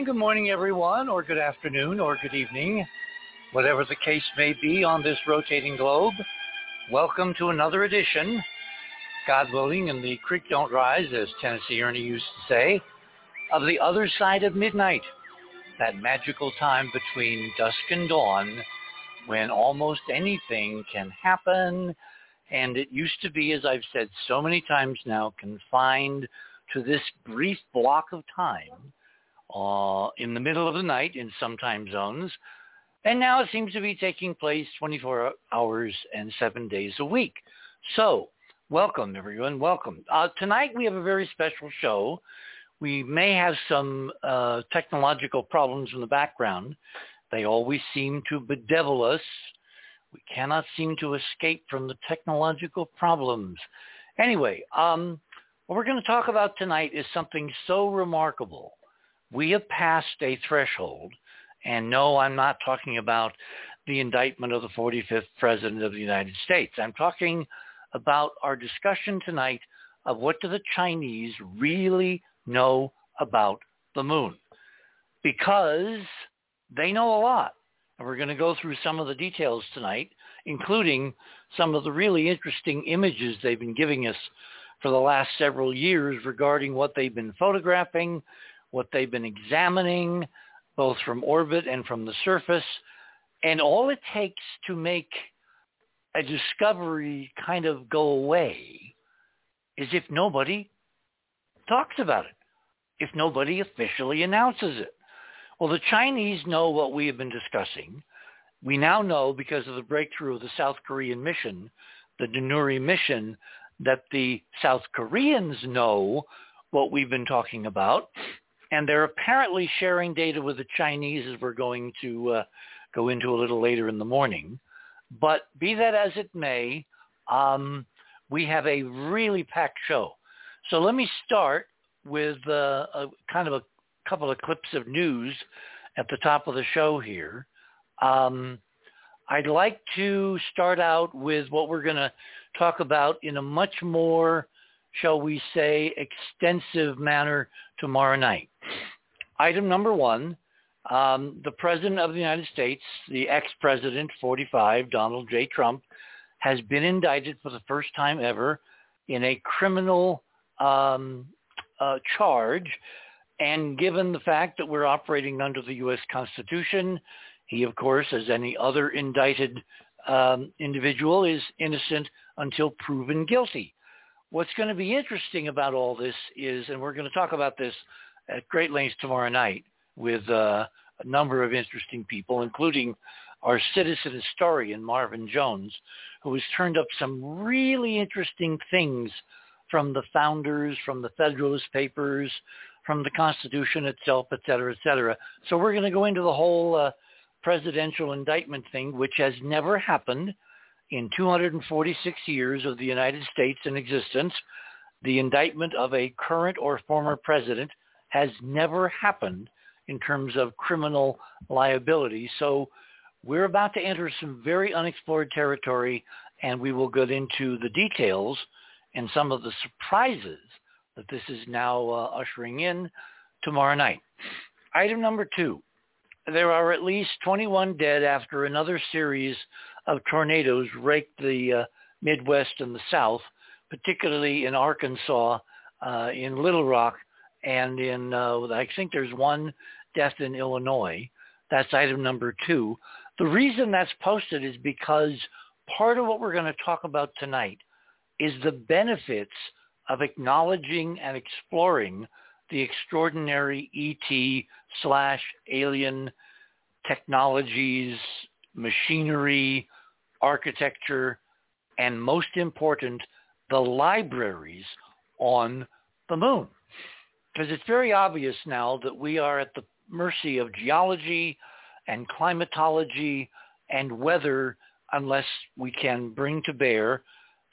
And good morning, everyone, or good afternoon, or good evening, whatever the case may be on this rotating globe. Welcome to another edition, God willing, and the creek don't rise, as Tennessee Ernie used to say, of the other side of midnight, that magical time between dusk and dawn when almost anything can happen. And it used to be, as I've said so many times now, confined to this brief block of time uh, in the middle of the night in some time zones. And now it seems to be taking place 24 hours and seven days a week. So welcome, everyone. Welcome. Uh, tonight we have a very special show. We may have some uh, technological problems in the background. They always seem to bedevil us. We cannot seem to escape from the technological problems. Anyway, um, what we're going to talk about tonight is something so remarkable we have passed a threshold. And no, I'm not talking about the indictment of the 45th President of the United States. I'm talking about our discussion tonight of what do the Chinese really know about the moon. Because they know a lot. And we're going to go through some of the details tonight, including some of the really interesting images they've been giving us for the last several years regarding what they've been photographing, what they've been examining, both from orbit and from the surface. And all it takes to make a discovery kind of go away is if nobody talks about it, if nobody officially announces it. Well, the Chinese know what we have been discussing. We now know because of the breakthrough of the South Korean mission, the Danuri mission, that the South Koreans know what we've been talking about and they're apparently sharing data with the Chinese as we're going to uh, go into a little later in the morning. But be that as it may, um, we have a really packed show. So let me start with uh, a kind of a couple of clips of news at the top of the show here. Um, I'd like to start out with what we're going to talk about in a much more shall we say, extensive manner tomorrow night. Item number one, um, the President of the United States, the ex-President, 45, Donald J. Trump, has been indicted for the first time ever in a criminal um, uh, charge. And given the fact that we're operating under the U.S. Constitution, he, of course, as any other indicted um, individual, is innocent until proven guilty. What's going to be interesting about all this is, and we're going to talk about this at great length tomorrow night with uh, a number of interesting people, including our citizen historian, Marvin Jones, who has turned up some really interesting things from the founders, from the Federalist Papers, from the Constitution itself, et cetera, et cetera. So we're going to go into the whole uh, presidential indictment thing, which has never happened in 246 years of the United States in existence, the indictment of a current or former president has never happened in terms of criminal liability. So we're about to enter some very unexplored territory and we will get into the details and some of the surprises that this is now uh, ushering in tomorrow night. Item number two, there are at least 21 dead after another series of tornadoes raked the uh, Midwest and the South, particularly in Arkansas, uh, in Little Rock, and in uh, I think there's one death in Illinois. That's item number two. The reason that's posted is because part of what we're going to talk about tonight is the benefits of acknowledging and exploring the extraordinary ET slash alien technologies, machinery, architecture, and most important, the libraries on the moon. Because it's very obvious now that we are at the mercy of geology and climatology and weather unless we can bring to bear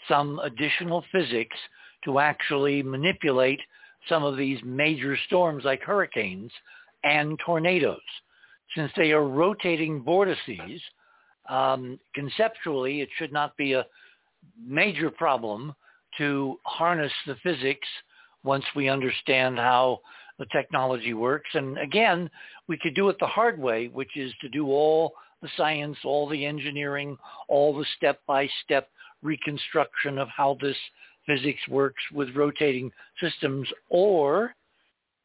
some additional physics to actually manipulate some of these major storms like hurricanes and tornadoes. Since they are rotating vortices, um, conceptually it should not be a major problem to harness the physics once we understand how the technology works. And again, we could do it the hard way, which is to do all the science, all the engineering, all the step-by-step reconstruction of how this physics works with rotating systems. Or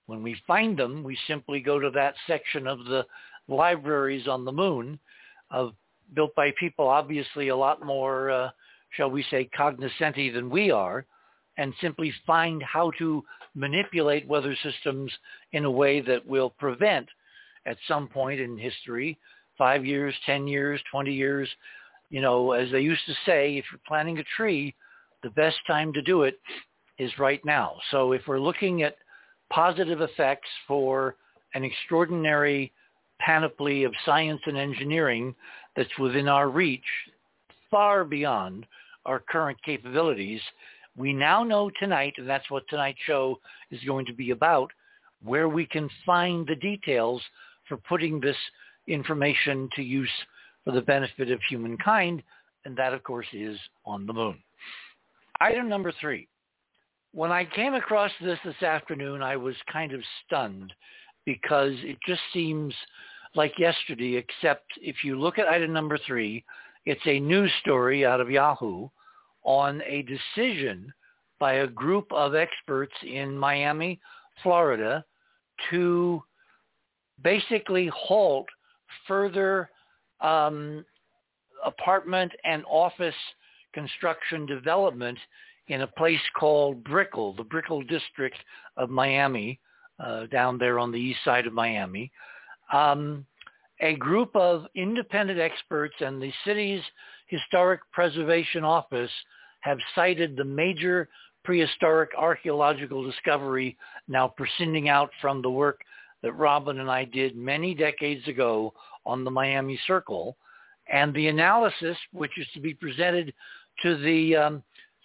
when we find them, we simply go to that section of the libraries on the moon of built by people obviously a lot more, uh, shall we say, cognoscenti than we are, and simply find how to manipulate weather systems in a way that will prevent at some point in history, five years, 10 years, 20 years, you know, as they used to say, if you're planting a tree, the best time to do it is right now. So if we're looking at positive effects for an extraordinary panoply of science and engineering that's within our reach, far beyond our current capabilities, we now know tonight, and that's what tonight's show is going to be about, where we can find the details for putting this information to use for the benefit of humankind, and that, of course, is on the moon. Item number three. When I came across this this afternoon, I was kind of stunned because it just seems like yesterday, except if you look at item number three, it's a news story out of Yahoo on a decision by a group of experts in Miami, Florida, to basically halt further um, apartment and office construction development in a place called Brickell, the Brickell district of Miami, uh, down there on the east side of Miami. Um, a group of independent experts and the city's Historic Preservation Office have cited the major prehistoric archaeological discovery now proceeding out from the work that Robin and I did many decades ago on the Miami Circle. And the analysis, which is to be presented to the, um,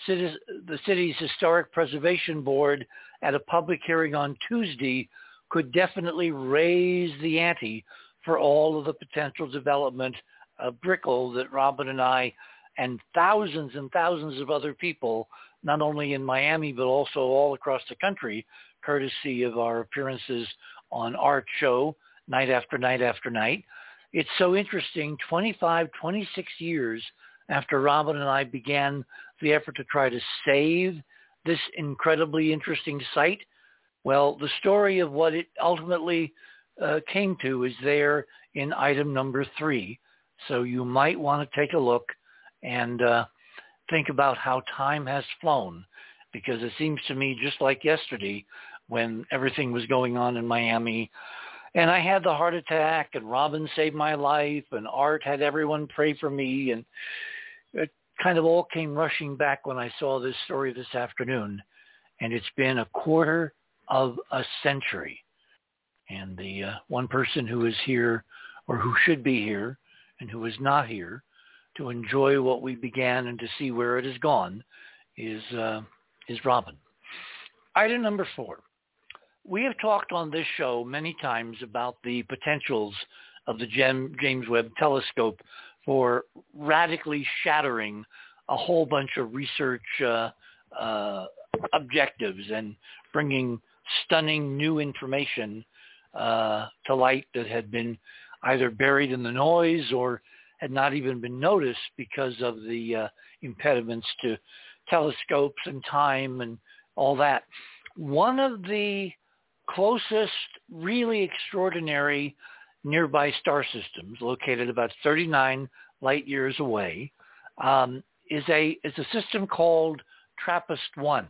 the city's Historic Preservation Board at a public hearing on Tuesday, could definitely raise the ante for all of the potential development of Brickell that Robin and I and thousands and thousands of other people, not only in Miami, but also all across the country, courtesy of our appearances on Art Show night after night after night. It's so interesting, 25, 26 years after Robin and I began the effort to try to save this incredibly interesting site, well, the story of what it ultimately uh, came to is there in item number three. So you might want to take a look and uh, think about how time has flown because it seems to me just like yesterday when everything was going on in Miami and I had the heart attack and Robin saved my life and Art had everyone pray for me and it kind of all came rushing back when I saw this story this afternoon and it's been a quarter of a century and the uh, one person who is here or who should be here and who is not here to enjoy what we began and to see where it has gone is uh, is Robin. Item number four. We have talked on this show many times about the potentials of the James Webb Telescope for radically shattering a whole bunch of research uh, uh, objectives and bringing stunning new information uh, to light that had been either buried in the noise or had not even been noticed because of the uh, impediments to telescopes and time and all that. One of the closest really extraordinary nearby star systems located about 39 light years away um, is a is a system called TRAPPIST-1.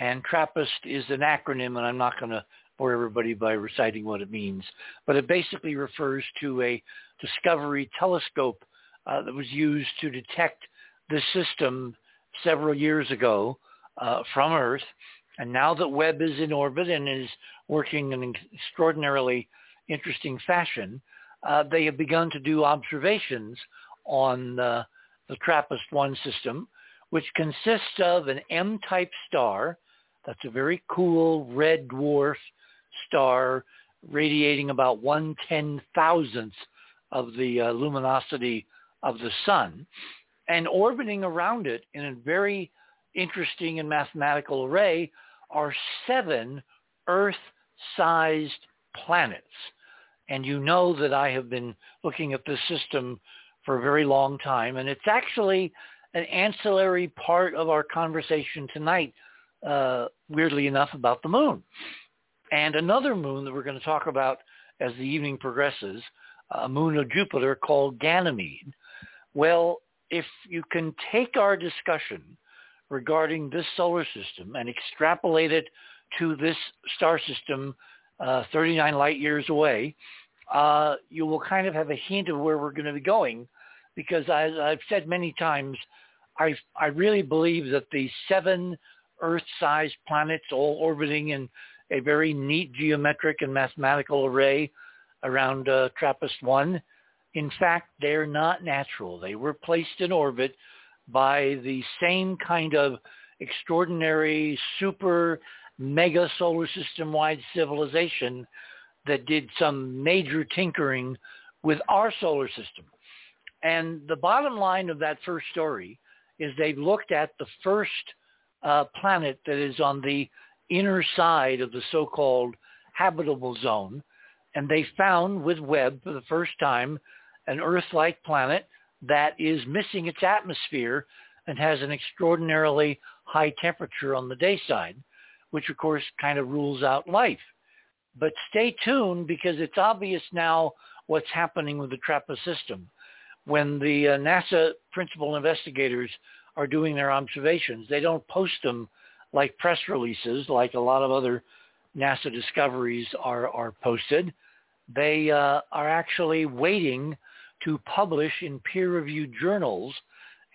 And TRAPPIST is an acronym, and I'm not going to bore everybody by reciting what it means, but it basically refers to a discovery telescope uh, that was used to detect this system several years ago uh, from Earth. And now that Webb is in orbit and is working in an extraordinarily interesting fashion, uh, they have begun to do observations on the TRAPPIST-1 system, which consists of an M-type star. That's a very cool red dwarf star radiating about one ten thousandth of the uh, luminosity of the sun and orbiting around it in a very interesting and mathematical array are seven Earth-sized planets. And you know that I have been looking at this system for a very long time, and it's actually an ancillary part of our conversation tonight, uh, weirdly enough, about the moon. And another moon that we're going to talk about as the evening progresses, a moon of Jupiter called Ganymede. Well, if you can take our discussion regarding this solar system and extrapolate it to this star system uh, 39 light years away, uh, you will kind of have a hint of where we're going to be going because as I've said many times, I, I really believe that the seven Earth-sized planets all orbiting in a very neat geometric and mathematical array around uh, TRAPPIST-1, in fact, they're not natural. They were placed in orbit by the same kind of extraordinary super mega solar system wide civilization that did some major tinkering with our solar system. And the bottom line of that first story is they've looked at the first uh, planet that is on the inner side of the so-called habitable zone. And they found with Webb for the first time an Earth-like planet that is missing its atmosphere and has an extraordinarily high temperature on the day side, which of course kind of rules out life. But stay tuned because it's obvious now what's happening with the TRAPPIST system. When the uh, NASA principal investigators are doing their observations, they don't post them like press releases, like a lot of other NASA discoveries are, are posted. They uh, are actually waiting to publish in peer-reviewed journals.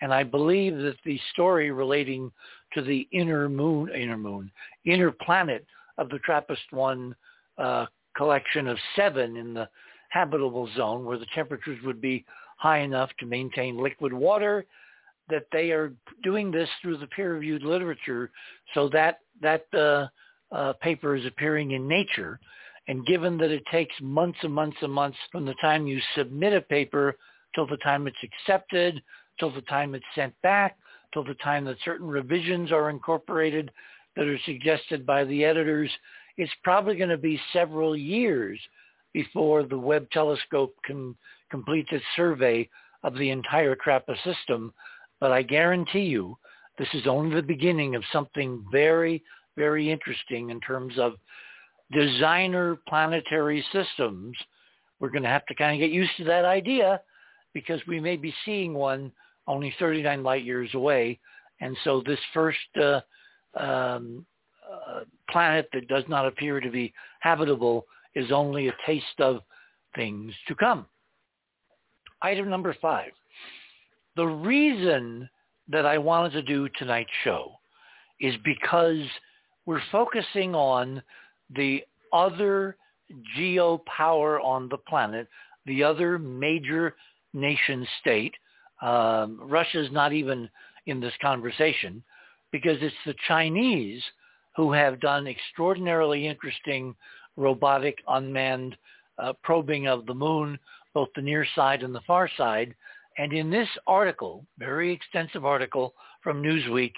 And I believe that the story relating to the inner moon, inner moon, inner planet of the TRAPPIST-1 uh, collection of seven in the habitable zone where the temperatures would be high enough to maintain liquid water, that they are doing this through the peer-reviewed literature so that that uh, uh, paper is appearing in Nature and given that it takes months and months and months from the time you submit a paper till the time it's accepted, till the time it's sent back, till the time that certain revisions are incorporated that are suggested by the editors, it's probably going to be several years before the Webb telescope can complete its survey of the entire TRAPPIST system. But I guarantee you, this is only the beginning of something very, very interesting in terms of designer planetary systems, we're going to have to kind of get used to that idea because we may be seeing one only 39 light years away. And so this first uh, um, uh, planet that does not appear to be habitable is only a taste of things to come. Item number five. The reason that I wanted to do tonight's show is because we're focusing on the other geo power on the planet, the other major nation state. Um, Russia's not even in this conversation because it's the Chinese who have done extraordinarily interesting robotic unmanned uh, probing of the moon, both the near side and the far side. And in this article, very extensive article from Newsweek,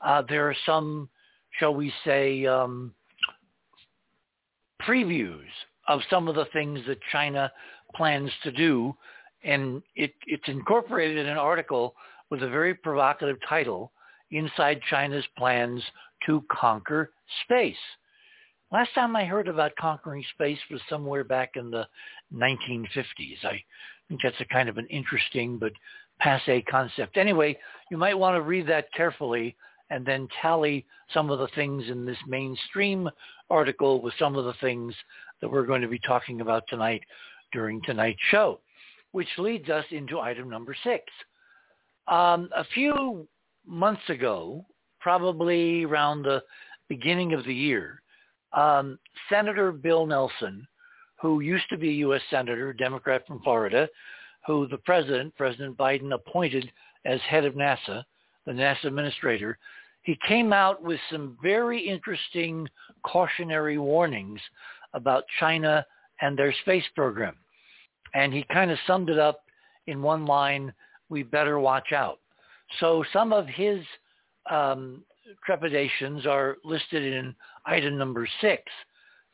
uh, there are some, shall we say, um, previews of some of the things that China plans to do. And it, it's incorporated in an article with a very provocative title, Inside China's Plans to Conquer Space. Last time I heard about conquering space was somewhere back in the 1950s. I think that's a kind of an interesting but passe concept. Anyway, you might want to read that carefully and then tally some of the things in this mainstream article with some of the things that we're going to be talking about tonight during tonight's show, which leads us into item number six. Um, a few months ago, probably around the beginning of the year, um, Senator Bill Nelson, who used to be a U.S. Senator, Democrat from Florida, who the president, President Biden, appointed as head of NASA, the NASA administrator, he came out with some very interesting cautionary warnings about China and their space program. And he kind of summed it up in one line, we better watch out. So some of his um, trepidations are listed in item number six.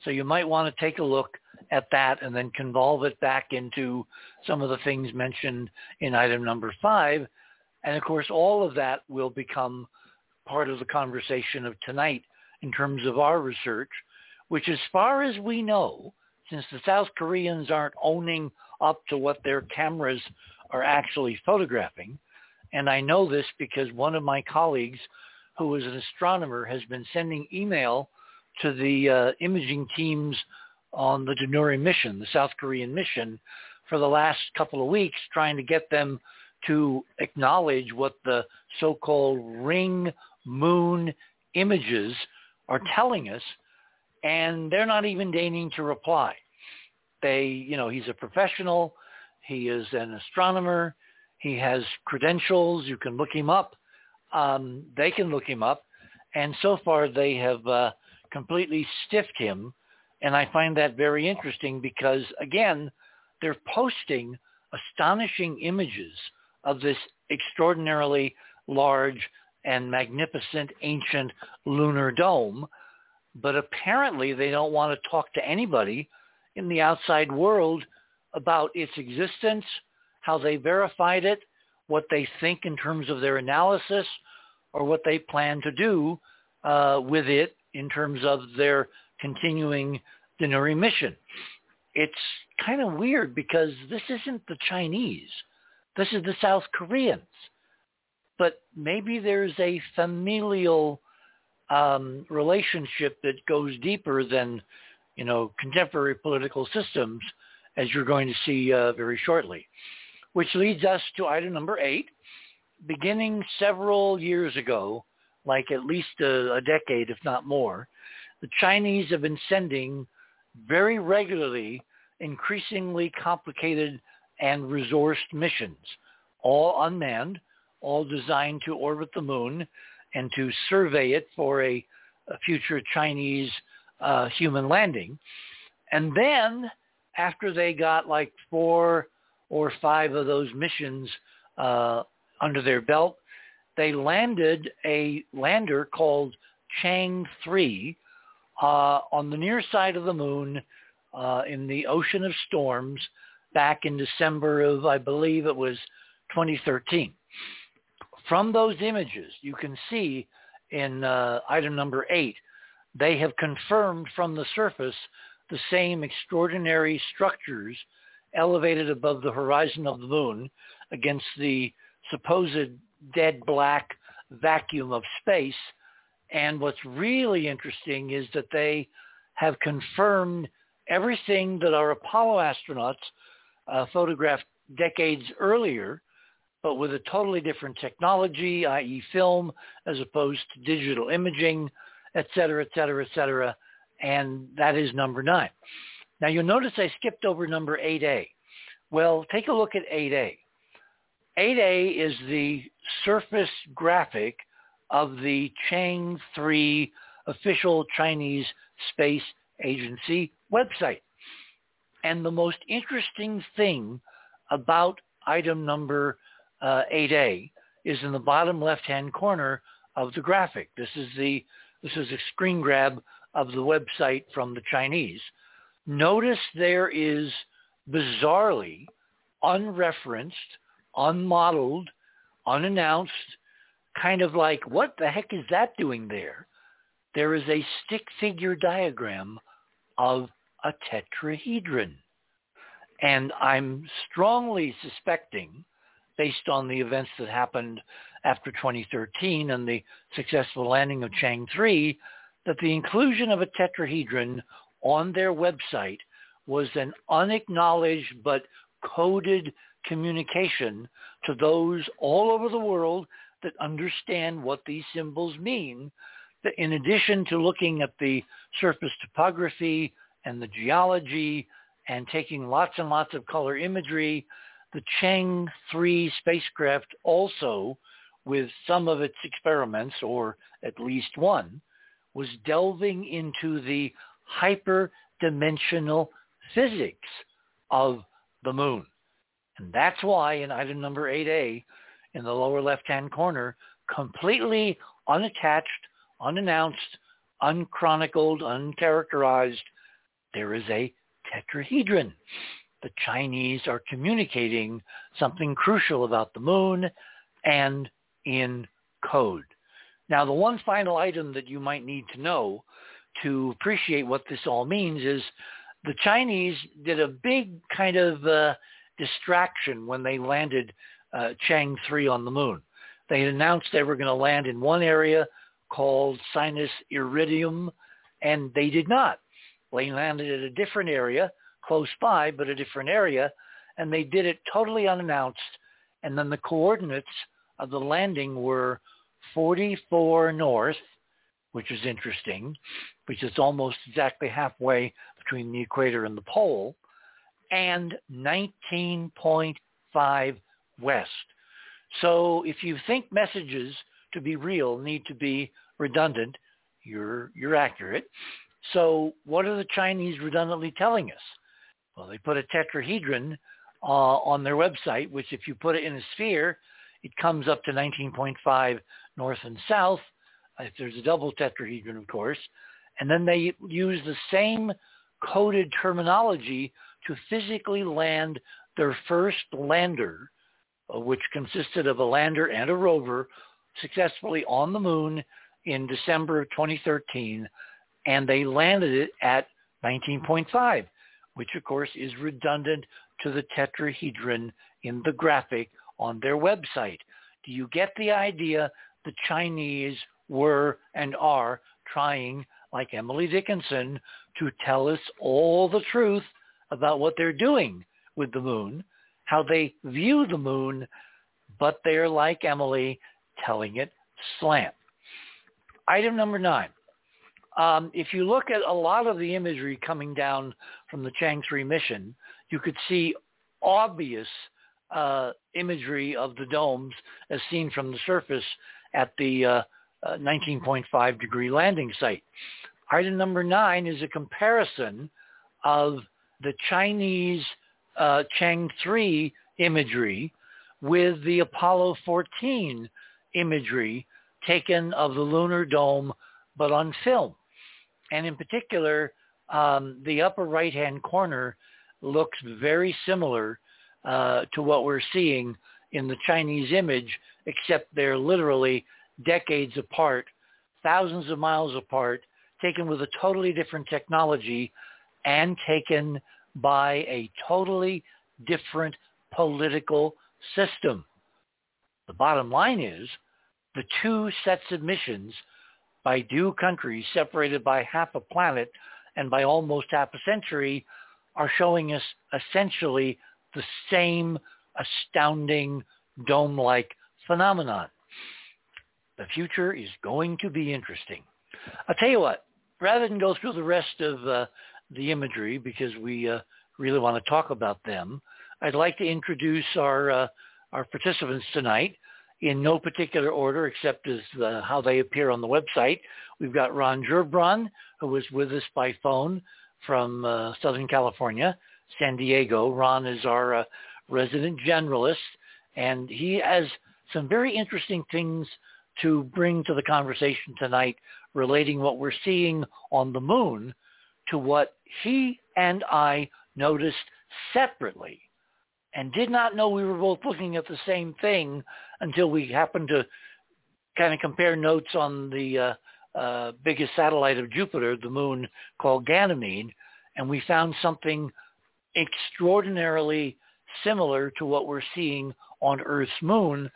So you might want to take a look at that and then convolve it back into some of the things mentioned in item number five. And of course, all of that will become part of the conversation of tonight in terms of our research, which as far as we know, since the South Koreans aren't owning up to what their cameras are actually photographing, and I know this because one of my colleagues who is an astronomer has been sending email to the uh, imaging teams on the Danuri mission, the South Korean mission, for the last couple of weeks, trying to get them to acknowledge what the so-called ring moon images are telling us, and they're not even deigning to reply. They, you know, he's a professional. He is an astronomer. He has credentials. You can look him up. Um, they can look him up. And so far they have uh, completely stiffed him. And I find that very interesting because, again, they're posting astonishing images of this extraordinarily large and magnificent ancient lunar dome. But apparently they don't want to talk to anybody in the outside world about its existence, how they verified it, what they think in terms of their analysis, or what they plan to do uh, with it in terms of their continuing Danuri mission. It's kind of weird because this isn't the Chinese. This is the South Koreans. But maybe there's a familial um, relationship that goes deeper than, you know, contemporary political systems, as you're going to see uh, very shortly. Which leads us to item number eight. Beginning several years ago, like at least a, a decade, if not more, the Chinese have been sending very regularly increasingly complicated and resourced missions, all unmanned, all designed to orbit the moon and to survey it for a, a future Chinese uh, human landing. And then after they got like four or five of those missions uh, under their belt, they landed a lander called Chang 3 uh, on the near side of the moon uh, in the Ocean of Storms back in December of, I believe it was 2013. From those images, you can see in uh, item number eight, they have confirmed from the surface the same extraordinary structures elevated above the horizon of the moon against the supposed dead black vacuum of space. And what's really interesting is that they have confirmed everything that our Apollo astronauts uh, photographed decades earlier but with a totally different technology, i.e. film, as opposed to digital imaging, et cetera, et cetera, et cetera. And that is number nine. Now you'll notice I skipped over number 8A. Well, take a look at 8A. 8A is the surface graphic of the Chang 3 official Chinese Space Agency website. And the most interesting thing about item number uh, 8A is in the bottom left-hand corner of the graphic. This is the this is a screen grab of the website from the Chinese. Notice there is bizarrely unreferenced, unmodeled, unannounced, kind of like, what the heck is that doing there? There is a stick figure diagram of a tetrahedron. And I'm strongly suspecting based on the events that happened after 2013 and the successful landing of Chang 3, that the inclusion of a tetrahedron on their website was an unacknowledged but coded communication to those all over the world that understand what these symbols mean, that in addition to looking at the surface topography and the geology and taking lots and lots of color imagery the Chang 3 spacecraft also, with some of its experiments, or at least one, was delving into the hyperdimensional physics of the moon. And that's why in item number 8A, in the lower left-hand corner, completely unattached, unannounced, unchronicled, uncharacterized, there is a tetrahedron. The Chinese are communicating something crucial about the moon and in code. Now, the one final item that you might need to know to appreciate what this all means is the Chinese did a big kind of uh, distraction when they landed uh, Chang 3 on the moon. They announced they were going to land in one area called Sinus Iridium, and they did not. They landed at a different area, close by, but a different area, and they did it totally unannounced. And then the coordinates of the landing were 44 north, which is interesting, which is almost exactly halfway between the equator and the pole, and 19.5 west. So if you think messages to be real need to be redundant, you're you're accurate. So what are the Chinese redundantly telling us? Well, they put a tetrahedron uh, on their website, which if you put it in a sphere, it comes up to 19.5 north and south. If there's a double tetrahedron, of course. And then they use the same coded terminology to physically land their first lander, Uh, which consisted of a lander and a rover, successfully on the moon in December of 2013, and they landed it at 19.5, which of course is redundant to the tetrahedron in the graphic on their website. Do you get the idea? The Chinese were and are trying, like Emily Dickinson, to tell us all the truth about what they're doing with the moon, how they view the moon, but they're like Emily telling it slant. Item number nine. Um, if you look at a lot of the imagery coming down from the Chang 3 mission, you could see obvious uh, imagery of the domes as seen from the surface at the uh, uh, 19.5 degree landing site. Item number nine is a comparison of the Chinese uh, Chang 3 imagery with the Apollo 14 imagery taken of the lunar dome, but on film. And in particular, um, the upper right-hand corner looks very similar uh, to what we're seeing in the Chinese image, except they're literally decades apart, thousands of miles apart, taken with a totally different technology and taken by a totally different political system. The bottom line is the two sets of missions by two countries separated by half a planet and by almost half a century are showing us essentially the same astounding dome-like phenomenon. The future is going to be interesting. I'll tell you what, rather than go through the rest of uh, the imagery because we uh, really want to talk about them, I'd like to introduce our uh, our participants tonight in no particular order except as uh, how they appear on the website. We've got Ron Gerbron, who was with us by phone from uh, Southern California, San Diego. Ron is our uh, resident generalist, and he has some very interesting things to bring to the conversation tonight relating what we're seeing on the moon to what he and I noticed separately and did not know we were both looking at the same thing until we happened to kind of compare notes on the uh, uh, biggest satellite of Jupiter, the moon called Ganymede, and we found something extraordinarily similar to what we're seeing on Earth's moon,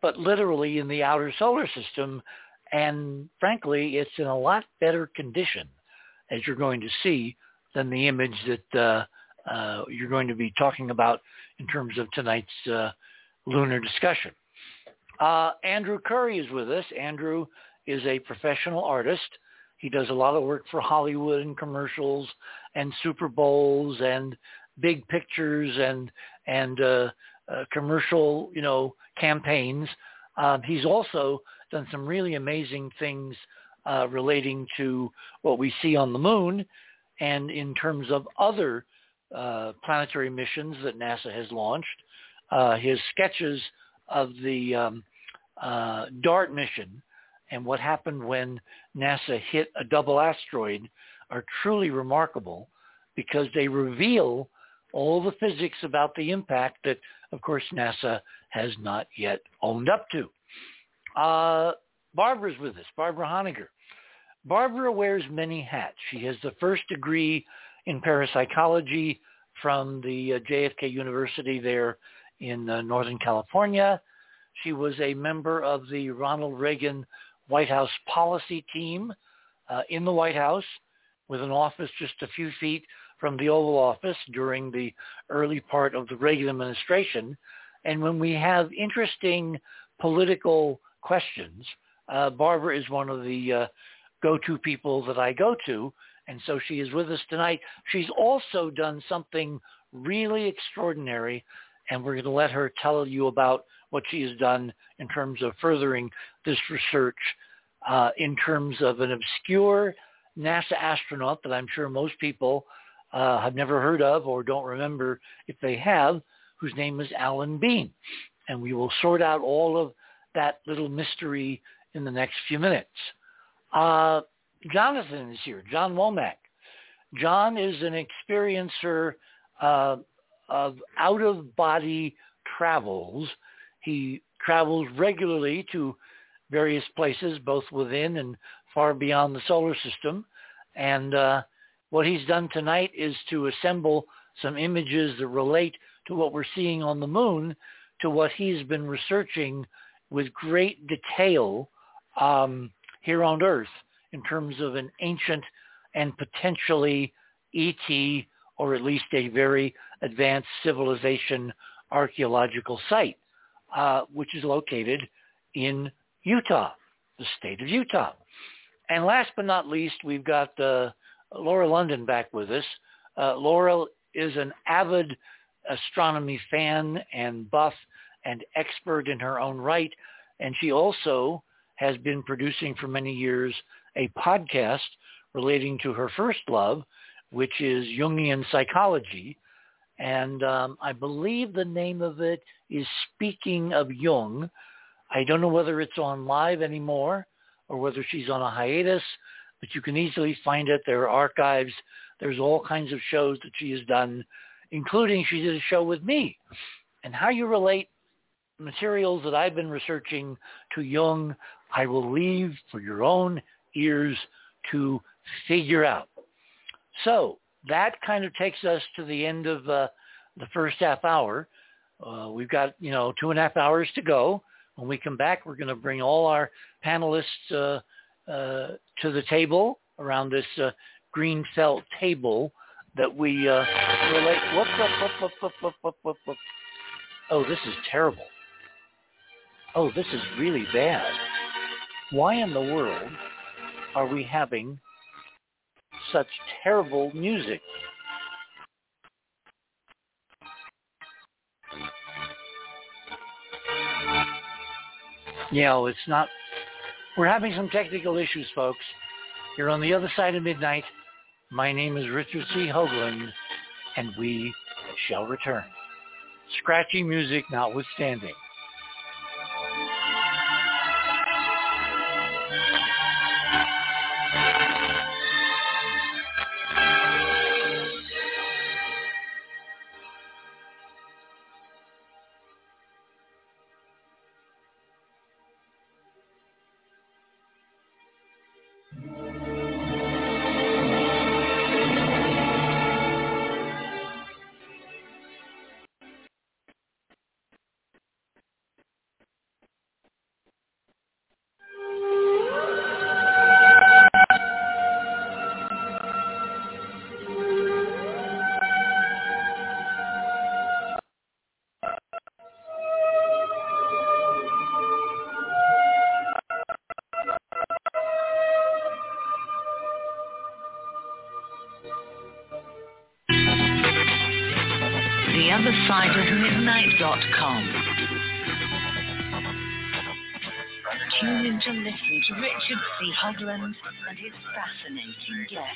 but literally in the outer solar system. And frankly, it's in a lot better condition, as you're going to see, than the image that uh, uh, you're going to be talking about in terms of tonight's uh, lunar discussion. Uh, Andrew Curry is with us. Andrew is a professional artist. He does a lot of work for Hollywood and commercials and Super Bowls and big pictures and and uh, uh, commercial, you know, campaigns. Um, he's also done some really amazing things uh, relating to what we see on the moon and in terms of other uh, planetary missions that NASA has launched. Uh, his sketches of the um, uh, DART mission and what happened when NASA hit a double asteroid are truly remarkable because they reveal all the physics about the impact that, of course, NASA has not yet owned up to. Uh, Barbara's with us, Barbara Honegger. Barbara wears many hats. She has the first degree in parapsychology from the uh, JFK University there in uh, Northern California. She was a member of the Ronald Reagan White House policy team uh, in the White House with an office just a few feet from the Oval Office during the early part of the Reagan administration. And when we have interesting political questions, uh, Barbara is one of the uh, go-to people that I go to. And so she is with us tonight. She's also done something really extraordinary, and we're going to let her tell you about what she has done in terms of furthering this research uh, in terms of an obscure NASA astronaut that I'm sure most people uh, have never heard of or don't remember if they have, whose name is Alan Bean. And we will sort out all of that little mystery in the next few minutes. Uh, Jonathan is here, John Womack. John is an experiencer uh, of out-of-body travels. He travels regularly to various places, both within and far beyond the solar system. And uh, what he's done tonight is to assemble some images that relate to what we're seeing on the moon to what he's been researching with great detail um, here on Earth in terms of an ancient and potentially ET or at least a very advanced civilization archaeological site, uh, which is located in Utah, the state of Utah. And last but not least, we've got uh, Laura London back with us. Uh, Laura is an avid astronomy fan and buff and expert in her own right. And she also has been producing for many years a podcast relating to her first love, which is Jungian psychology. And um, I believe the name of it is Speaking of Jung. I don't know whether it's on live anymore or whether she's on a hiatus, but you can easily find it. There are archives. There's all kinds of shows that she has done, including she did a show with me. And how you relate materials that I've been researching to Jung, I will leave for your own ears to figure out. So that kind of takes us to the end of uh, the first half hour. Uh, we've got, you know, two and a half hours to go. When we come back, we're going to bring all our panelists uh, uh, to the table around this uh, green felt table that we uh, relate. Whoop, whoop, whoop, oh, this is terrible. Oh, this is really bad. Why in the world are we having such terrible music? You know, it's not, we're having some technical issues, folks. You're on the other side of midnight. My name is Richard C. Hoagland, and we shall return. Scratchy music notwithstanding. Richard C. Hoagland and his fascinating guests.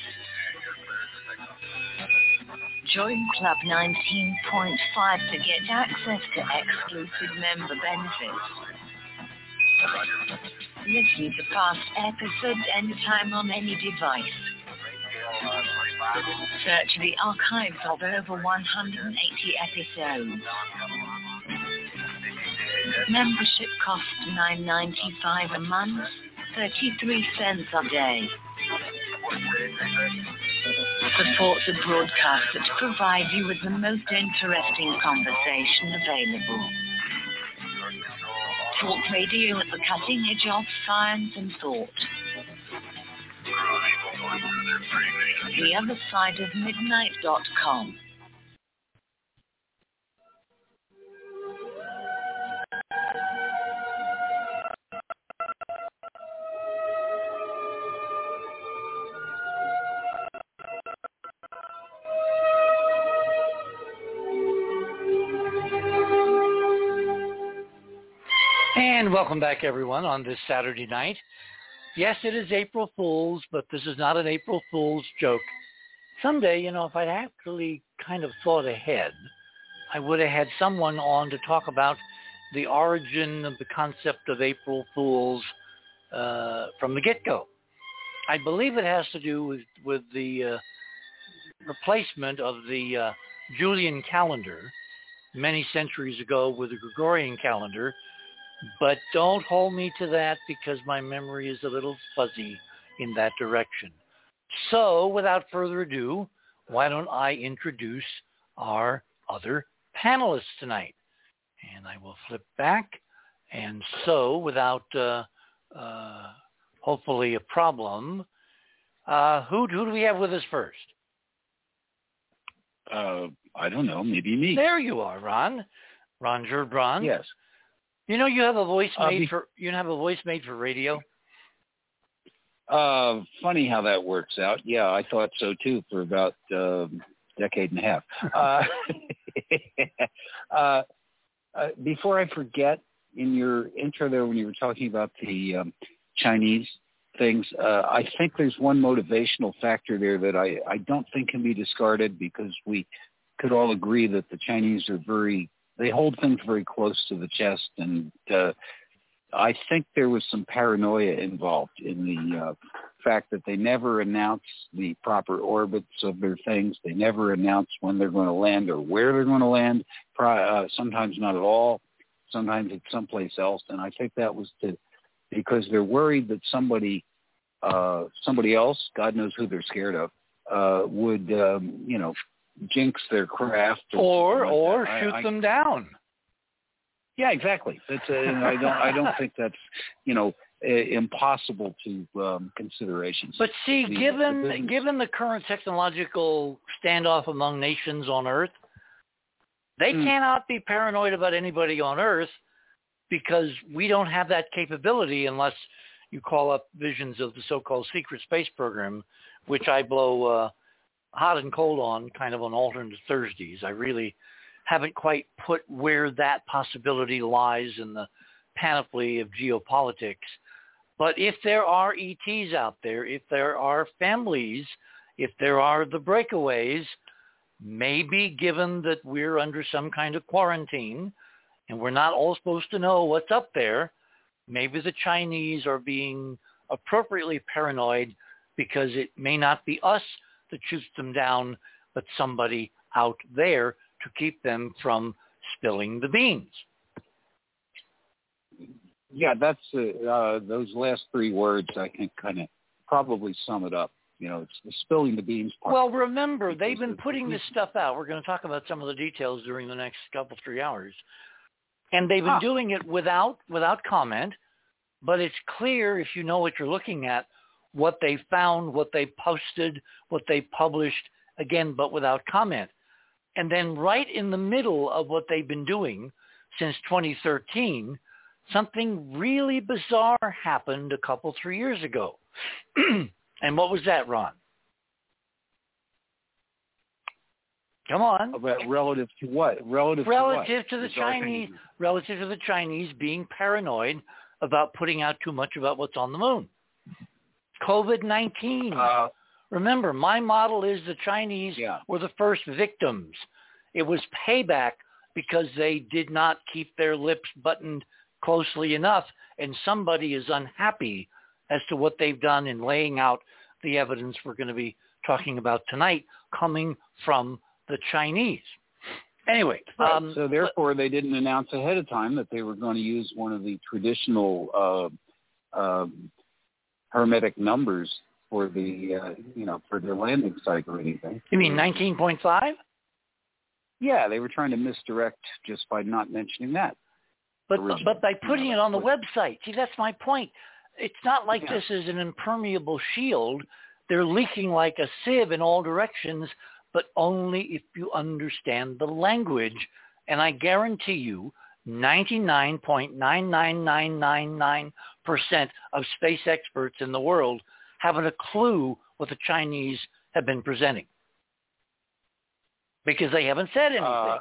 Join Club 19.5 to get access to exclusive member benefits. Listen to past episodes anytime on any device. Search the archives of over 180 episodes. Membership costs $9.95 a month, 33 cents a day. Support the broadcast that provides you with the most interesting conversation available. Talk radio at the cutting edge of science and thought. The other side of midnight.com. welcome back, everyone, on this Saturday night. Yes, it is April Fool's, but this is not an April Fool's joke. Someday, you know, if I'd actually kind of thought ahead, I would have had someone on to talk about the origin of the concept of April Fools uh, from the get-go. I believe it has to do with, with the uh, replacement of the uh, Julian calendar many centuries ago with the Gregorian calendar, but don't hold me to that because my memory is a little fuzzy in that direction. So without further ado, why don't I introduce our other panelists tonight? And I will flip back. And so without uh, uh, hopefully a problem, uh, who, who do we have with us first? Uh, I don't know, maybe me. There you are, Ron. Ron Gerbron. Yes. You know you have a voice Uh, made be- for you have a voice made for radio. Uh, funny how that works out. Yeah, I thought so too for about a decade and a half. Uh, uh, uh, before I forget, in your intro there when you were talking about the um, Chinese things, uh, I think there's one motivational factor there that I, I don't think can be discarded because we could all agree that the Chinese are very, they hold things very close to the chest and uh, I think there was some paranoia involved in the uh, fact that they never announce the proper orbits of their things. They never announce when they're going to land or where they're going to land. Uh, sometimes not at all. Sometimes it's someplace else. And I think that was to because they're worried that somebody, uh, somebody else, God knows who they're scared of, uh, would um, you know jinx their craft Or something like or that. I- shoot I- them down. yeah, exactly. That's a, and I don't I don't think that's you know i- impossible to um, considerations. But see, The- the given business- given the current technological standoff among nations on Earth, they Hmm. cannot be paranoid about anybody on Earth because we don't have that capability unless you call up visions of the so-called secret space program, which I blow uh, hot and cold on kind of on alternate Thursdays. I really haven't quite put where that possibility lies in the panoply of geopolitics. But if there are ETs out there, if there are families, if there are the breakaways, maybe given that we're under some kind of quarantine and we're not all supposed to know what's up there, maybe the Chinese are being appropriately paranoid because it may not be us that shoots them down, but somebody out there to keep them from spilling the beans. yeah, that's uh, uh, those last three words. I think kind of probably sum it up. You know, it's the spilling the beans part. Well, remember, they've been putting this stuff out. We're going to talk about some of the details during the next couple, three hours. And they've been Ah. doing it without without comment, but it's clear if you know what you're looking at, what they found, what they posted, what they published, again, but without comment. And then right in the middle of what they've been doing since 2013, something really bizarre happened a couple, three years ago. and what was that, Ron? Come on. About relative to what? Relative, Relative to the Bizarre Chinese, things. relative to the Chinese being paranoid about putting out too much about what's on the moon. COVID-19. Uh, Remember, my model is the Chinese Yeah. were the first victims. It was payback because they did not keep their lips buttoned closely enough and somebody is unhappy as to what they've done in laying out the evidence we're going to be talking about tonight coming from the Chinese. Anyway, right. um, so therefore they didn't announce ahead of time that they were going to use one of the traditional uh, uh, hermetic numbers for the uh, you know for their landing site or anything. You mean 19.5? Yeah, they were trying to misdirect just by not mentioning that. But originally. but by putting it on the website, see that's my point. It's not like Yeah. this is an impermeable shield. They're leaking like a sieve in all directions, but only if you understand the language. And I guarantee you, 99.99999% of space experts in the world haven't a clue what the Chinese have been presenting because they haven't said anything. Uh,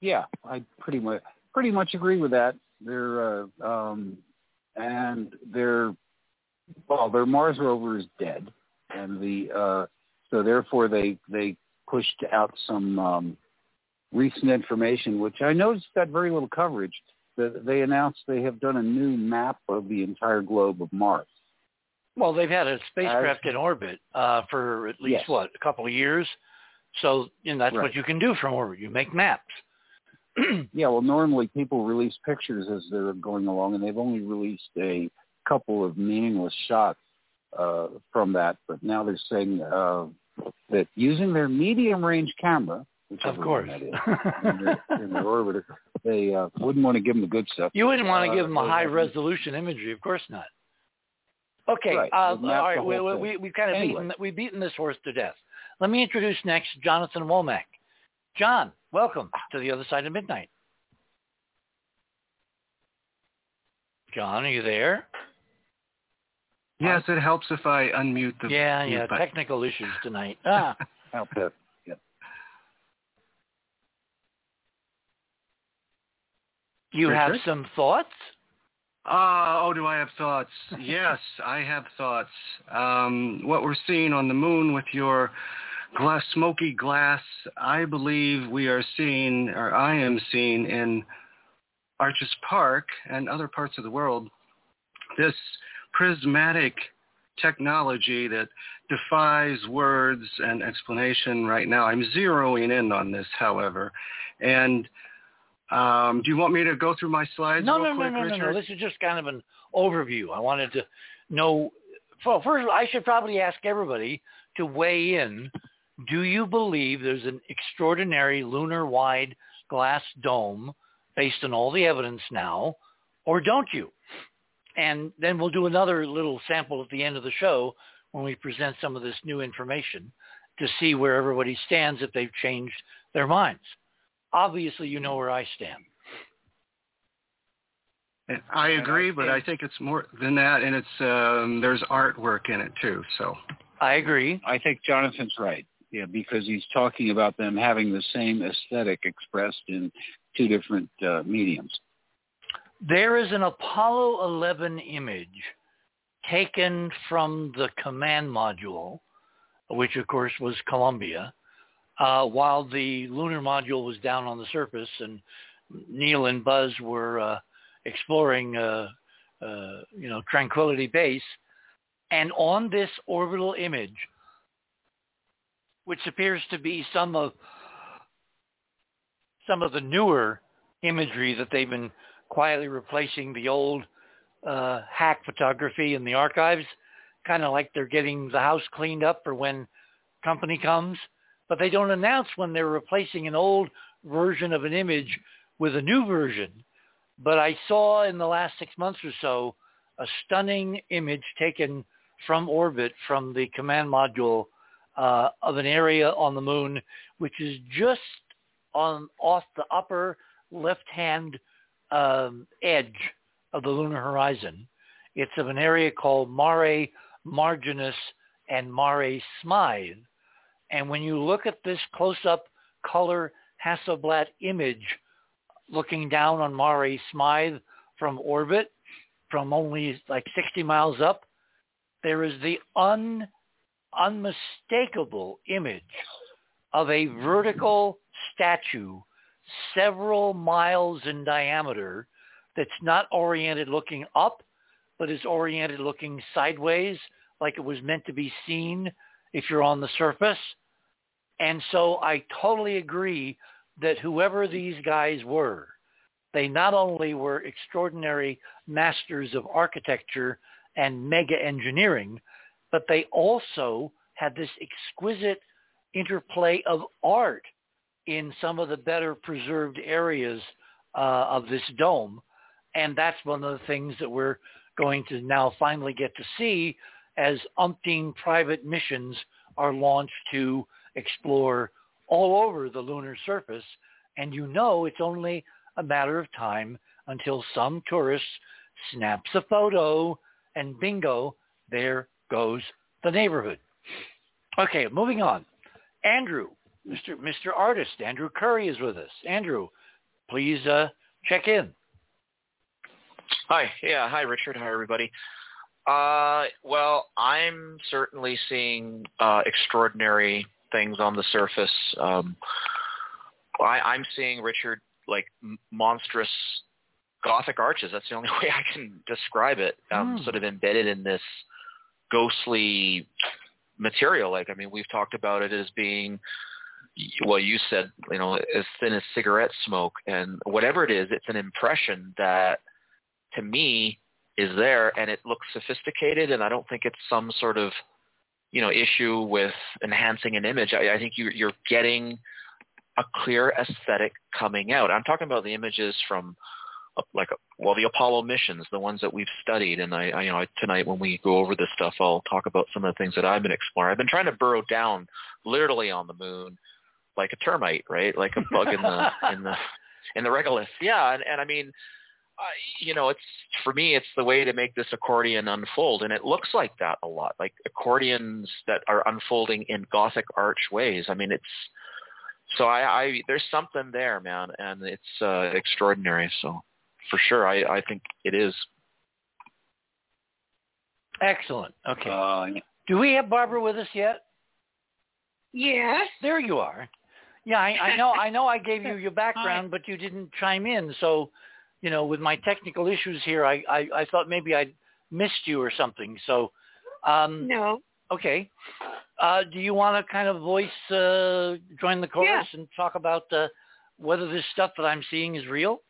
yeah, I pretty much pretty much agree with that. They're uh, um, and their well, their Mars rover is dead, and the uh, so therefore they they pushed out some um, recent information, which I noticed got very little coverage. That they announced they have done a new map of the entire globe of Mars. Well, they've had a spacecraft in orbit uh, for at least Yes. what a couple of years, so you know that's Right. what you can do from orbit. You make maps. Yeah, well, normally people release pictures as they're going along, and they've only released a couple of meaningless shots uh, from that. But now they're saying uh, that using their medium-range camera, of course. that is, in, their, in their orbiter, they uh, wouldn't want to give them the good stuff. you wouldn't want to Uh, give them a high haven't- resolution imagery, of course not. Okay, Right. uh, They've mapped all the right. We, whole we, thing. we, have kind of Anyway. beaten we've beaten this horse to death. Let me introduce next Jonathan Womack. John, welcome to the other side of midnight. John, are you there? Yes, it helps if I unmute the. yeah, mute yeah. button. Technical issues tonight. Ah, Help that. Yeah. you have Richard? some thoughts? Uh, oh, do I have thoughts? yes, I have thoughts. Um, what we're seeing on the moon with your glass, smoky glass, I believe we are seeing, or I am seeing in Arches Park and other parts of the world, this prismatic technology that defies words and explanation right now. I'm zeroing in on this, however, and um, do you want me to go through my slides No, real no, no, quick, no, no, Richard? no. This is just kind of an overview. I wanted to know. Well, first, I should probably ask everybody to weigh in. Do you believe there's an extraordinary lunar-wide glass dome based on all the evidence now, or don't you? And then we'll do another little sample at the end of the show when we present some of this new information to see where everybody stands if they've changed their minds. Obviously, you know where I stand. I agree, but I think it's more than that, and it's um, there's artwork in it too. So I agree. I think Jonathan's right. Yeah, because he's talking about them having the same aesthetic expressed in two different uh, mediums. There is an Apollo 11 image taken from the command module, which of course was Columbia, uh, while the lunar module was down on the surface and Neil and Buzz were uh, exploring, uh, uh, you know, Tranquility Base. And on this orbital image, which appears to be some of some of the newer imagery that they've been quietly replacing the old uh, hack photography in the archives, kind of like they're getting the house cleaned up for when company comes, but they don't announce when they're replacing an old version of an image with a new version. But I saw in the last six months or so a stunning image taken from orbit from the command module uh, of an area on the moon, which is just on off the upper left-hand um, edge of the lunar horizon. It's of an area called Mare Marginis and Mare Smythii. And when you look at this close-up color Hasselblad image looking down on Mare Smythii from orbit, from only like 60 miles up, there is the un, unmistakable image of a vertical statue several miles in diameter that's not oriented looking up, but is oriented looking sideways, like it was meant to be seen if you're on the surface. And so I totally agree that whoever these guys were, they not only were extraordinary masters of architecture and mega engineering, but they also had this exquisite interplay of art in some of the better preserved areas uh, of this dome. And that's one of the things that we're going to now finally get to see as umpteen private missions are launched to explore all over the lunar surface. And you know it's only a matter of time until some tourist snaps a photo and bingo, there goes the neighborhood. Okay, moving on. Andrew, Mr. Mr. Artist, Andrew Curry is with us. Andrew, please uh, check in. Hi. Yeah. Hi, Richard. Hi, everybody. Uh, well, I'm certainly seeing uh, extraordinary things on the surface. Um, I, I'm seeing Richard like m- monstrous Gothic arches. That's the only way I can describe it. Um, Mm. Sort of embedded in this ghostly material. Like, I mean, we've talked about it as being, well, you said, you know, as thin as cigarette smoke, and whatever it is, it's an impression that, to me, is there, and it looks sophisticated. And I don't think it's some sort of, you know, issue with enhancing an image. I, I think you, you're getting a clear aesthetic coming out. I'm talking about the images from uh, like uh, well the Apollo missions, the ones that we've studied, and I, I you know tonight when we go over this stuff, I'll talk about some of the things that I've been exploring. I've been trying to burrow down literally on the moon like a termite, right? Like a bug in the in the in the regolith. Yeah, and, and I mean, uh, you know, it's for me, it's the way to make this accordion unfold, and it looks like that a lot, like accordions that are unfolding in Gothic arch ways. I mean, it's so I, I there's something there, man, and it's uh, extraordinary. So for sure, I, I think it is. Excellent. Okay. Uh, Do we have Barbara with us yet? Yes. There you are. Yeah, I, I know. I know. I gave you your background, but you didn't chime in. So, you know, with my technical issues here, I I, I thought maybe I missed you or something. So, um, No. okay. Uh, do you want to kind of voice uh, join the chorus and talk about uh, whether this stuff that I'm seeing is real?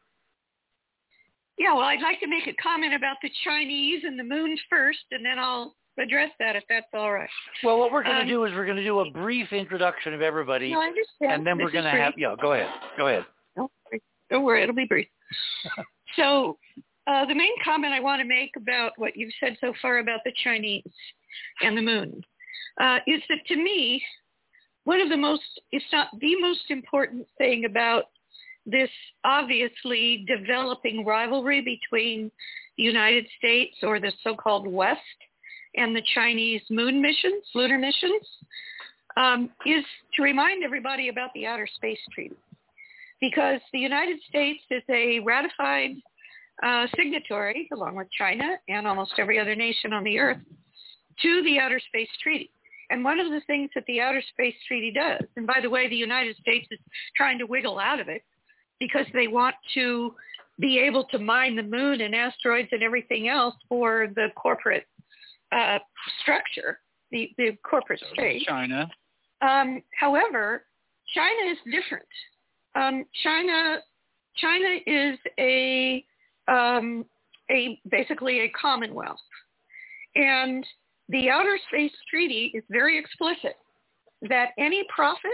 Yeah, well, I'd like to make a comment about the Chinese and the moon first, and then I'll address that if that's all right. Well, what we're going to Um, do is we're going to do a brief introduction of everybody, No, I understand. and then we're going to have. Yeah, go ahead. Go ahead. Don't worry. Don't worry, it'll be brief. so uh, the main comment I want to make about what you've said so far about the Chinese and the moon uh, is that to me, one of the most, if not the most important thing about this obviously developing rivalry between the United States or the so-called West and the Chinese moon missions, lunar missions, um, is to remind everybody about the Outer Space Treaty. Because the United States is a ratified uh, signatory, along with China and almost every other nation on the earth, to the Outer Space Treaty. And one of the things that the Outer Space Treaty does, and by the way, the United States is trying to wiggle out of it because they want to be able to mine the moon and asteroids and everything else for the corporate uh, structure, the, the corporate state. China. Um, however, China is different. Um, China, China is a, um, a basically a commonwealth, and the Outer Space Treaty is very explicit that any profits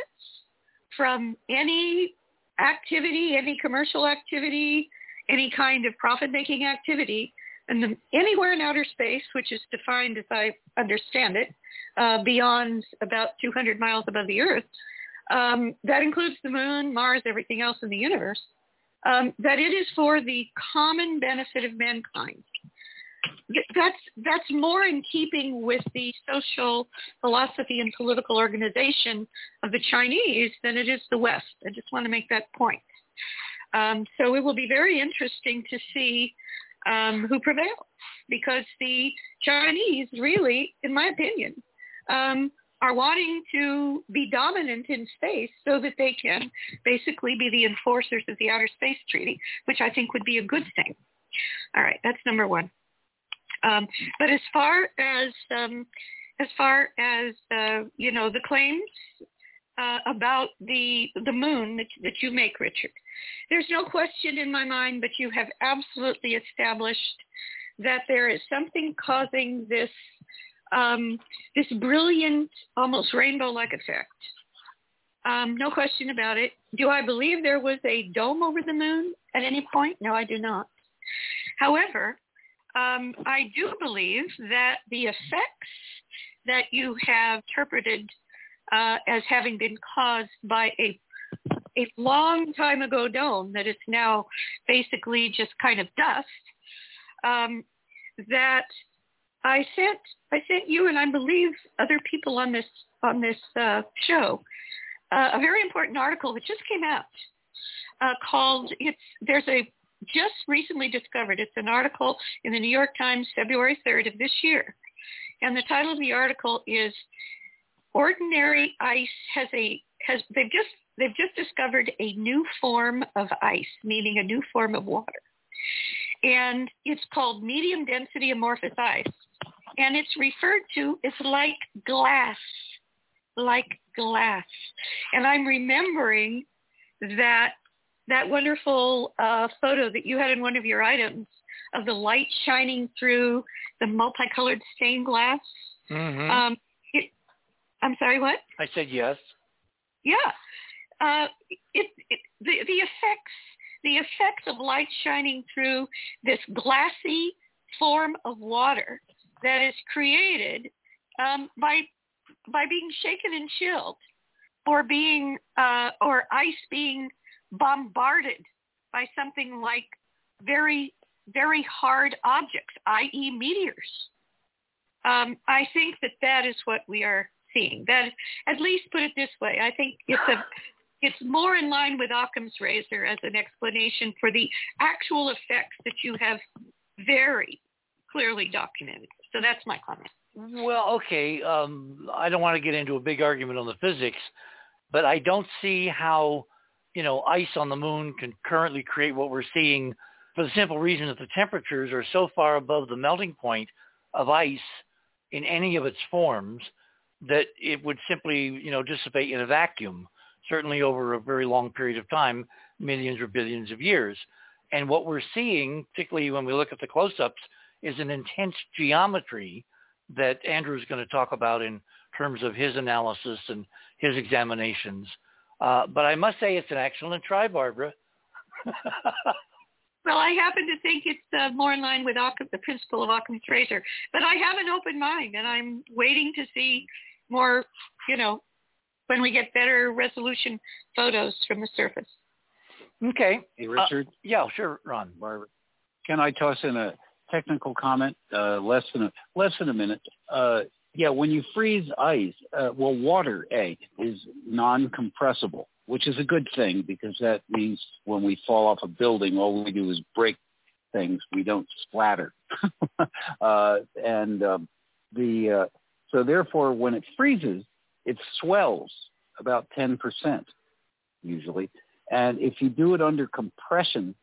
from any activity, any commercial activity, any kind of profit-making activity, and the, anywhere in outer space, which is defined as I understand it, uh, beyond about 200 miles above the Earth, um, that includes the moon, Mars, everything else in the universe, um, that it is for the common benefit of mankind. That's, that's more in keeping with the social philosophy and political organization of the Chinese than it is the West. I just want to make that point. Um, so it will be very interesting to see um, who prevails because the Chinese really, in my opinion, um, are wanting to be dominant in space so that they can basically be the enforcers of the Outer Space Treaty, which I think would be a good thing. All right, that's number one. Um, but as far as um, as far as uh, you know, the claims uh, about the the moon that, that you make, Richard, there's no question in my mind, but you have absolutely established that there is something causing this um, this brilliant, almost rainbow-like effect. Um, no question about it. Do I believe there was a dome over the moon at any point? No, I do not. However, um, I do believe that the effects that you have interpreted uh, as having been caused by a a long time ago dome that is now basically just kind of dust. Um, that I sent I sent you and I believe other people on this on this uh, show uh, a very important article that just came out uh, called it's there's a just recently discovered it's an article in the New York Times February 3rd of this year. And the title of the article is ordinary ice has a has they've just they've just discovered a new form of ice meaning a new form of water. And it's called medium density amorphous ice and it's referred to as like glass, like glass. And I'm remembering that that wonderful uh, photo that you had in one of your items of the light shining through the multicolored stained glass. Mm-hmm. Um, it, I'm sorry, what? I said yes. Yeah. Uh, it, it, the, the effects the effects of light shining through this glassy form of water that is created um, by by being shaken and chilled, or being uh, or ice being bombarded by something like very very hard objects, i.e., meteors. Um, I think that that is what we are seeing. That at least put it this way, I think it's a it's more in line with Occam's razor as an explanation for the actual effects that you have very clearly documented. So that's my comment. Well, okay. Um, I don't want to get into a big argument on the physics, but I don't see how, you know, ice on the moon can currently create what we're seeing for the simple reason that the temperatures are so far above the melting point of ice in any of its forms that it would simply, you know, dissipate in a vacuum, certainly over a very long period of time, millions or billions of years. And what we're seeing, particularly when we look at the close-ups, is an intense geometry that Andrew is going to talk about in terms of his analysis and his examinations. Uh, but I must say it's an excellent try, Barbara. well, I happen to think it's uh, more in line with Occam, the principle of Occam's razor. But I have an open mind, and I'm waiting to see more, you know, when we get better resolution photos from the surface. Okay. Hey, Richard. Uh, yeah, sure, Ron. Barbara. Can I toss in a technical comment, uh, less than a, less than a minute. Uh, yeah, when you freeze ice, uh, well, water A is non-compressible, which is a good thing because that means when we fall off a building, all we do is break things. We don't splatter. uh, and um, the uh, so therefore, when it freezes, it swells about 10% usually. And if you do it under compression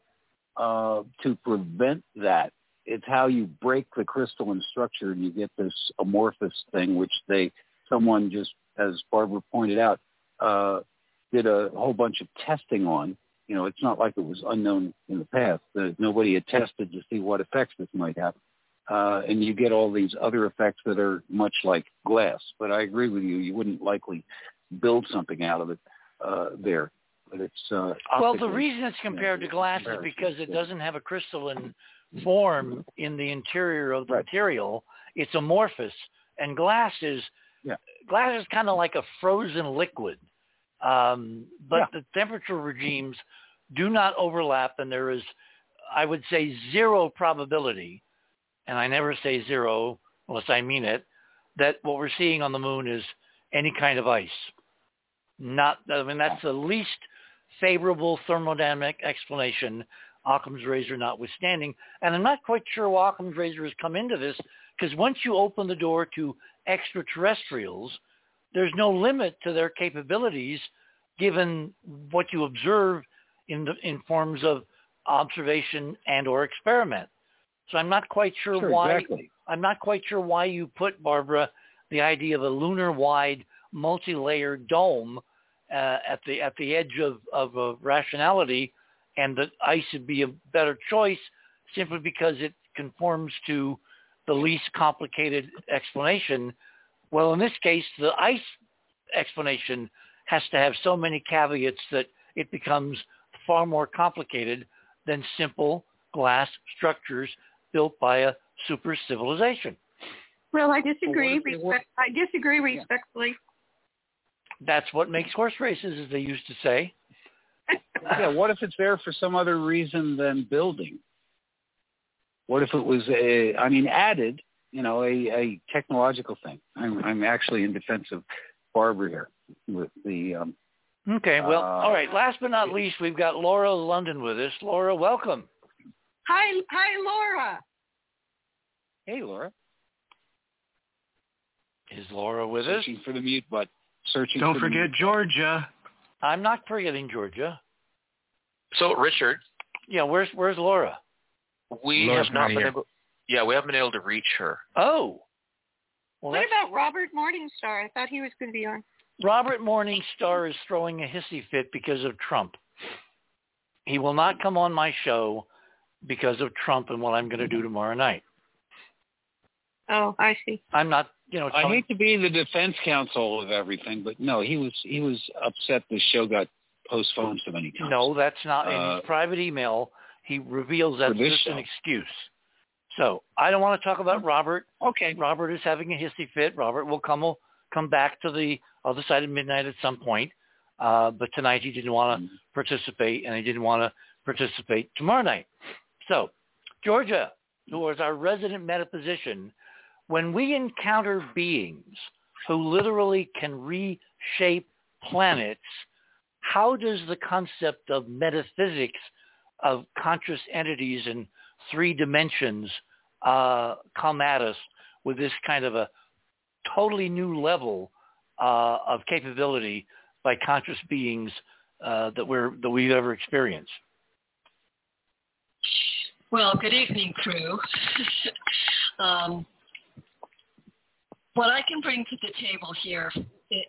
uh, to prevent that, it's how you break the crystalline structure and you get this amorphous thing, which they someone just as Barbara pointed out uh, did a whole bunch of testing on. You know, it's not like it was unknown in the past. Uh, nobody had tested to see what effects this might have. Uh, and you get all these other effects that are much like glass. But I agree with you; you wouldn't likely build something out of it uh, there. But it's uh, well, the reason it's compared to glass is because it doesn't have a crystalline form in the interior of the right. material. It's amorphous, and glass is yeah. glass is kind of like a frozen liquid. Um, but yeah. the temperature regimes do not overlap, and there is, I would say, zero probability, and I never say zero unless I mean it, that what we're seeing on the moon is any kind of ice. Not, I mean, that's the least favorable thermodynamic explanation Occam's razor notwithstanding. And I'm not quite sure why Occam's razor has come into this because once you open the door to extraterrestrials, there's no limit to their capabilities given what you observe in the in forms of observation and or experiment. So I'm not quite sure, Sure, why exactly. I'm not quite sure why you put Barbara the idea of a lunar-wide multi-layered dome uh, at the at the edge of of uh, rationality, and that ice would be a better choice simply because it conforms to the least complicated explanation. Well, in this case, the ice explanation has to have so many caveats that it becomes far more complicated than simple glass structures built by a super civilization. Well, I disagree. Respect, I disagree respectfully. That's what makes horse races, as they used to say. Yeah, what if it's there for some other reason than building? What if it was a, I mean, added, you know, a, a technological thing? I'm, I'm actually in defense of Barbara here with the, um, Okay, well, Uh, all right. Last but not least, we've got Laura London with us. Laura, welcome. Hi, hi, Laura. hey, Laura, Is Laura with us? searching for the mute button. Searching Don't for the forget mute. Georgia. I'm not forgetting Georgia. So, Richard, Yeah, where's where's Laura? we Laura's have not not been here. able. Yeah, we haven't been able to reach her. Oh, well, what about Robert Morningstar? I thought he was going to be on. Robert Morningstar is throwing a hissy fit because of Trump. He will not come on my show because of Trump and what I'm going to do tomorrow night. Oh, I see. I'm not, you know, I hate to be the defense counsel of everything, but no, he was he was upset the show got postponed so many times. No, that's not in Uh, his private email. He reveals that's just an excuse. So I don't want to talk about Robert. Okay. Robert is having a hissy fit. Robert will come will come back to the other side of midnight at some point. Uh, but tonight he didn't want to participate, and he didn't want to participate tomorrow night. So, Georgia, who is our resident metaphysician, when we encounter beings who literally can reshape planets, how does the concept of metaphysics of conscious entities in three dimensions uh, come at us with this kind of a totally new level uh, of capability by conscious beings uh, that we're that we've ever experienced. Well, good evening, crew. um, what I can bring to the table here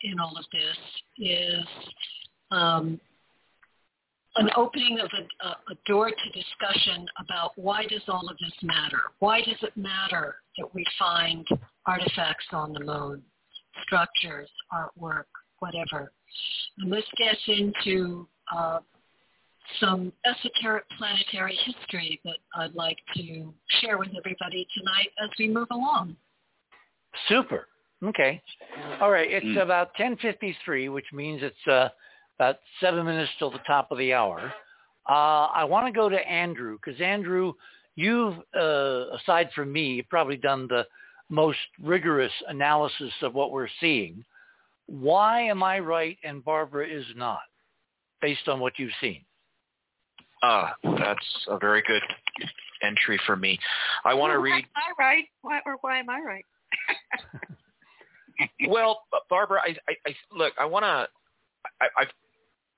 in, all of this is um, an opening of a, a, door to discussion about why does all of this matter? Why does it matter that we find artifacts on the moon, structures, artwork, whatever? And this gets into uh, some esoteric planetary history that I'd like to share with everybody tonight as we move along. Super. Okay. All right. It's Mm. about 10:53, which means it's uh, about seven minutes till the top of the hour. Uh, I want to go to Andrew because Andrew, you've uh, aside from me, you've probably done the most rigorous analysis of what we're seeing. Why am I right and Barbara is not, based on what you've seen? Ah, that's a very good entry for me. I want to Well, read. Why am I right? Why, or why am I right? Well, Barbara, I, I, I look. I want to. I've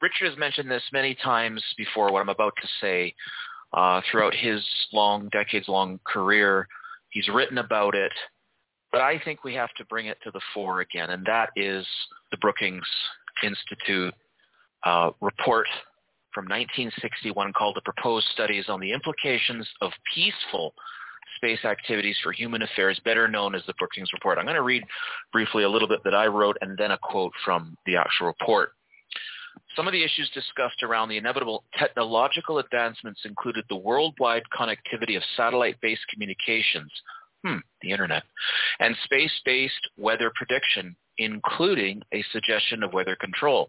Richard has mentioned this many times before. What I'm about to say, uh, throughout his long, decades-long career, he's written about it. But I think we have to bring it to the fore again, and that is the Brookings Institute uh, report from 1961 called "The Proposed Studies on the Implications of Peaceful." Space Activities for Human Affairs, better known as the Brookings Report. I'm going to read briefly a little bit that I wrote and then a quote from the actual report. Some of the issues discussed around the inevitable technological advancements included the worldwide connectivity of satellite-based communications, hmm, the internet, and space-based weather prediction, including a suggestion of weather control.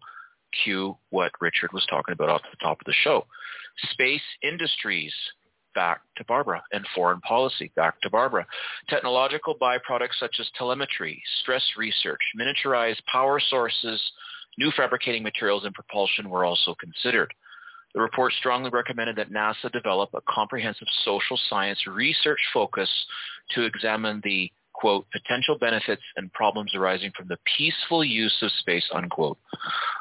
Cue what Richard was talking about off the top of the show. Space industries, back to Barbara, and foreign policy, back to Barbara. Technological byproducts such as telemetry, stress research, miniaturized power sources, new fabricating materials, and propulsion were also considered. The report strongly recommended that NASA develop a comprehensive social science research focus to examine the, quote, potential benefits and problems arising from the peaceful use of space, unquote.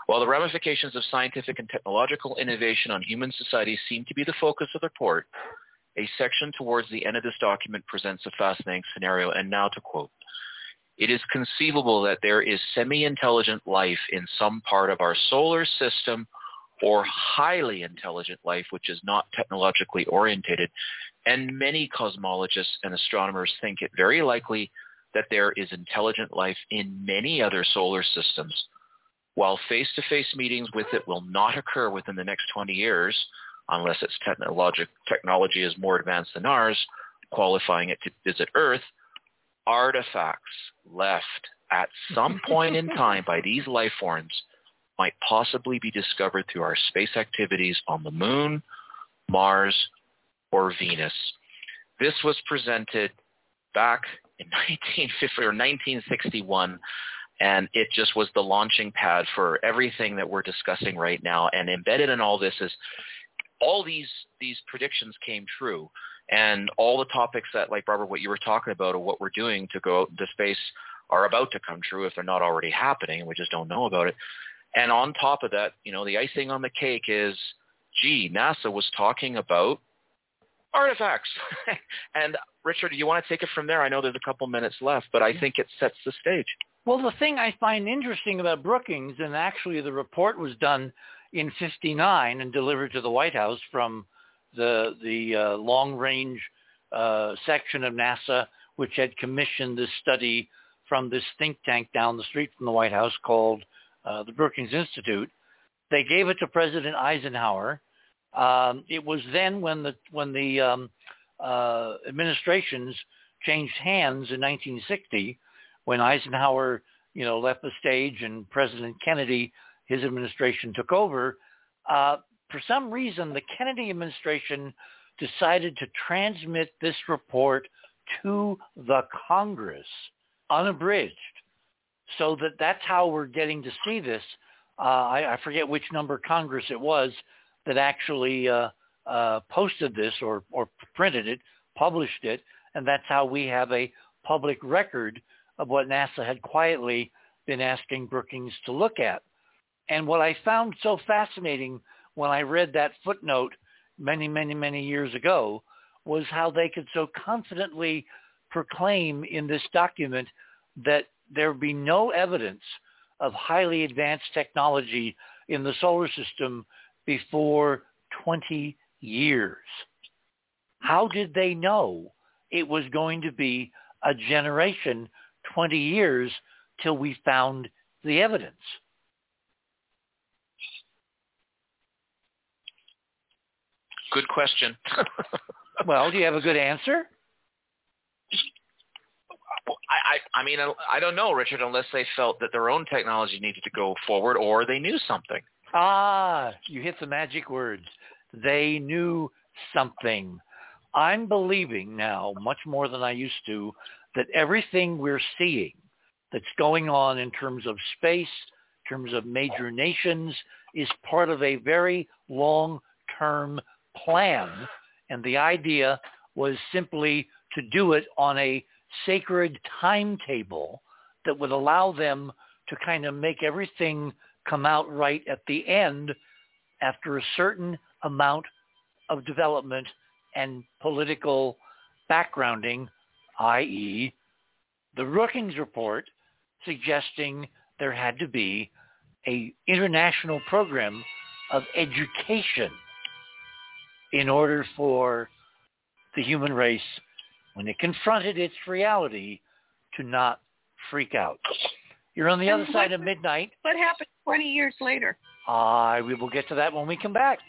While the ramifications of scientific and technological innovation on human society seem to be the focus of the report, a section towards the end of this document presents a fascinating scenario. And now to quote, it is conceivable that there is semi-intelligent life in some part of our solar system or highly intelligent life which is not technologically orientated. And many cosmologists and astronomers think it very likely that there is intelligent life in many other solar systems. While face-to-face meetings with it will not occur within the next 20 years, unless its technologic, technology is more advanced than ours, qualifying it to visit Earth, artifacts left at some point in time by these life forms might possibly be discovered through our space activities on the moon, Mars, or Venus. This was presented back in 1950 or 1961 and it just was the launching pad for everything that we're discussing right now. And embedded in all this is all these these predictions came true. And all the topics that like Barbara what you were talking about or what we're doing to go out into space are about to come true if they're not already happening. And we just don't know about it and on top of that you know the icing on the cake is gee NASA was talking about artifacts. And Richard do you want to take it from there? I know there's a couple minutes left but I think it sets the stage. Well the thing I find interesting about Brookings and actually the report was done in 59 and delivered to the White House from the the uh, long range uh, section of NASA, which had commissioned this study from this think tank down the street from the White House called uh, the Brookings Institute. They gave it to President Eisenhower. Um, it was then when the when the um, uh, administrations changed hands in 1960, when Eisenhower you know left the stage and President Kennedy his administration took over, uh, for some reason the Kennedy administration decided to transmit this report to the Congress unabridged so that that's how we're getting to see this. Uh, I, I, forget which number Congress it was that actually uh, uh, posted this or, or printed it, published it, and that's how we have a public record of what NASA had quietly been asking Brookings to look at. And what I found so fascinating when I read that footnote many, many, many years ago was how they could so confidently proclaim in this document that there be no evidence of highly advanced technology in the solar system before 20 years. How did they know it was going to be a generation, 20 years, till we found the evidence? Good question. well, do you have a good answer? I, I, I mean, I don't know, Richard, unless they felt that their own technology needed to go forward or they knew something. Ah, you hit the magic words. They knew something. I'm believing now, much more than I used to, that everything we're seeing that's going on in terms of space, in terms of major nations, is part of a very long-term plan. And the idea was simply to do it on a sacred timetable that would allow them to kind of make everything come out right at the end after a certain amount of development and political backgrounding, i.e. the Brookings report suggesting there had to be a international program of education in order for the human race, when it confronted its reality, to not freak out. You're on the and other side of midnight. What happened 20 years later? Uh, we will get to that when we come back.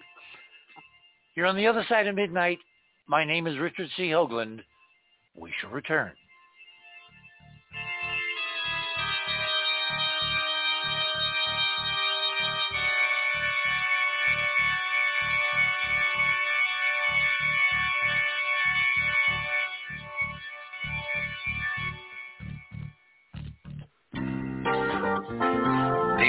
You're on the other side of midnight. My name is Richard C. Hoagland. We shall return.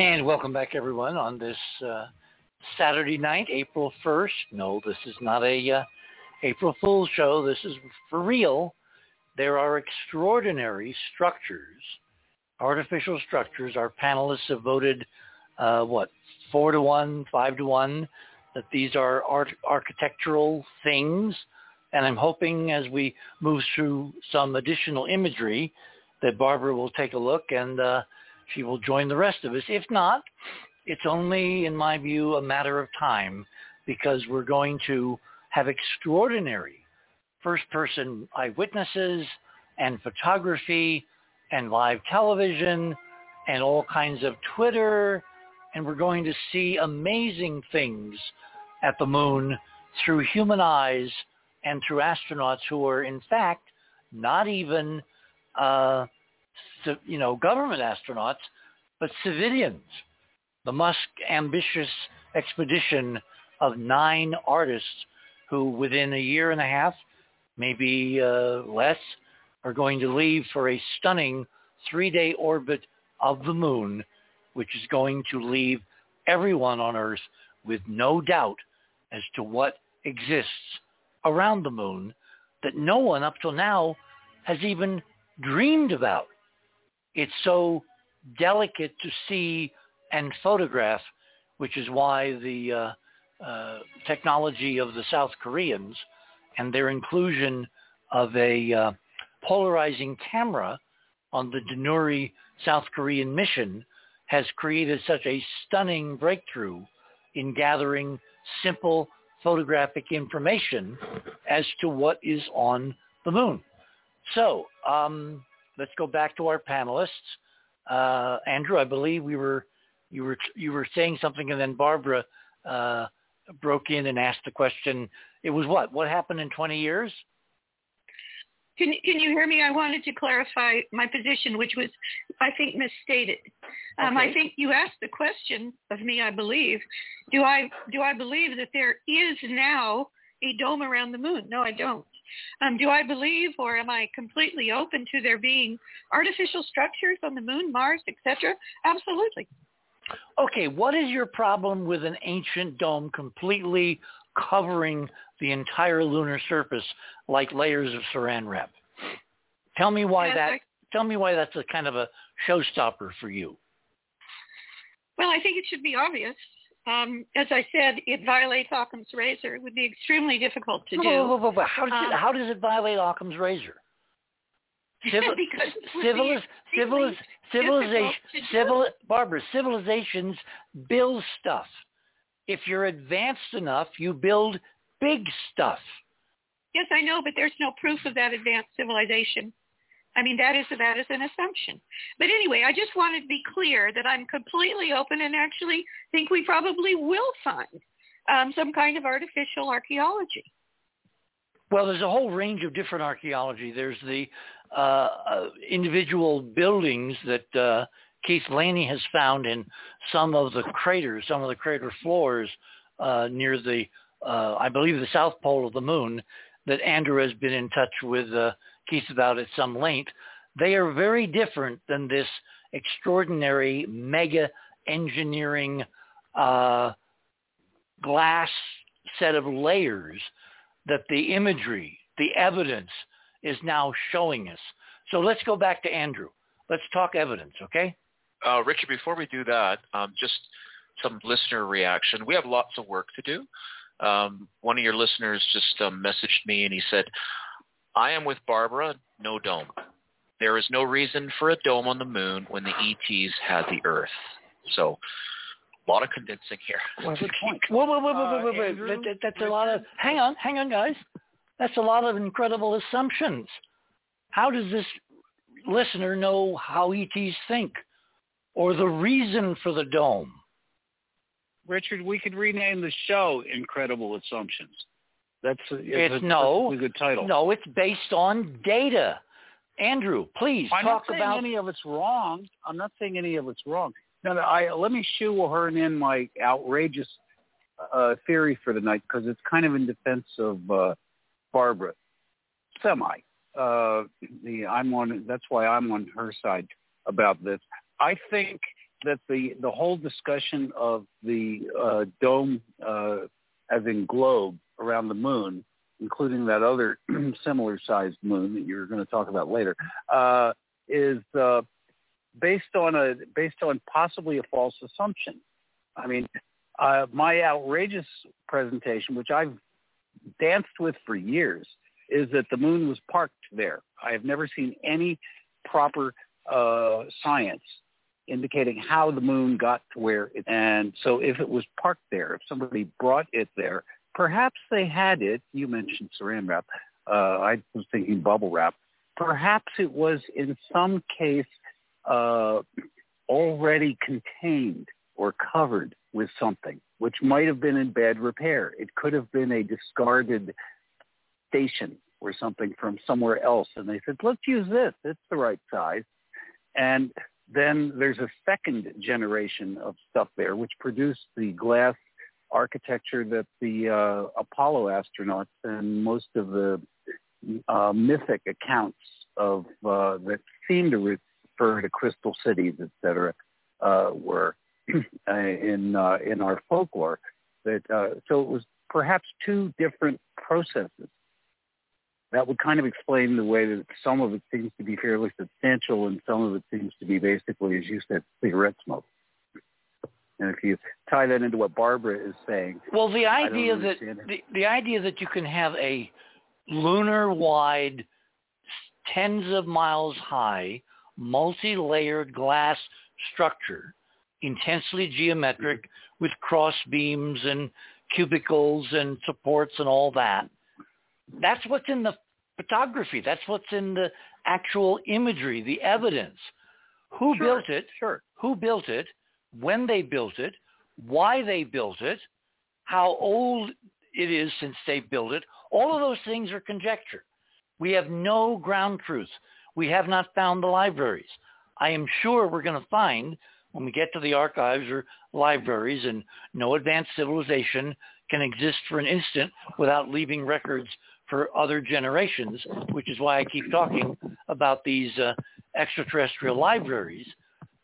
And welcome back, everyone, on this uh, Saturday night, April 1st. No, this is not a uh, April Fool's show. This is for real. There are extraordinary structures, artificial structures. Our panelists have voted, uh, what, four to one, five to one, that these are art- architectural things. And I'm hoping as we move through some additional imagery that Barbara will take a look and uh, she will join the rest of us. If not, it's only, in my view, a matter of time because we're going to have extraordinary first-person eyewitnesses and photography and live television and all kinds of Twitter, and we're going to see amazing things at the moon through human eyes and through astronauts who are, in fact, not even uh, you know, government astronauts, but civilians. The Musk ambitious expedition of nine artists who within a year and a half, maybe uh, less, are going to leave for a stunning three-day orbit of the moon, which is going to leave everyone on Earth with no doubt as to what exists around the moon that no one up till now has even dreamed about it's so delicate to see and photograph, which is why the uh, uh, technology of the South Koreans and their inclusion of a uh, polarizing camera on the Danuri South Korean mission has created such a stunning breakthrough in gathering simple photographic information as to what is on the moon. So um, let's go back to our panelists. Uh, Andrew, I believe we were you were you were saying something, and then Barbara uh, broke in and asked the question. It was what? What happened in 20 years? Can can you hear me? I wanted to clarify my position, which was, I think, misstated. Um, okay. I think you asked the question of me. I believe. Do I do I believe that there is now a dome around the moon? No, I don't. Um, do I believe or am I completely open to there being artificial structures on the moon, Mars, etc.? Absolutely. Okay, what is your problem with an ancient dome completely covering the entire lunar surface like layers of saran wrap? Tell me why Yes, that I- tell me why that's a kind of a showstopper for you. Well, I think it should be obvious. Um, as I said, it violates Occam's razor. It would be extremely difficult to do. whoa, whoa, whoa. How does it, Um, how does it violate Occam's razor? Civil, Because it would civiliz, civiliz, civilization, difficult to do. civil, Barbara, civilizations build stuff. If you're advanced enough, you build big stuff. Yes, I know, but there's no proof of that advanced civilization. I mean, that is that is an assumption. But anyway, I just wanted to be clear that I'm completely open and actually think we probably will find um, some kind of artificial archaeology. Well, there's a whole range of different archaeology. There's the uh, uh, individual buildings that uh, Keith Laney has found in some of the craters, some of the crater floors uh, near the, uh, I believe, the south pole of the moon that Andrew has been in touch with Keith about at some length, they are very different than this extraordinary mega engineering uh, glass set of layers that the imagery, the evidence is now showing us. So let's go back to Andrew. Let's talk evidence, okay? Uh, Richard, before we do that, um, just some listener reaction. We have lots of work to do. Um, one of your listeners just um, messaged me and he said, I am with Barbara, no dome. There is no reason for a dome on the moon when the ETs had the Earth. So a lot of convincing here. Well, good point. Whoa, whoa, whoa, whoa, whoa, whoa. That, that, that's a lot of, hang on, hang on, guys. That's a lot of incredible assumptions. How does this listener know how ETs think or the reason for the dome? Richard, we could rename the show "Incredible Assumptions." That's a, it's, it's a, no a good title. No, it's based on data. Andrew, please I'm talk not saying about any of it's wrong. I'm not saying any of it's wrong. No, no. I let me shoehorn in my outrageous uh, theory for the night because it's kind of in defense of uh, Barbara. Semi. Uh, the I'm on. That's why I'm on her side about this. I think that the the whole discussion of the uh, dome, uh, as in globe around the moon, including that other similar sized moon that you're going to talk about later, uh, is uh, based on a based on possibly a false assumption. I mean, uh, my outrageous presentation, which I've danced with for years, is that the moon was parked there. I have never seen any proper uh, science indicating how the moon got to where it and so if it was parked there if somebody brought it there perhaps they had it you mentioned saran wrap uh, i was thinking bubble wrap perhaps it was in some case uh, already contained or covered with something which might have been in bad repair. It could have been a discarded station or something from somewhere else and they said let's use this. It's the right size. And then there's a second generation of stuff there, which produced the glass architecture that the uh, Apollo astronauts and most of the uh, mythic accounts of uh, that seem to refer to crystal cities, et cetera, uh, were in uh, in our folklore. That uh, so it was perhaps two different processes that would kind of explain the way that some of it seems to be fairly substantial and some of it seems to be basically, as you said, cigarette smoke. And if you tie that into what Barbara is saying, well, the idea that the, the idea that you can have a lunar-wide, tens of miles high, multi-layered glass structure, intensely geometric, with cross beams and cubicles and supports and all that that's what's in the photography. That's what's in the actual imagery, the evidence. Who sure, built it? Sure. Who built it? When they built it? Why they built it? How old it is since they built it? All of those things are conjecture. We have no ground truth. We have not found the libraries. I am sure we're going to find when we get to the archives or libraries and no advanced civilization can exist for an instant without leaving records for other generations, which is why I keep talking about these uh, extraterrestrial libraries.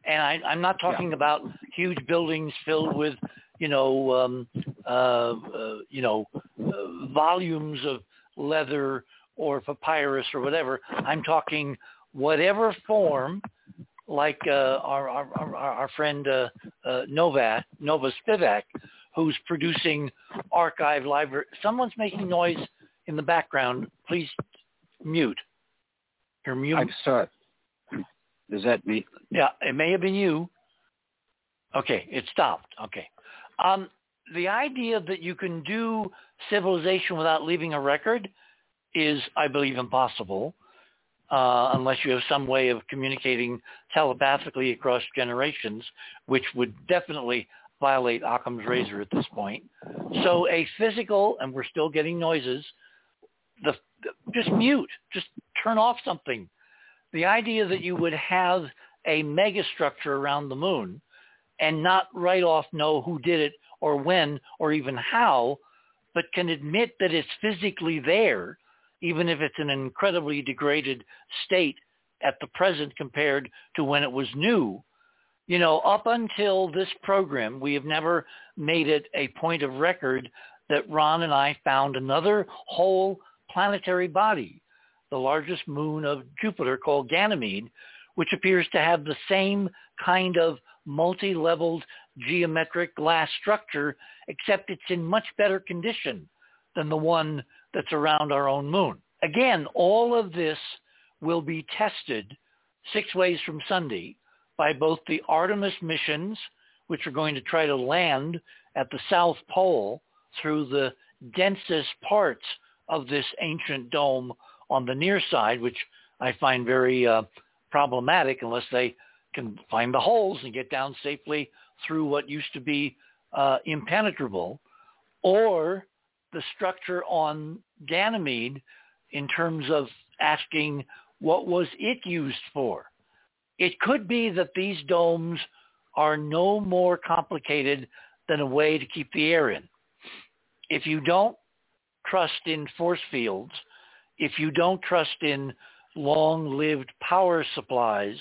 And I, I'm not talking yeah. about huge buildings filled with, you know, um, uh, uh, you know, uh, volumes of leather or papyrus or whatever. I'm talking whatever form, like uh, our, our, our, our friend uh, uh, Nova, Nova Spivack, who's producing archive library. Someone's making noise in the background, please mute. You're mute. I'm sorry. Is that me? Yeah, it may have been you. Okay, it stopped. Okay. Um, the idea that you can do civilization without leaving a record is, I believe, impossible uh, unless you have some way of communicating telepathically across generations, which would definitely violate Occam's razor at this point. So a physical, and we're still getting noises, the, just mute, just turn off something. The idea that you would have a megastructure around the moon and not right off know who did it or when or even how, but can admit that it's physically there even if it's in an incredibly degraded state at the present compared to when it was new. You know, up until this program, we have never made it a point of record that Ron and I found another whole planetary body, the largest moon of Jupiter called Ganymede, which appears to have the same kind of multi-leveled geometric glass structure, except it's in much better condition than the one that's around our own moon. Again, all of this will be tested six ways from Sunday by both the Artemis missions, which are going to try to land at the South Pole through the densest parts of this ancient dome on the near side, which I find very uh, problematic unless they can find the holes and get down safely through what used to be uh, impenetrable, or the structure on Ganymede in terms of asking what was it used for. It could be that these domes are no more complicated than a way to keep the air in. If you don't trust in force fields, if you don't trust in long-lived power supplies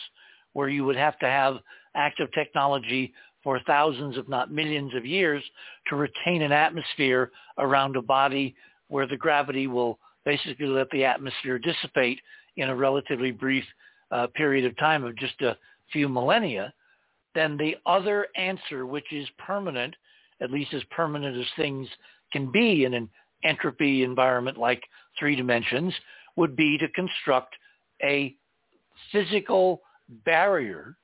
where you would have to have active technology for thousands, if not millions of years to retain an atmosphere around a body where the gravity will basically let the atmosphere dissipate in a relatively brief uh, period of time of just a few millennia, then the other answer, which is permanent, at least as permanent as things can be in an entropy environment like three dimensions, would be to construct a physical barrier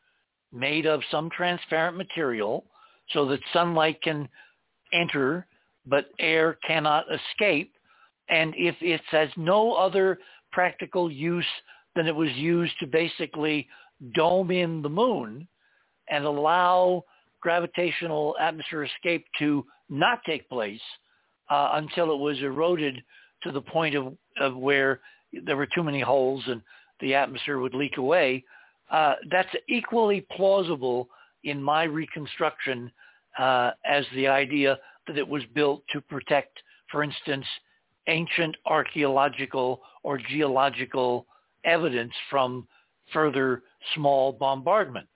made of some transparent material so that sunlight can enter but air cannot escape. And if it has no other practical use than it was used to basically dome in the moon and allow gravitational atmosphere escape to not take place uh, until it was eroded to the point of, of where there were too many holes and the atmosphere would leak away. Uh, that's equally plausible in my reconstruction uh, as the idea that it was built to protect, for instance, ancient archaeological or geological evidence from further small bombardment.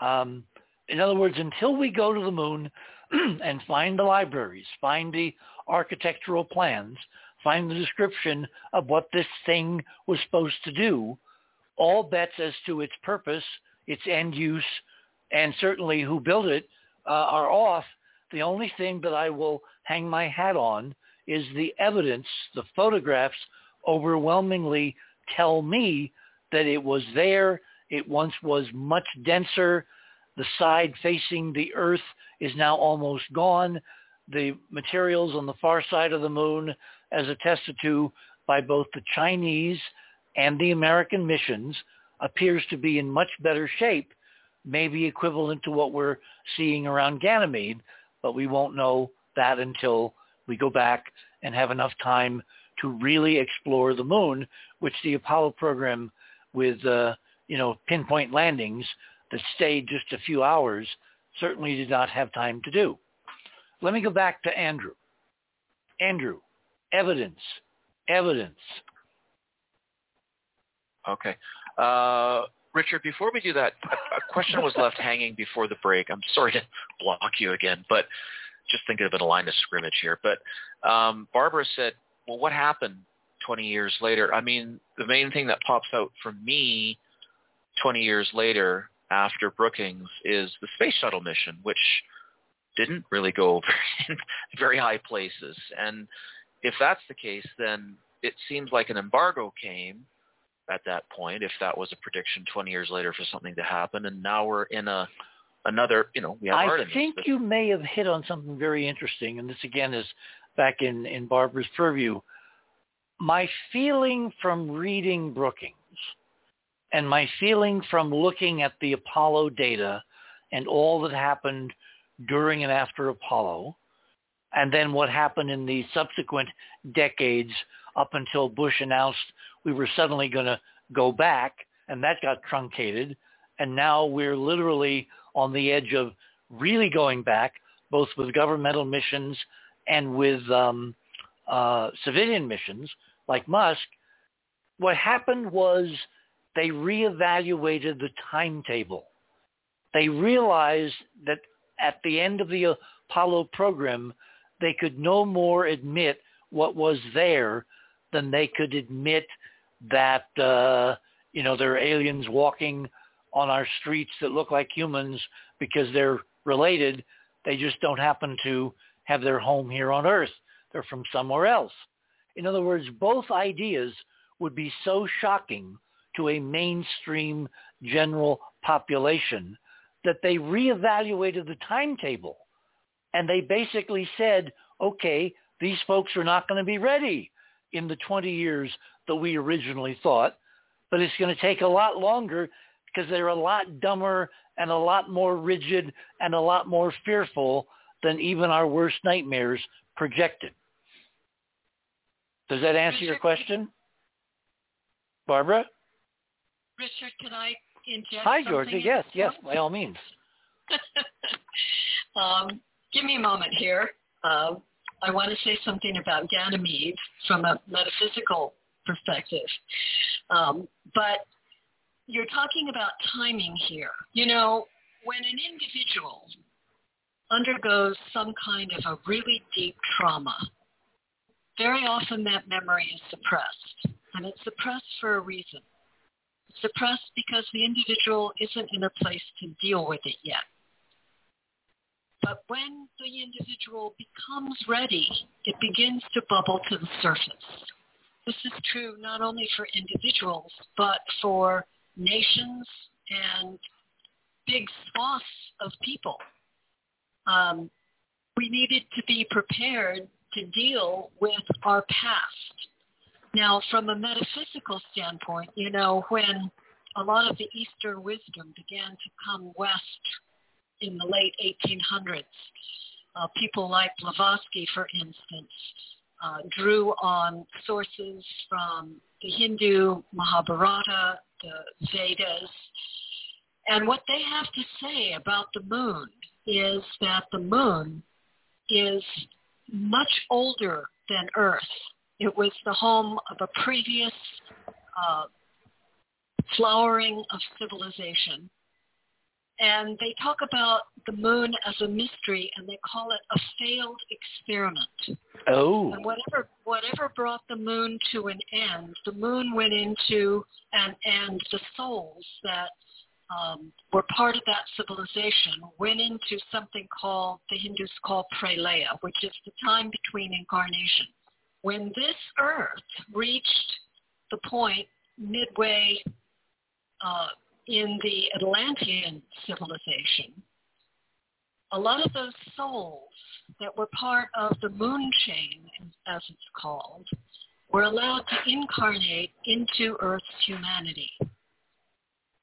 Um, in other words, until we go to the moon and find the libraries, find the architectural plans, find the description of what this thing was supposed to do, all bets as to its purpose, its end use, and certainly who built it uh, are off. The only thing that I will hang my hat on is the evidence, the photographs overwhelmingly tell me that it was there. It once was much denser. The side facing the Earth is now almost gone. The materials on the far side of the moon, as attested to by both the Chinese and the American missions, appears to be in much better shape, maybe equivalent to what we're seeing around Ganymede, but we won't know that until we go back and have enough time to really explore the moon, which the Apollo program with, uh, you know, pinpoint landings that stayed just a few hours certainly did not have time to do. Let me go back to Andrew. Andrew, evidence, evidence. Okay. Uh, Richard, before we do that, a, question was left hanging before the break. I'm sorry to block you again, but just thinking of a line of scrimmage here. But um, Barbara said, well, what happened 20 years later? I mean, the main thing that pops out for me 20 years later after Brookings is the space shuttle mission, which didn't really go very, very high places. And if that's the case, then it seems like an embargo came at that point, if that was a prediction 20 years later for something to happen. And now we're in a another, you know, we have I Artemis. think but- you may have hit on something very interesting, and this again is back in, in Barbara's purview. My feeling from reading Brookings and my feeling from looking at the Apollo data and all that happened during and after Apollo, and then what happened in the subsequent decades up until Bush announced we were suddenly going to go back, and that got truncated, and now we're literally on the edge of really going back, both with governmental missions and with um, uh, civilian missions like Musk. what happened was they reevaluated the timetable. They realized that at the end of the Apollo program, they could no more admit what was there than they could admit that uh, you know there are aliens walking on our streets that look like humans because they're related. They just don't happen to have their home here on Earth. They're from somewhere else. In other words, both ideas would be so shocking to a mainstream general population that they reevaluated the timetable and they basically said, okay, these folks are not going to be ready in the 20 years that we originally thought, but it's going to take a lot longer because they're a lot dumber and a lot more rigid and a lot more fearful than even our worst nightmares projected. Does that answer your question? Barbara? Richard, can I inject Hi, Georgia. Yes, yes, by all means. um, give me a moment here. Uh, I want to say something about Ganymede from a metaphysical perspective. Um, but you're talking about timing here. You know, when an individual undergoes some kind of a really deep trauma, very often that memory is suppressed. And it's suppressed for a reason. Suppressed because the individual isn't in a place to deal with it yet. But when the individual becomes ready, it begins to bubble to the surface. This is true not only for individuals, but for nations and big swaths of people. Um, we needed to be prepared to deal with our past. Now, from a metaphysical standpoint, you know, when a lot of the Eastern wisdom began to come west in the late 1800s, uh, people like Blavatsky, for instance, uh, drew on sources from the Hindu Mahabharata, the Vedas, and what they have to say about the moon is that the moon is much older than Earth. It was the home of a previous uh, flowering of civilization. And they talk about the moon as a mystery, and they call it a failed experiment. Oh. And whatever whatever brought the moon to an end, the moon went into and and the souls that um, were part of that civilization went into something called the Hindus call pralaya, which is the time between incarnation. When this Earth reached the point midway uh, in the Atlantean civilization, a lot of those souls that were part of the moon chain, as it's called, were allowed to incarnate into Earth's humanity.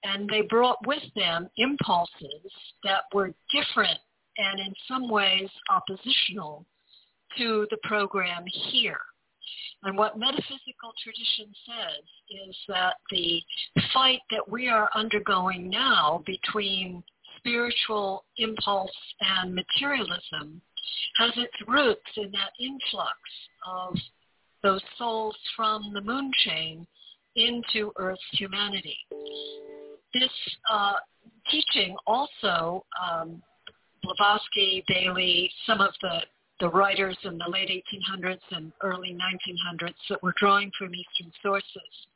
And they brought with them impulses that were different and in some ways oppositional to the program here. And what metaphysical tradition says is that the fight that we are undergoing now between spiritual impulse and materialism has its roots in that influx of those souls from the moon chain into Earth's humanity. This uh, teaching also, um, Blavatsky, Bailey, some of the, the writers in the late 1800s and early 1900s that were drawing from Eastern sources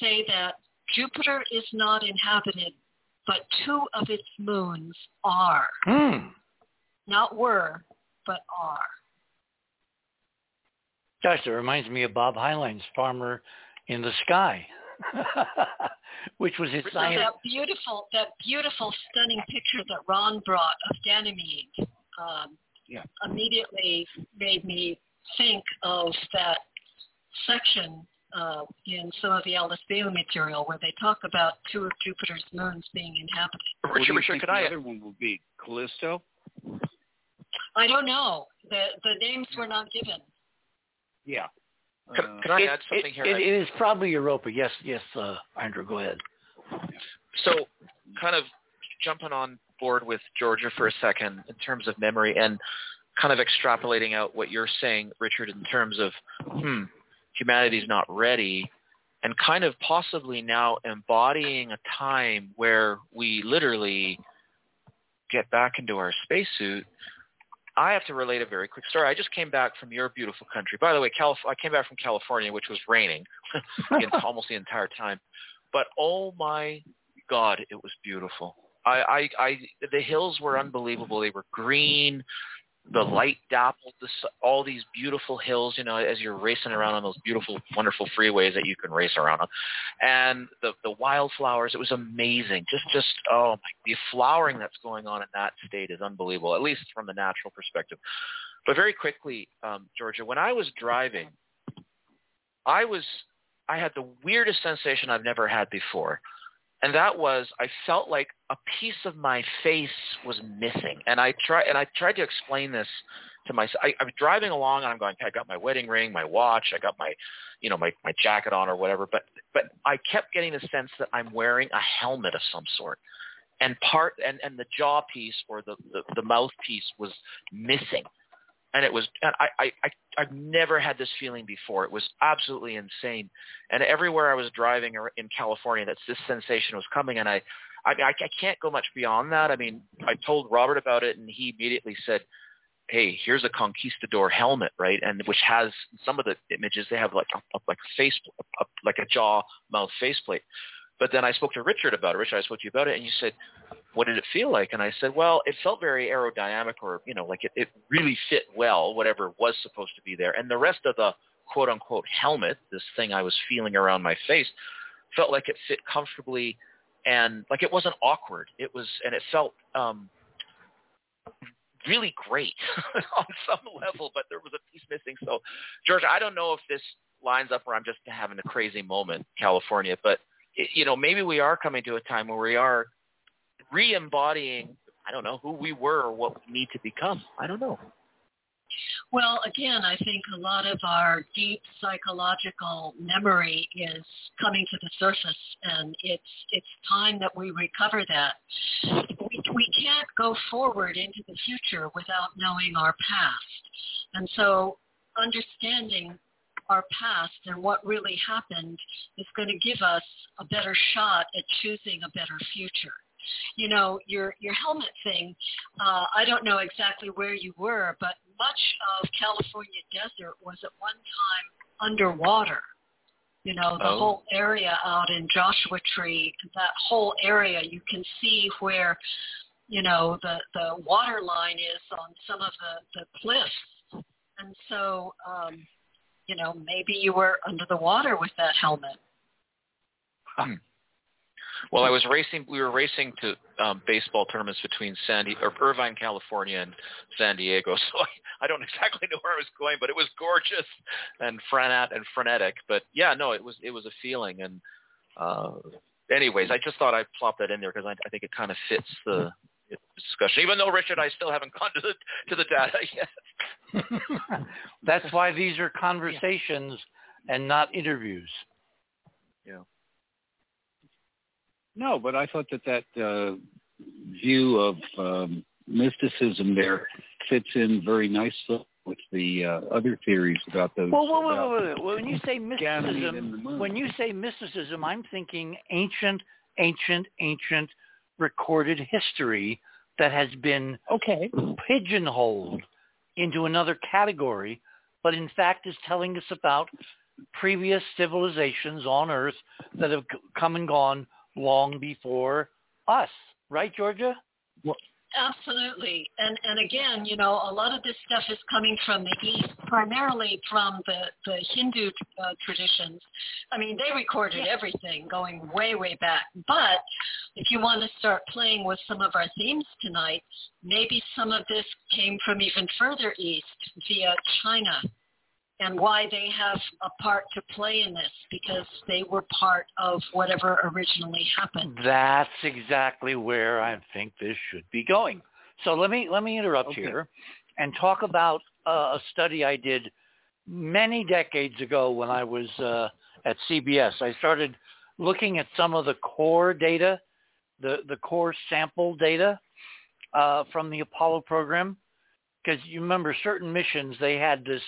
say that Jupiter is not inhabited, but two of its moons are. Hmm. Not were, but are. Gosh, that reminds me of Bob Heinlein's Farmer in the Sky, which was his So science. that beautiful, that beautiful, stunning picture that Ron brought of Ganymede um, Yeah. immediately made me think of that section uh, in some of the Alice Bailey material where they talk about two of Jupiter's moons being inhabited. What do Richard, you Richard, think could the I? other one will be? Callisto? I don't know. The the names were not given. Yeah. Could, Uh, could I It- add something it, here? It, it is probably Europa. Yes, yes, uh, Andrew, go ahead. So kind of jumping on board with Georgia for a second in terms of memory and kind of extrapolating out what you're saying, Richard, in terms of, hmm, humanity's not ready. and kind of possibly now embodying a time where we literally get back into our spacesuit, I have to relate a very quick story. I just came back from your beautiful country. By the way, Calif- I came back from California, which was raining almost the entire time. But oh my God, it was beautiful. I, I, I, the hills were unbelievable. They were green the light dappled the, all these beautiful hills, you know, as you're racing around on those beautiful, wonderful freeways that you can race around on, and the the wildflowers. It was amazing. Just just oh my, the flowering that's going on in that state is unbelievable, at least from the natural perspective. But very quickly, um, Georgia, when I was driving, I was I had the weirdest sensation I've never had before and that was I felt like a piece of my face was missing, and I try and I tried to explain this to myself. I, I'm driving along and I'm going, I got my wedding ring, my watch, I got my, you know, my my jacket on or whatever, but but I kept getting the sense that I'm wearing a helmet of some sort, and part and and the jaw piece or the the, the mouthpiece was missing and it was and I, I I I've never had this feeling before. It was absolutely insane, and everywhere I was driving in California, that's this sensation was coming, and I. I, I can't go much beyond that. I mean, I told Robert about it, and he immediately said, "Hey, here's a conquistador helmet, right? And which has some of the images they have like a, like face, a, like a jaw mouth faceplate. But then I spoke to Richard about it. Richard, I spoke to you about it, and you said, "What did it feel like?" And I said, "Well, it felt very aerodynamic, or you know, like it, it really fit well, whatever was supposed to be there. And the rest of the quote unquote helmet, this thing I was feeling around my face, felt like it fit comfortably, and like it wasn't awkward. It was, and it felt um, really great on some level, but there was a piece missing. So, George, I don't know if this lines up where I'm just having a crazy moment, California, but you know, maybe we are coming to a time where we are re-embodying, I don't know, who we were or what we need to become. I don't know. Well, again, I think a lot of our deep psychological memory is coming to the surface, and it's it's time that we recover that. We, we can't go forward into the future without knowing our past, and so understanding our past and what really happened is going to give us a better shot at choosing a better future. You know, your your helmet thing, uh, I don't know exactly where you were, but much of California desert was at one time underwater. You know, the oh. whole area out in Joshua Tree, that whole area, you can see where, you know, the, the water line is on some of the, the cliffs. And so um, you know, maybe you were under the water with that helmet. Hmm. Well, I was racing. We were racing to um, baseball tournaments between Sandy or Irvine, California, and San Diego. So I, I don't exactly know where I was going, but it was gorgeous and frenet and frenetic. But yeah, no, it was it was a feeling. And uh, anyways, I just thought I'd plop that in there because I, I think it kind of fits the discussion. Even though Richard, I still haven't gone to the to the data yet. That's why these are conversations yeah. and not interviews. Yeah. No, but I thought that that uh, view of um, mysticism there fits in very nicely with the uh, other theories about those. Well, wait, wait, wait, wait. when you say mysticism, when you say mysticism, I'm thinking ancient, ancient, ancient recorded history that has been okay pigeonholed into another category, but in fact is telling us about previous civilizations on Earth that have come and gone long before us. Right, Georgia? Well, Absolutely. And and again, you know, a lot of this stuff is coming from the East, primarily from the, the Hindu uh, traditions. I mean, they recorded everything going way, way back. But if you want to start playing with some of our themes tonight, maybe some of this came from even further east via China and why they have a part to play in this because they were part of whatever originally happened. That's exactly where I think this should be going. So let me let me interrupt okay. here and talk about uh, a study I did many decades ago when I was uh, at CBS. I started looking at some of the core data, the the core sample data uh, from the Apollo program, because you remember certain missions they had this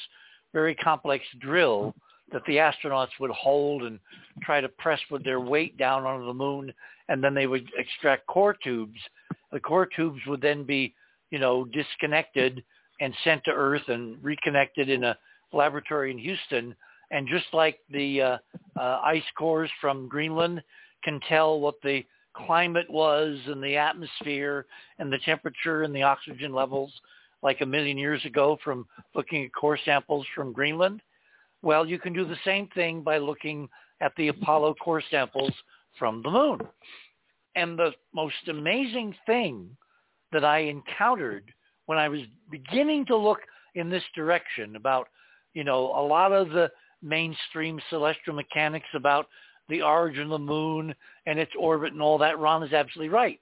very complex drill that the astronauts would hold and try to press with their weight down onto the moon, and then they would extract core tubes. The core tubes would then be, you know, disconnected and sent to Earth and reconnected in a laboratory in Houston. And just like the uh, uh, ice cores from Greenland can tell what the climate was and the atmosphere and the temperature and the oxygen levels like a million years ago from looking at core samples from Greenland, well, you can do the same thing by looking at the Apollo core samples from the moon. And the most amazing thing that I encountered when I was beginning to look in this direction about, you know, a lot of the mainstream celestial mechanics about the origin of the moon and its orbit and all that, Ron is absolutely right.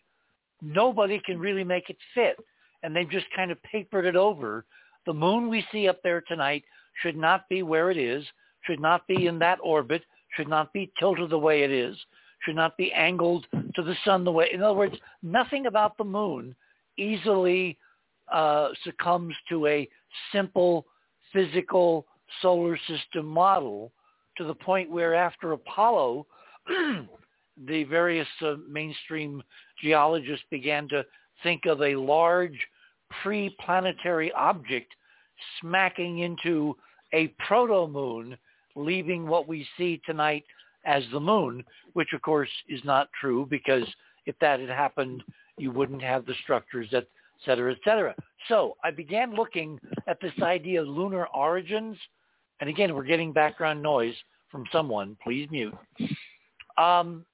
Nobody can really make it fit. And they've just kind of papered it over. The moon we see up there tonight should not be where it is, should not be in that orbit, should not be tilted the way it is, should not be angled to the sun the way. In other words, nothing about the moon easily uh, succumbs to a simple physical solar system model to the point where after Apollo, the various uh, mainstream geologists began to think of a large pre-planetary object smacking into a proto-moon, leaving what we see tonight as the moon, which of course is not true because if that had happened, you wouldn't have the structures, et cetera, et cetera. So I began looking at this idea of lunar origins. And again, we're getting background noise from someone. Please mute. Um,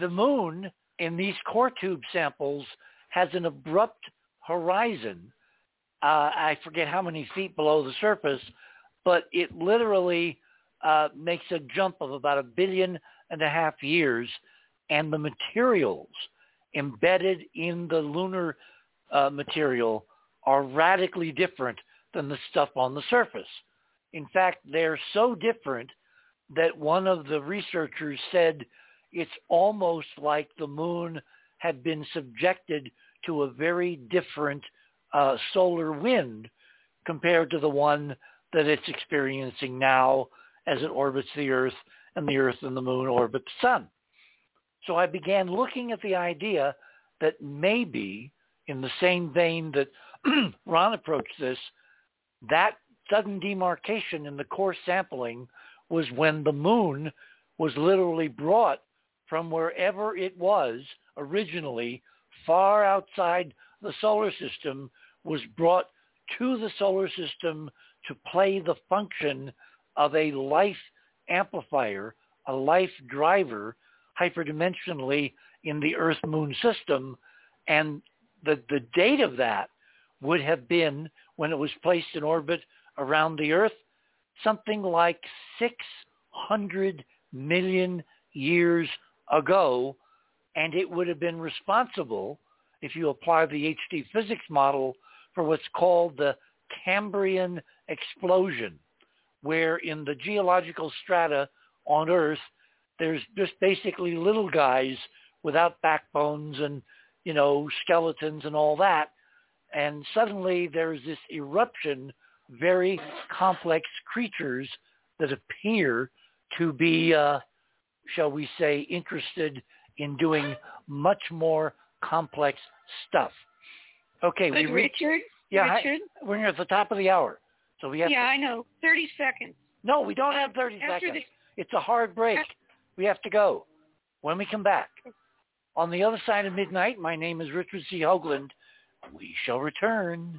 the moon in these core tube samples has an abrupt horizon uh, I forget how many feet below the surface, but it literally uh, makes a jump of about a billion and a half years, and the materials embedded in the lunar uh, material are radically different than the stuff on the surface. In fact, they're so different that one of the researchers said it's almost like the moon had been subjected to a very different uh, solar wind compared to the one that it's experiencing now as it orbits the Earth and the Earth and the Moon orbit the Sun. So I began looking at the idea that maybe in the same vein that Ron approached this, that sudden demarcation in the core sampling was when the moon was literally brought from wherever it was originally far outside the solar system was brought to the solar system to play the function of a life amplifier, a life driver hyperdimensionally in the Earth-Moon system. And the, the date of that would have been when it was placed in orbit around the Earth, something like 600 million years ago. And it would have been responsible, if you apply the HD physics model, for what's called the Cambrian explosion, where in the geological strata on Earth, there's just basically little guys without backbones and, you know, skeletons and all that. And suddenly there's this eruption, very complex creatures that appear to be, uh, shall we say, interested in doing much more complex stuff. Okay, but we reached. Richard, yeah, Richard, I, we're at the top of the hour, so we have. Yeah, to, I know. Thirty seconds. No, we don't have thirty After seconds. The, it's a hard break. We have to go. When we come back, on the other side of midnight, my name is Richard C. Hoagland. We shall return.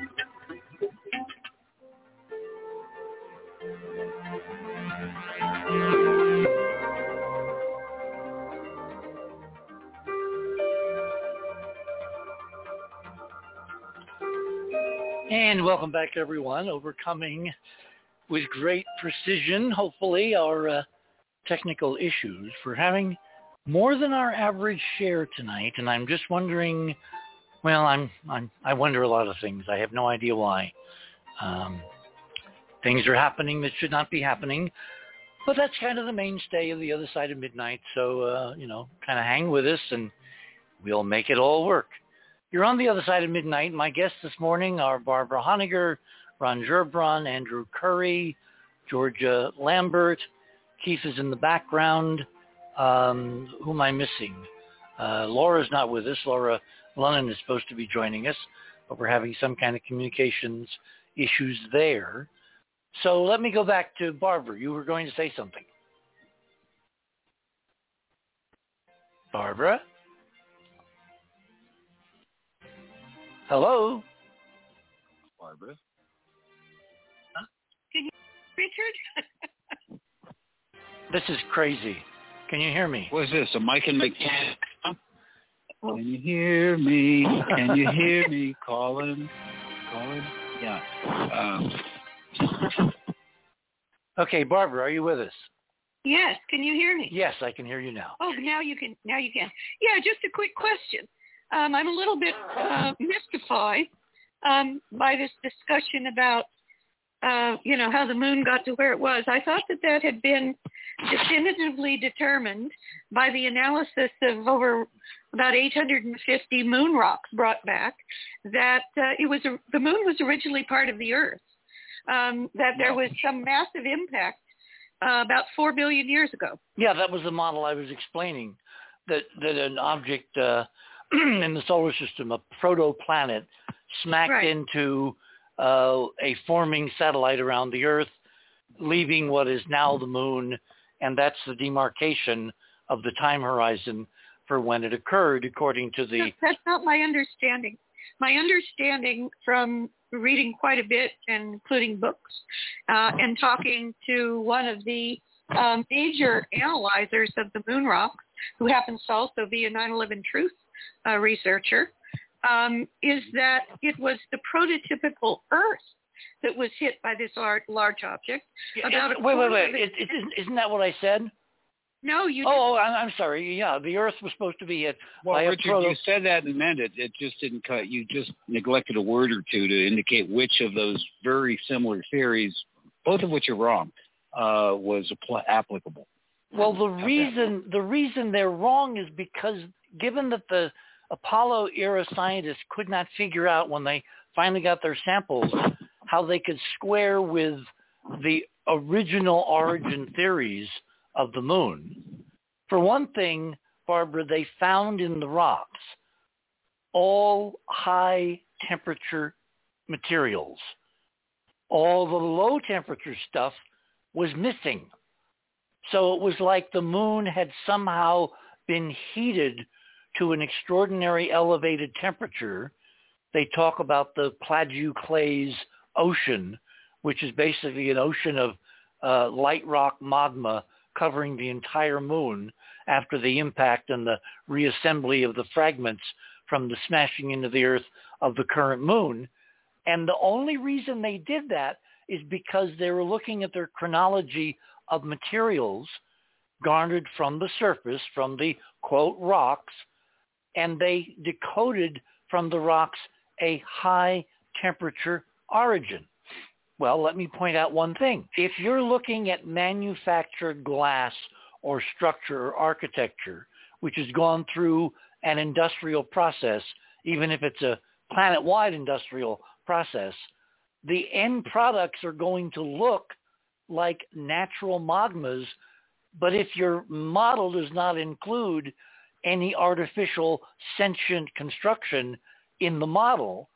welcome back, everyone. Overcoming with great precision, hopefully, our uh, technical issues for having more than our average share tonight. And I'm just wondering, well, I'm, I'm I wonder a lot of things. I have no idea why. Um, things are happening that should not be happening. But that's kind of the mainstay of the other side of midnight. So, uh, you know, kind of hang with us and we'll make it all work. You're on the other side of midnight. My guests this morning are Barbara Honegger, Ron Gerbron, Andrew Curry, Georgia Lambert. Keith is in the background. Um, who am I missing? Uh, Laura's not with us. Laura Lennon is supposed to be joining us, but we're having some kind of communications issues there. So let me go back to Barbara. You were going to say something. Barbara? Hello? Barbara? Huh? Can you, Richard? this is crazy. Can you hear me? What is this? A mic and mechanic? Can you hear me? Can you hear me calling? Calling? Yeah. Um. Okay, Barbara, are you with us? Yes. Can you hear me? Yes, I can hear you now. Oh, now you can. Now you can. Yeah, just a quick question um, I'm a little bit uh, mystified um, by this discussion about, uh, you know, how the moon got to where it was. I thought that that had been definitively determined by the analysis of over about 850 moon rocks brought back that uh, it was a, the moon was originally part of the Earth. Um, that there was some massive impact uh, about four billion years ago. Yeah, that was the model I was explaining. That that an object uh, in the solar system, a protoplanet smacked right. into uh, a forming satellite around the Earth, leaving what is now the moon, and that's the demarcation of the time horizon for when it occurred, according to the. That's not my understanding. My understanding from reading quite a bit, and including books, uh, and talking to one of the um, major analyzers of the moon rocks, who happens to also be a 9/11 Truth uh, researcher, um, is that it was the prototypical Earth that was hit by this large, large object. About it, wait, wait, wait! It, it, isn't that what I said? No, you. Oh, I'm, I'm sorry. Yeah, the Earth was supposed to be hit well, by Richard, a proto- you said that and meant it. It just didn't cut. You just neglected a word or two to indicate which of those very similar theories, both of which are wrong, uh, was apl- applicable. Well, the reason the reason they're wrong is because given that the Apollo era scientists could not figure out when they finally got their samples how they could square with the original origin theories of the moon. For one thing, Barbara, they found in the rocks all high temperature materials. All the low temperature stuff was missing. So it was like the moon had somehow been heated to an extraordinary elevated temperature. They talk about the plagioclase ocean, which is basically an ocean of uh, light rock magma covering the entire moon after the impact and the reassembly of the fragments from the smashing into the earth of the current moon. And the only reason they did that is because they were looking at their chronology of materials garnered from the surface, from the quote rocks, and they decoded from the rocks a high temperature origin. Well, let me point out one thing. If you're looking at manufactured glass or structure or architecture, which has gone through an industrial process, even if it's a planet-wide industrial process, the end products are going to look like natural magmas. But if your model does not include any artificial sentient construction in the model,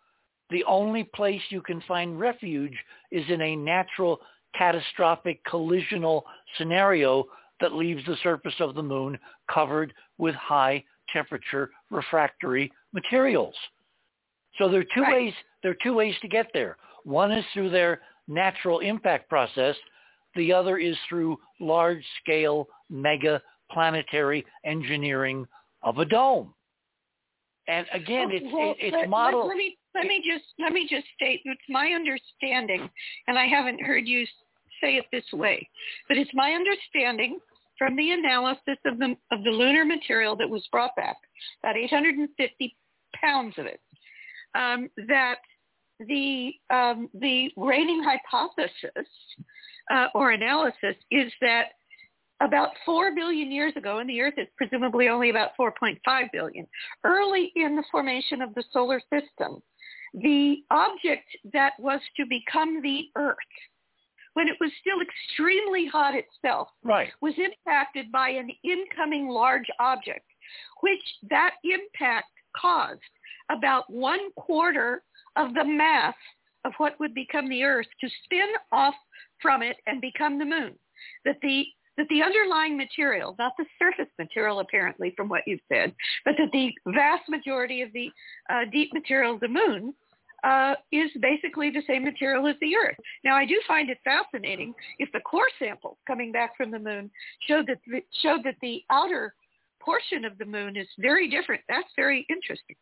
the only place you can find refuge is in a natural catastrophic collisional scenario that leaves the surface of the moon covered with high temperature refractory materials. So there are two Right. ways there are two ways to get there. One is through their natural impact process. The other is through large scale mega planetary engineering of a dome. And again, it's Well, it, it's let, model. Let, me let me just let me just state it's my understanding, and I haven't heard you say it this way, but it's my understanding from the analysis of the of the lunar material that was brought back, about 850 pounds of it, um, that the um, the reigning hypothesis uh, or analysis is that about 4 billion years ago, and the Earth is presumably only about 4.5 billion, early in the formation of the solar system, the object that was to become the Earth, when it was still extremely hot itself, Right. was impacted by an incoming large object, which that impact caused about one quarter of the mass of what would become the Earth to spin off from it and become the moon. That the that the underlying material, not the surface material apparently from what you've said, but that the vast majority of the uh, deep material of the moon uh, is basically the same material as the Earth. Now, I do find it fascinating if the core samples coming back from the moon showed that showed that the outer portion of the moon is very different. That's very interesting.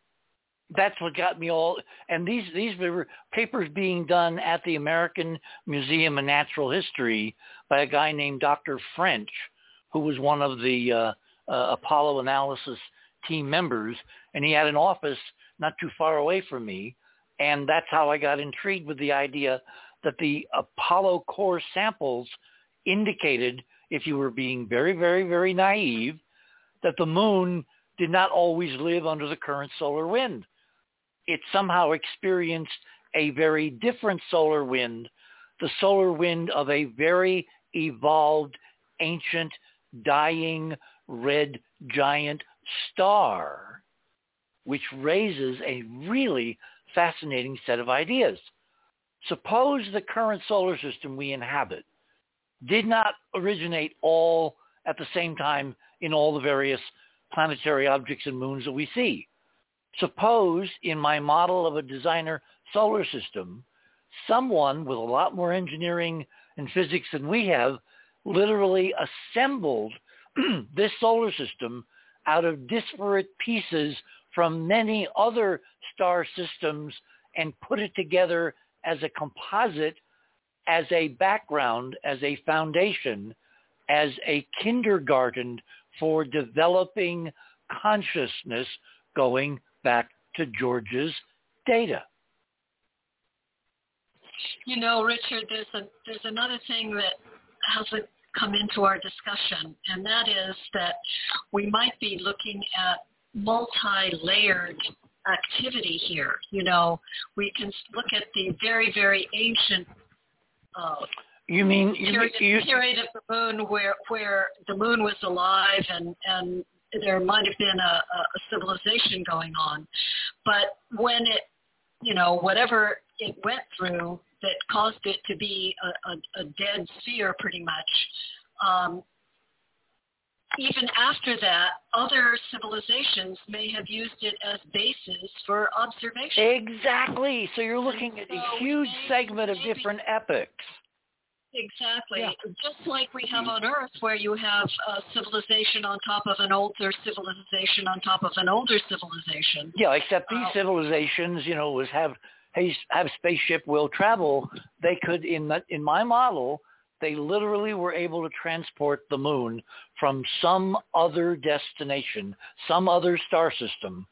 That's what got me all and these these were papers being done at the American Museum of Natural History by a guy named Dr. French who was one of the uh, uh, Apollo analysis team members and he had an office not too far away from me and that's how I got intrigued with the idea that the Apollo core samples indicated if you were being very very very naive that the moon did not always live under the current solar wind it somehow experienced a very different solar wind, the solar wind of a very evolved, ancient, dying red giant star, which raises a really fascinating set of ideas. Suppose the current solar system we inhabit did not originate all at the same time in all the various planetary objects and moons that we see suppose in my model of a designer solar system, someone with a lot more engineering and physics than we have literally assembled this solar system out of disparate pieces from many other star systems and put it together as a composite, as a background, as a foundation, as a kindergarten for developing consciousness going back to George's data. You know, Richard, there's a there's another thing that hasn't come into our discussion, and that is that we might be looking at multi-layered activity here. You know, we can look at the very very ancient uh, You mean you, period, you, period of the moon where where the moon was alive and and there might have been a, a civilization going on, but when it you know whatever it went through that caused it to be a, a, a dead sphere pretty much. Um, even after that, other civilizations may have used it as bases for observation. exactly. So you're looking at a huge segment of different epochs. Exactly. Yeah. Just like we have on Earth, where you have a civilization on top of an older civilization on top of an older civilization. Yeah, except these Oh. civilizations, you know, was have have spaceship will travel, they could in the, in my model they literally were able to transport the moon from some other destination, some other star system,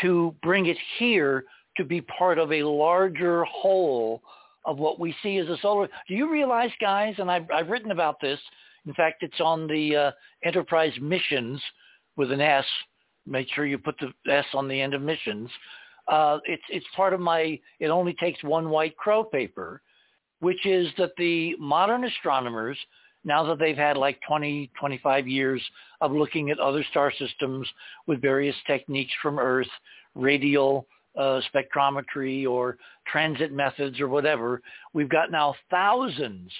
to bring it here to be part of a larger whole of what we see as a solar. Do you realize, guys, and I've, I've written about this, in fact, it's on the uh, Enterprise missions with an S. Make sure you put the S on the end of missions. Uh, it's, it's part of my, it only takes one white crow paper, which is that the modern astronomers, now that they've had like 20, 25 years of looking at other star systems with various techniques from Earth, radial uh, spectrometry or transit methods or whatever, we've got now thousands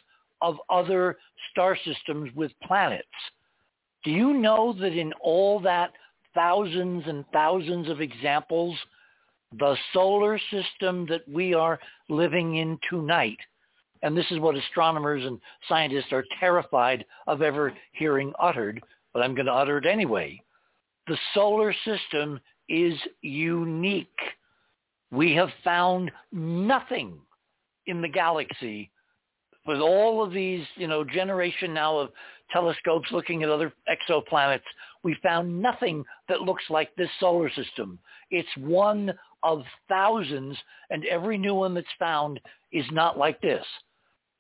of other star systems with planets. Do you know that in all that thousands and thousands of examples, the solar system that we are living in tonight, and this is what astronomers and scientists are terrified of ever hearing uttered, but I'm going to utter it anyway. The solar system is unique. We have found nothing in the galaxy with all of these, you know, generation now of telescopes looking at other exoplanets, we found nothing that looks like this solar system. It's one of thousands, and every new one that's found is not like this.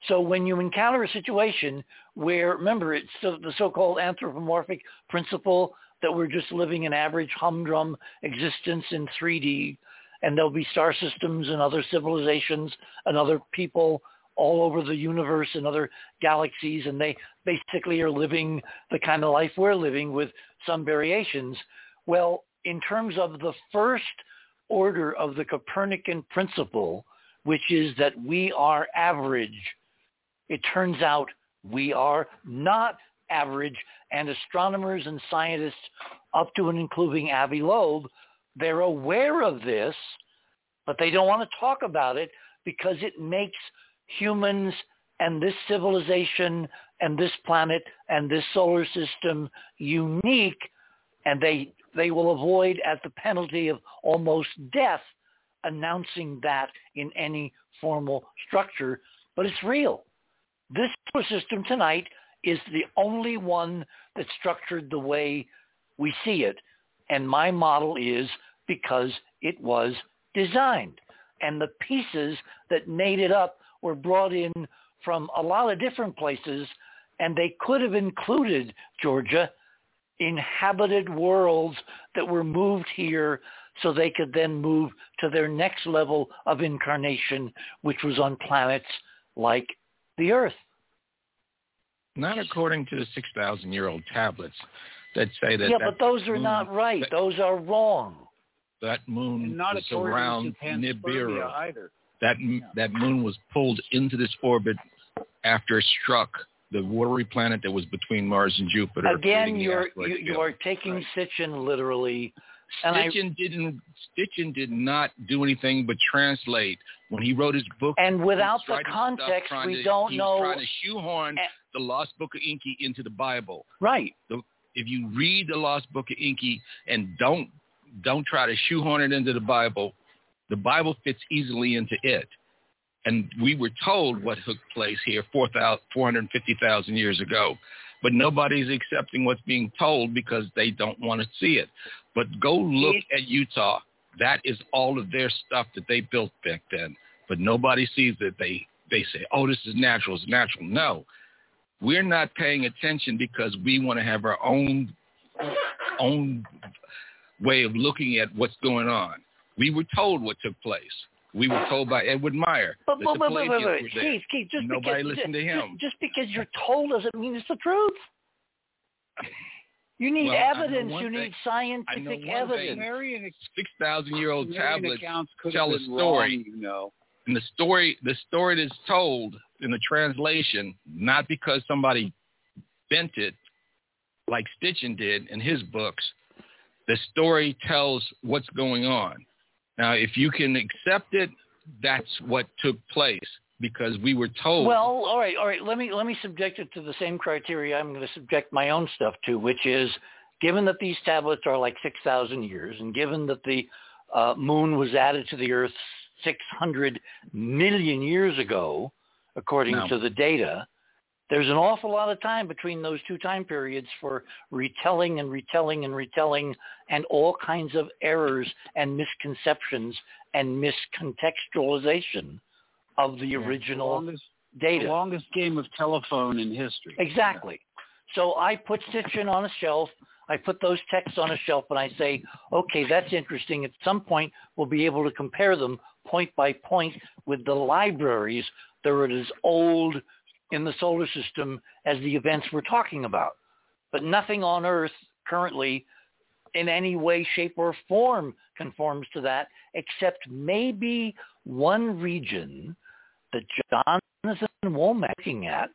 So when you encounter a situation where, remember, it's the so-called anthropomorphic principle that we're just living an average humdrum existence in 3D, and there'll be star systems and other civilizations and other people all over the universe and other galaxies, and they basically are living the kind of life we're living with some variations. Well, in terms of the first order of the Copernican principle, which is that we are average, it turns out we are not average, and astronomers and scientists up to and including Avi Loeb, they're aware of this, but they don't want to talk about it because it makes humans and this civilization and this planet and this solar system unique and they they will avoid at the penalty of almost death announcing that in any formal structure. But it's real. This solar system tonight is the only one that's structured the way we see it and my model is because it was designed and the pieces that made it up were brought in from a lot of different places, and they could have included Georgia inhabited worlds that were moved here so they could then move to their next level of incarnation, which was on planets like the Earth. Not according to the 6,000-year-old tablets that say that. Yeah, that but those are not right. That, those are wrong. That moon and not was around Nibiru. either. That that moon was pulled into this orbit after it struck the watery planet that was between Mars and Jupiter. Again, you're you, you, are taking right. Sitchin literally. Sitchin I, didn't Sitchin did not do anything but translate when he wrote his book. And without the context, we to, don't he know. He's trying to shoehorn the Lost Book of Enki into the Bible. Right. The, if you read the Lost Book of Enki and don't don't try to shoehorn it into the Bible, the Bible fits easily into it. And we were told what took place here 4, 450,000 years ago. But nobody's accepting what's being told because they don't want to see it. But go look at Utah. That is all of their stuff that they built back then. But nobody sees it. They, they say, oh, this is natural. It's natural. No. We're not paying attention because we want to have our own own way of looking at what's going on. We were told what took place. We were told by Edward Meyer. But, but, but, but, but, but Keith, Keith, just Nobody because, listened to him. Just, just because you're told doesn't mean it's the truth. You need well, evidence. You thing. need scientific evidence. Six thousand year old tablets tell a story. Wrong, you know. And the story, the story that's told in the translation, not because somebody bent it, like Sitchin did in his books. The story tells what's going on. Now, if you can accept it, that's what took place because we were told. Well, all right, all right. Let me let me subject it to the same criteria I'm going to subject my own stuff to, which is given that these tablets are like six thousand years, and given that the uh, moon was added to the Earth 600 million years ago, according No. to the data. There's an awful lot of time between those two time periods for retelling and retelling and retelling and all kinds of errors and misconceptions and miscontextualization of the Yeah, original the longest, data. the longest game of telephone in history. Exactly. So I put Sitchin on a shelf. I put those texts on a shelf and I say, okay, that's interesting. At some point, we'll be able to compare them point by point with the libraries that are as old in the solar system as the events we're talking about. But nothing on Earth currently in any way, shape, or form conforms to that, except maybe one region that Jonathan Womack is at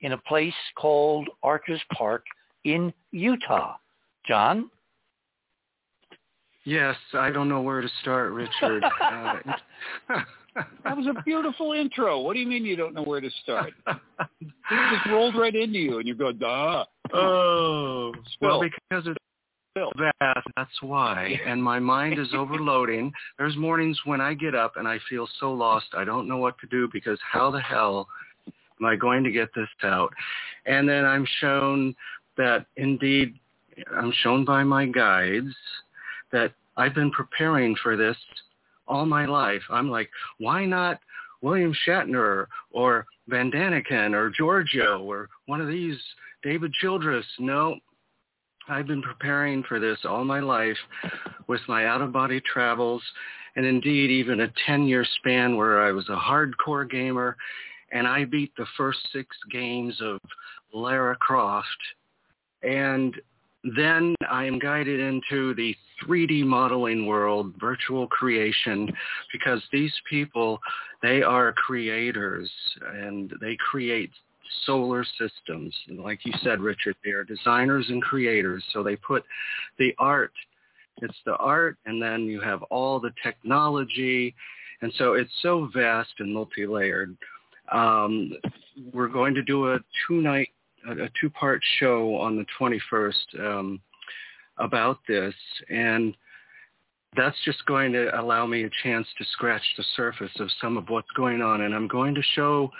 in a place called Arches Park in Utah. John? Yes, I don't know where to start, Richard. uh, That was a beautiful intro. What do you mean you don't know where to start? It just rolled right into you, and you go, duh. oh, well, because it's that, that's why. And my mind is overloading. There's mornings when I get up and I feel so lost. I don't know what to do because how the hell am I going to get this out? And then I'm shown that indeed, I'm shown by my guides that I've been preparing for this all my life. I'm like, why not William Shatner or von Däniken or Giorgio or one of these David Childress? No, I've been preparing for this all my life with my out-of-body travels and indeed even a 10-year span where I was a hardcore gamer and I beat the first six games of Lara Croft. And then I am guided into the 3D modeling world, virtual creation, because these people, they are creators and they create solar systems. And like you said, Richard, they are designers and creators. So they put the art, it's the art, and then you have all the technology. And so it's so vast and multi-layered. Um, we're going to do a two-night, a, a two-part show on the 21st um, about this. And that's just going to allow me a chance to scratch the surface of some of what's going on. And I'm going to show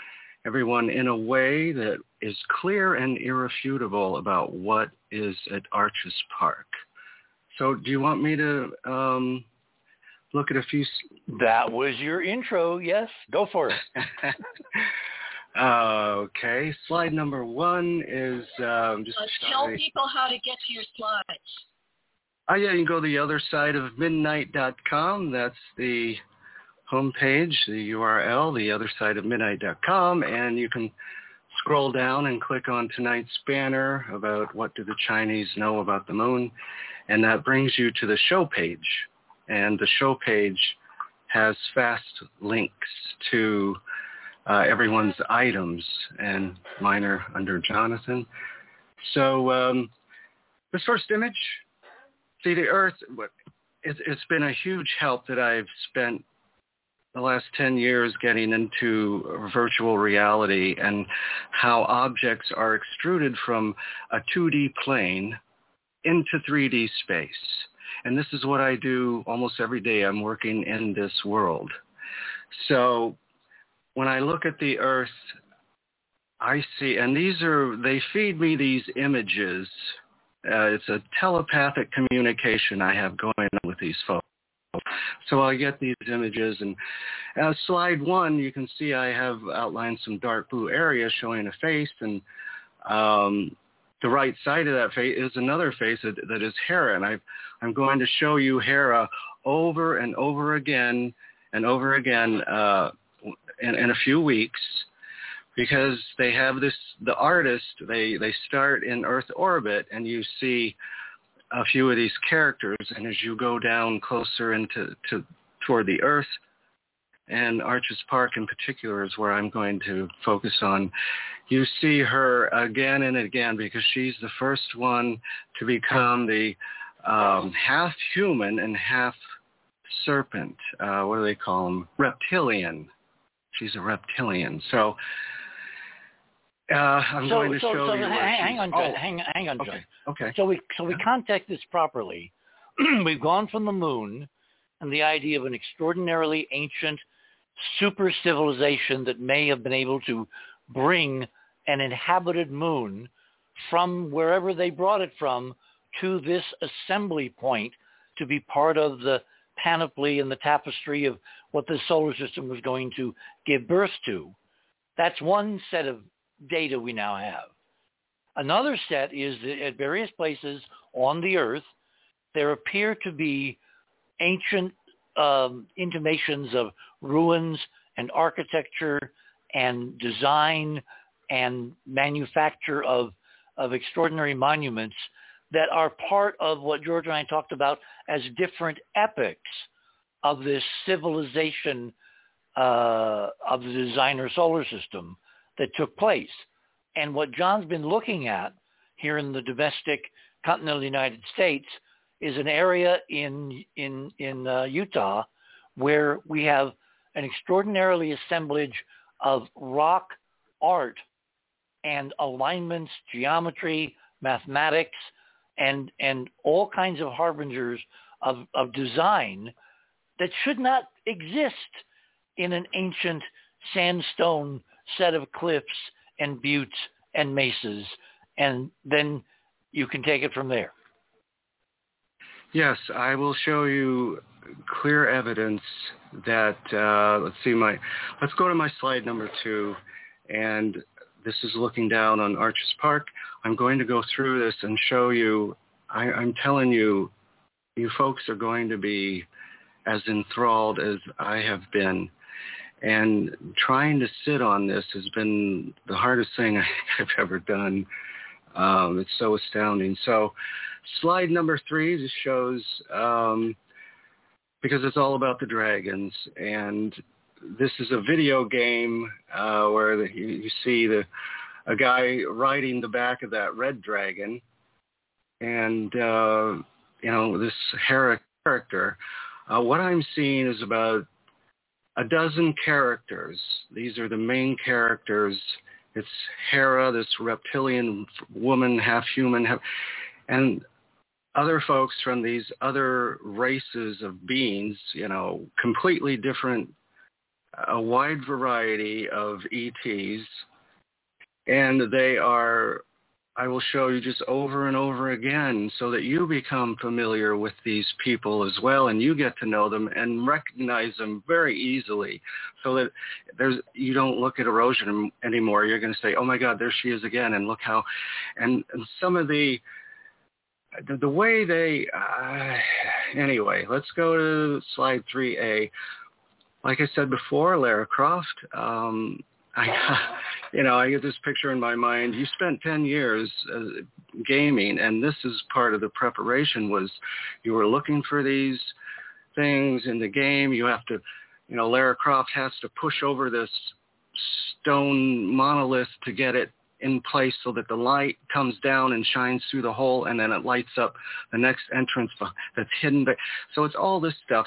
everyone in a way that is clear and irrefutable about what is at Arches Park. So do you want me to um, look at a few? s- That was your intro. Yes, go for it. Okay, slide number one is um, just Uh, tell shot- people how to get to your slides. Oh yeah, you can go to the other side of midnight.com. That's the homepage, the URL, the other side of midnight.com, and you can scroll down and click on tonight's banner about what do the Chinese know about the moon, and that brings you to the show page. And the show page has fast links to uh, everyone's items, and mine are under Jonathan. So um, this first image see the earth it's, it's been a huge help that i've spent the last 10 years getting into virtual reality and how objects are extruded from a 2d plane into 3d space. And this is what i do almost every day. I'm working in this world. So when i look at the earth i see and these are they feed me these images uh, it's a telepathic communication I have going on with these folks. So I get these images, and uh, slide one, you can see I have outlined some dark blue areas showing a face, and um, the right side of that face is another face that, that is Hera, and i I'm going to show you Hera over and over again and over again uh, in, in a few weeks because they have this the artist they they start in earth orbit and you see a few of these characters and as you go down closer into to toward the earth and arches park in particular is where i'm going to focus on you see her again and again because she's the first one to become the um, half human and half serpent uh, what do they call them reptilian she's a reptilian so uh, I'm so, going to so, show so you. hang, hang on, Oh, Hang, hang on, John. okay. Okay. So we so we contact this properly. We've gone from the moon and the idea of an extraordinarily ancient super civilization that may have been able to bring an inhabited moon from wherever they brought it from to this assembly point to be part of the panoply and the tapestry of what the solar system was going to give birth to. That's one set of data we now have. Another set is that at various places on the Earth, there appear to be ancient um, intimations of ruins and architecture and design and manufacture of, of extraordinary monuments that are part of what George and I talked about as different epics of this civilization uh, of the designer solar system that took place. And what John's been looking at here in the domestic continental United States is an area in in in uh, Utah where we have an extraordinarily assemblage of rock art and alignments, geometry, mathematics, and and all kinds of harbingers of, of design that should not exist in an ancient sandstone set of cliffs and buttes and mesas, and then you can take it from there. Yes, I will show you clear evidence that, uh, let's see my, let's go to my slide number two. And this is looking down on Arches Park. I'm going to go through this and show you, I, I'm telling you, you folks are going to be as enthralled as I have been. And trying to sit on this has been the hardest thing I've ever done. Um, it's so astounding. So slide number three just shows, um, because it's all about the dragons. And this is a video game uh, where the, you, you see the a guy riding the back of that red dragon. And, uh, you know, this Hera character, uh, what I'm seeing is about a dozen characters. These are the main characters. It's Hera, this reptilian woman, half human, half, and other folks from these other races of beings, you know, completely different, a wide variety of ETs, and they are I will show you just over and over again so that you become familiar with these people as well and you get to know them and recognize them very easily so that there's you don't look at erosion anymore. You're going to say, oh my God, there she is again and look how, and, and some of the, the, the way they, uh, anyway, let's go to slide 3A. Like I said before, Lara Croft, um, I, you know, I get this picture in my mind. You spent 10 years uh, gaming, and this is part of the preparation was you were looking for these things in the game. You have to, you know, Lara Croft has to push over this stone monolith to get it in place so that the light comes down and shines through the hole and then it lights up the next entrance that's hidden. So it's all this stuff.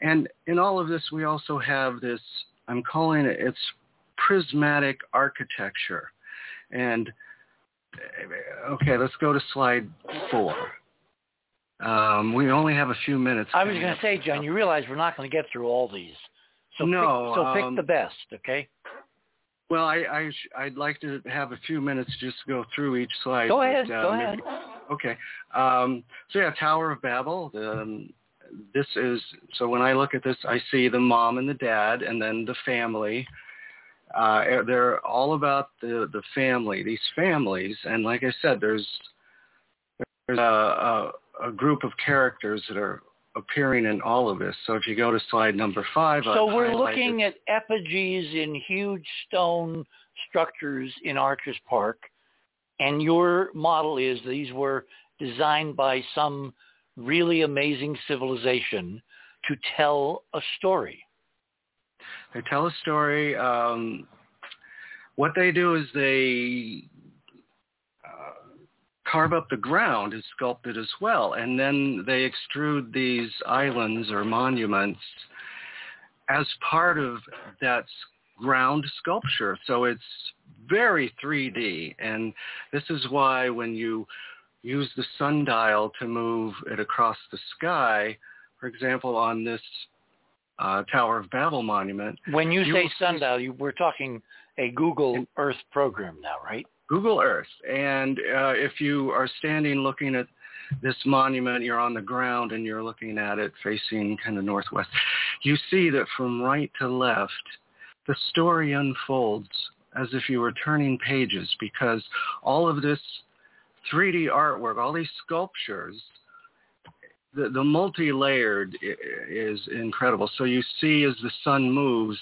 And in all of this, we also have this, I'm calling it, it's prismatic architecture. And okay, let's go to slide four. Um, we only have a few minutes. I was going to say, John, you realize we're not going to get through all these. So no, pick, so pick um, the best, okay? Well, I, I sh- I'd like to have a few minutes just to go through each slide. Go ahead. But, go maybe- ahead. Okay. Um, so yeah, Tower of Babel. Um, this is so when I look at this, I see the mom and the dad, and then the family. Uh, they're all about the the family, these families, and like I said, there's there's a, a, a group of characters that are appearing in all of this. So if you go to slide number five, So I've we're looking at effigies in huge stone structures in Arches Park, and your model is these were designed by some really amazing civilization to tell a story. They tell a story. Um, what they do is they uh, carve up the ground is sculpted as well, and then they extrude these islands or monuments as part of that ground sculpture. So it's very 3D, and this is why when you use the sundial to move it across the sky, for example, on this uh, Tower of Babel monument. When you, You say sundial, you, we're talking a Google Earth program now, right? Google Earth. And uh, if you are standing looking at this monument, you're on the ground and you're looking at it facing kind of northwest, you see that from right to left, the story unfolds as if you were turning pages because all of this 3D artwork, all these sculptures, the, the multi-layered is incredible. So you see as the sun moves,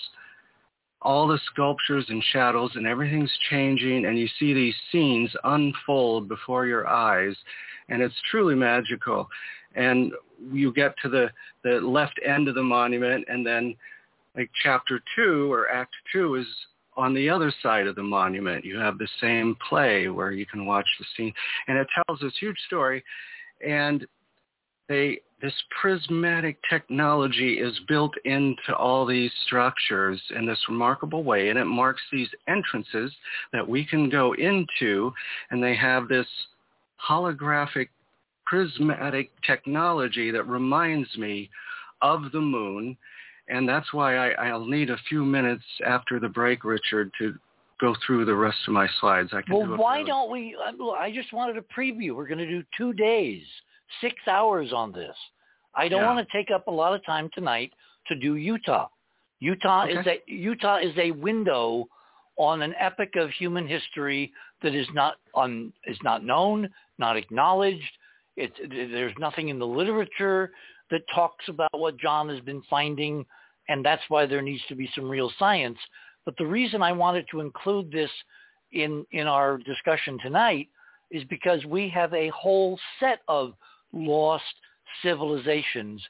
all the sculptures and shadows and everything's changing and you see these scenes unfold before your eyes and it's truly magical. And you get to the the left end of the monument and then like chapter 2 or act 2 is on the other side of the monument. You have the same play where you can watch the scene. And it tells this huge story and they this prismatic technology is built into all these structures in this remarkable way and it marks these entrances that we can go into and they have this holographic prismatic technology that reminds me of the moon and that's why I, I'll need a few minutes after the break, Richard, to go through the rest of my slides. I can do Well, it why don't we? uh, I just wanted a preview. We're going to do two days, six hours on this. I don't Yeah. want to take up a lot of time tonight to do Utah. Utah is a Utah is a window on an epic of human history that is not on is not known, not acknowledged. There's nothing in the literature that talks about what John has been finding, and that's why there needs to be some real science. But the reason I wanted to include this in in our discussion tonight is because we have a whole set of lost civilizations,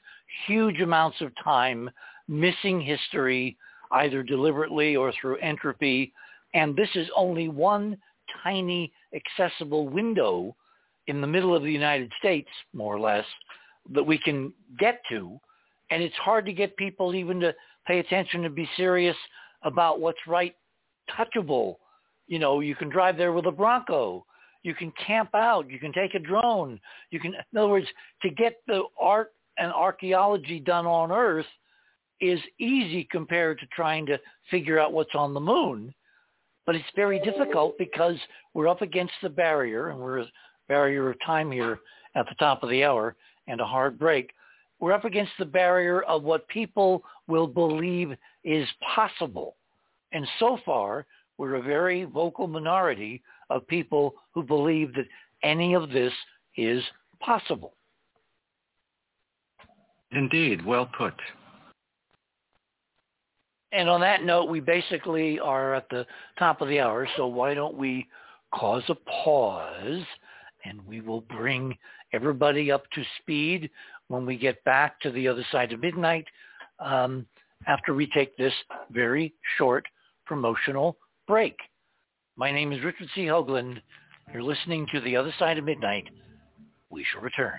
huge amounts of time, missing history, either deliberately or through entropy. And this is only one tiny accessible window in the middle of the United States, more or less, that we can get to. And it's hard to get people even to pay attention and be serious about what's right touchable. You know, you can drive there with a Bronco. You can camp out. You can take a drone. You can, in other words, to get the art and archaeology done on Earth is easy compared to trying to figure out what's on the moon. But it's very difficult because we're up against the barrier, and we're a barrier of time here at the top of the hour and a hard break. We're up against the barrier of what people will believe is possible. And so far, we're a very vocal minority of people who believe that any of this is possible. Indeed, well put. And on that note, we basically are at the top of the hour, so why don't we cause a pause and we will bring everybody up to speed when we get back to the other side of midnight um, after we take this very short promotional break. My name is Richard C. Hoagland. You're listening to The Other Side of Midnight. We shall return.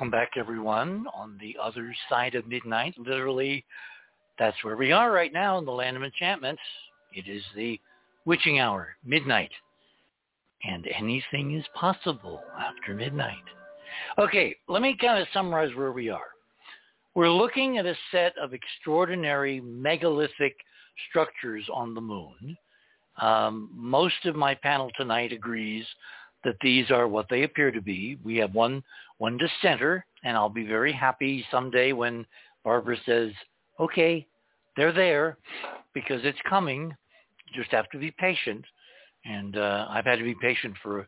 welcome back, everyone, on the other side of midnight. Literally, that's where we are right now in the land of enchantment. It is the witching hour, midnight. And anything is possible after midnight. Okay, let me kind of summarize where we are. We're looking at a set of extraordinary megalithic structures on the moon. Um, most of my panel tonight agrees that these are what they appear to be. We have one one dissenter, and I'll be very happy someday when Barbara says, "Okay, they're there," because it's coming. You just have to be patient, and uh, I've had to be patient for a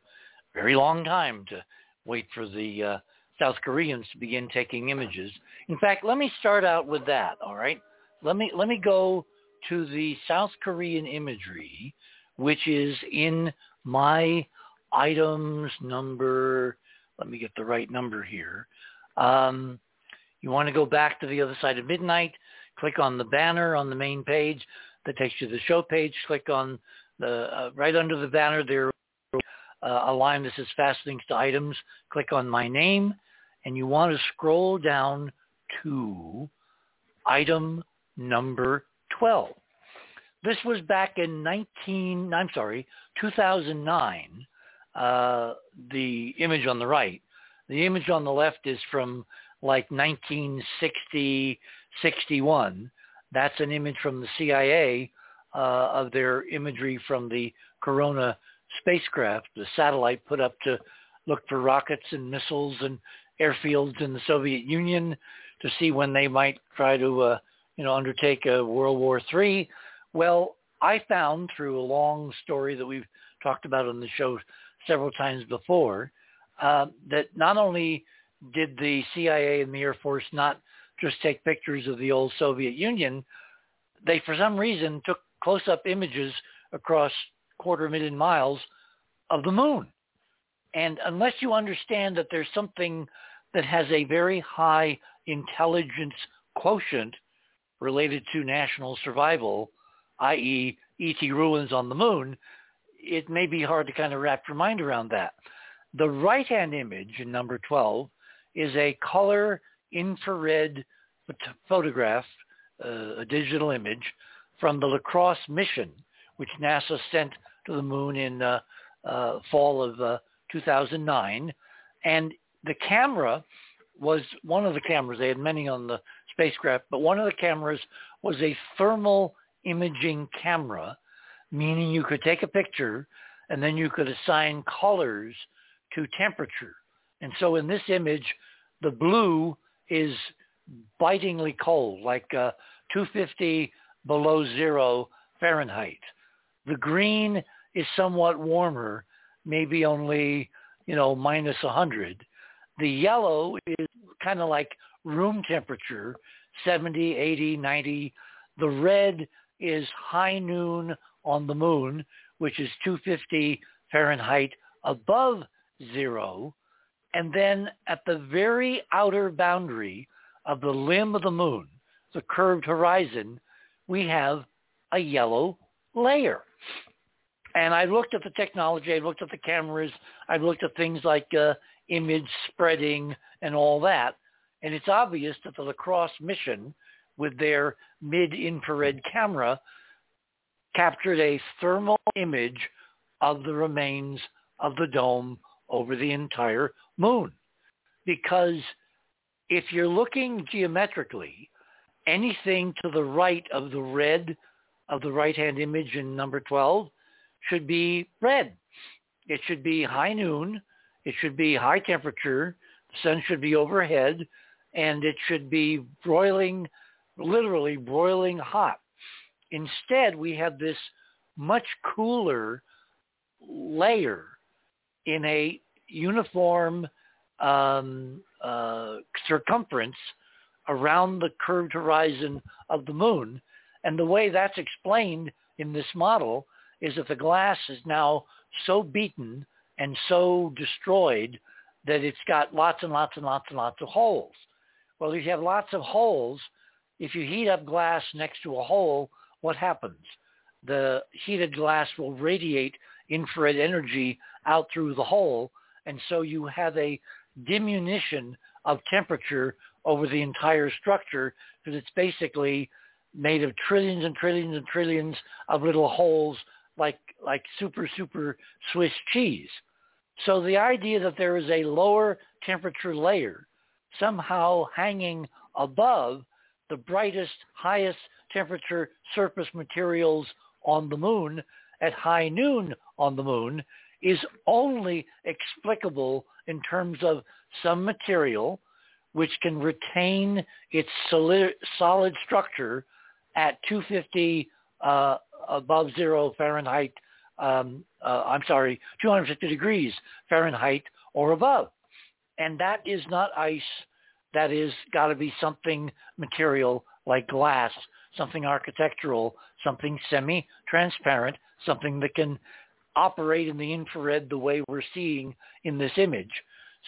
very long time to wait for the uh, South Koreans to begin taking images. In fact, let me start out with that. All right, let me let me go to the South Korean imagery, which is in my items number, let me get the right number here. Um, you want to go back to the other side of midnight, click on the banner on the main page that takes you to the show page. Click on the, uh, right under the banner there, uh, a line that says fast links to items. Click on my name and you want to scroll down to item number 12. This was back in 19, I'm sorry, 2009 uh, the image on the right. The image on the left is from like 1960, 61. That's an image from the CIA uh, of their imagery from the Corona spacecraft, the satellite put up to look for rockets and missiles and airfields in the Soviet Union to see when they might try to, uh, you know, undertake a World War III. Well, I found through a long story that we've talked about on the show several times before, uh, that not only did the CIA and the Air Force not just take pictures of the old Soviet Union, they for some reason took close-up images across quarter million miles of the moon. And unless you understand that there's something that has a very high intelligence quotient related to national survival, i.e. ET ruins on the moon, it may be hard to kind of wrap your mind around that. The right-hand image in number 12 is a color infrared photograph, uh, a digital image from the LCROSS mission, which NASA sent to the moon in uh, uh, fall of uh, 2009. And the camera was one of the cameras. They had many on the spacecraft, but one of the cameras was a thermal imaging camera meaning you could take a picture and then you could assign colors to temperature. And so in this image, the blue is bitingly cold, like uh, 250 below zero Fahrenheit. The green is somewhat warmer, maybe only, you know, minus 100. The yellow is kind of like room temperature, 70, 80, 90. The red is high noon on the moon, which is 250 Fahrenheit above zero. And then at the very outer boundary of the limb of the moon, the curved horizon, we have a yellow layer. And I looked at the technology, I looked at the cameras, I looked at things like uh, image spreading and all that. And it's obvious that the LCROSS mission, with their mid-infrared camera captured a thermal image of the remains of the dome over the entire moon. Because if you're looking geometrically, anything to the right of the red of the right-hand image in number 12 should be red. It should be high noon. It should be high temperature. The sun should be overhead and it should be broiling, literally broiling hot. Instead, we have this much cooler layer in a uniform um, uh, circumference around the curved horizon of the moon. And the way that's explained in this model is that the glass is now so beaten and so destroyed that it's got lots and lots and lots and lots of holes. Well, if you have lots of holes, if you heat up glass next to a hole, what happens? The heated glass will radiate infrared energy out through the hole, and so you have a diminution of temperature over the entire structure because it's basically made of trillions and trillions and trillions of little holes like like super super Swiss cheese. So the idea that there is a lower temperature layer somehow hanging above the brightest, highest temperature surface materials on the moon at high noon on the moon is only explicable in terms of some material which can retain its solid, solid structure at 250 uh, above zero Fahrenheit, um, uh, I'm sorry, 250 degrees Fahrenheit or above. And that is not ice. That is got to be something material like glass, something architectural, something semi-transparent, something that can operate in the infrared the way we're seeing in this image.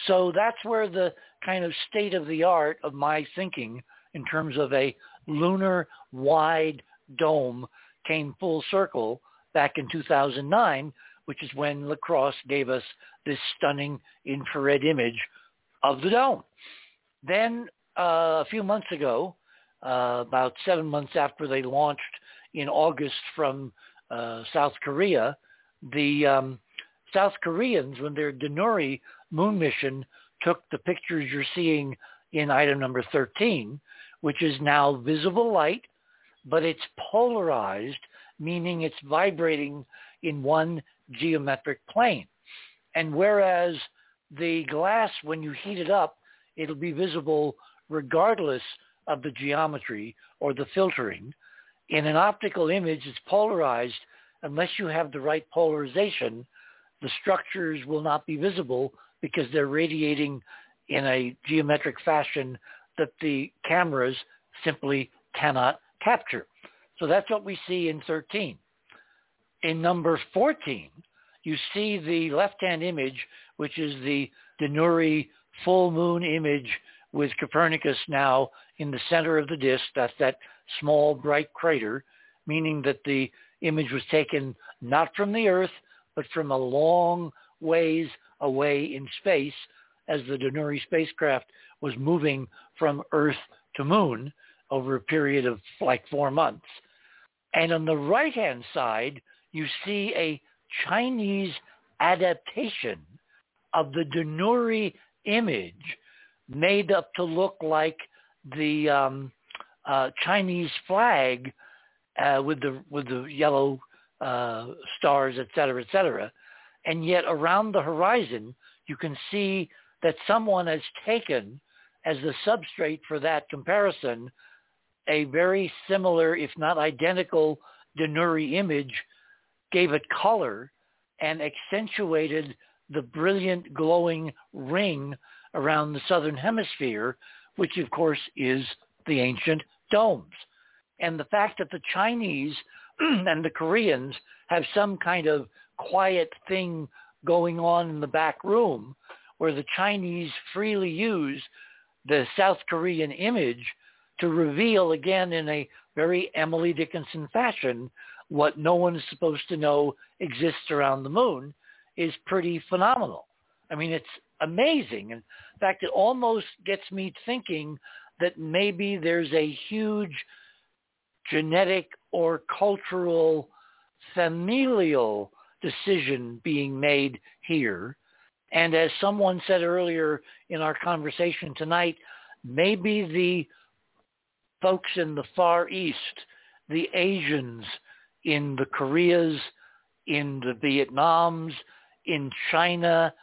So that's where the kind of state of the art of my thinking in terms of a lunar wide dome came full circle back in 2009, which is when LCROSS gave us this stunning infrared image of the dome. Then uh, a few months ago, uh, about seven months after they launched in August from uh, South Korea, the um, South Koreans, when their Danuri moon mission took the pictures you're seeing in item number 13, which is now visible light, but it's polarized, meaning it's vibrating in one geometric plane. And whereas the glass, when you heat it up, it'll be visible regardless of the geometry or the filtering. In an optical image, it's polarized unless you have the right polarization, the structures will not be visible because they're radiating in a geometric fashion that the cameras simply cannot capture. So that's what we see in 13. In number 14, you see the left-hand image, which is the Danuri full moon image with Copernicus now in the center of the disk. That's that small bright crater, meaning that the image was taken not from the Earth, but from a long ways away in space as the Danuri spacecraft was moving from Earth to Moon over a period of like four months. And on the right-hand side, you see a Chinese adaptation of the Danuri image made up to look like the um, uh, Chinese flag uh, with the with the yellow uh, stars, et cetera, et cetera. And yet around the horizon, you can see that someone has taken as the substrate for that comparison a very similar, if not identical, Danuri image, gave it color and accentuated the brilliant glowing ring around the southern hemisphere, which of course is the ancient domes. And the fact that the Chinese and the Koreans have some kind of quiet thing going on in the back room where the Chinese freely use the South Korean image to reveal again in a very Emily Dickinson fashion what no one is supposed to know exists around the moon is pretty phenomenal. I mean, it's amazing. In fact, it almost gets me thinking that maybe there's a huge genetic or cultural familial decision being made here. And as someone said earlier in our conversation tonight, maybe the folks in the Far East, the Asians in the Koreas, in the Vietnams, in China,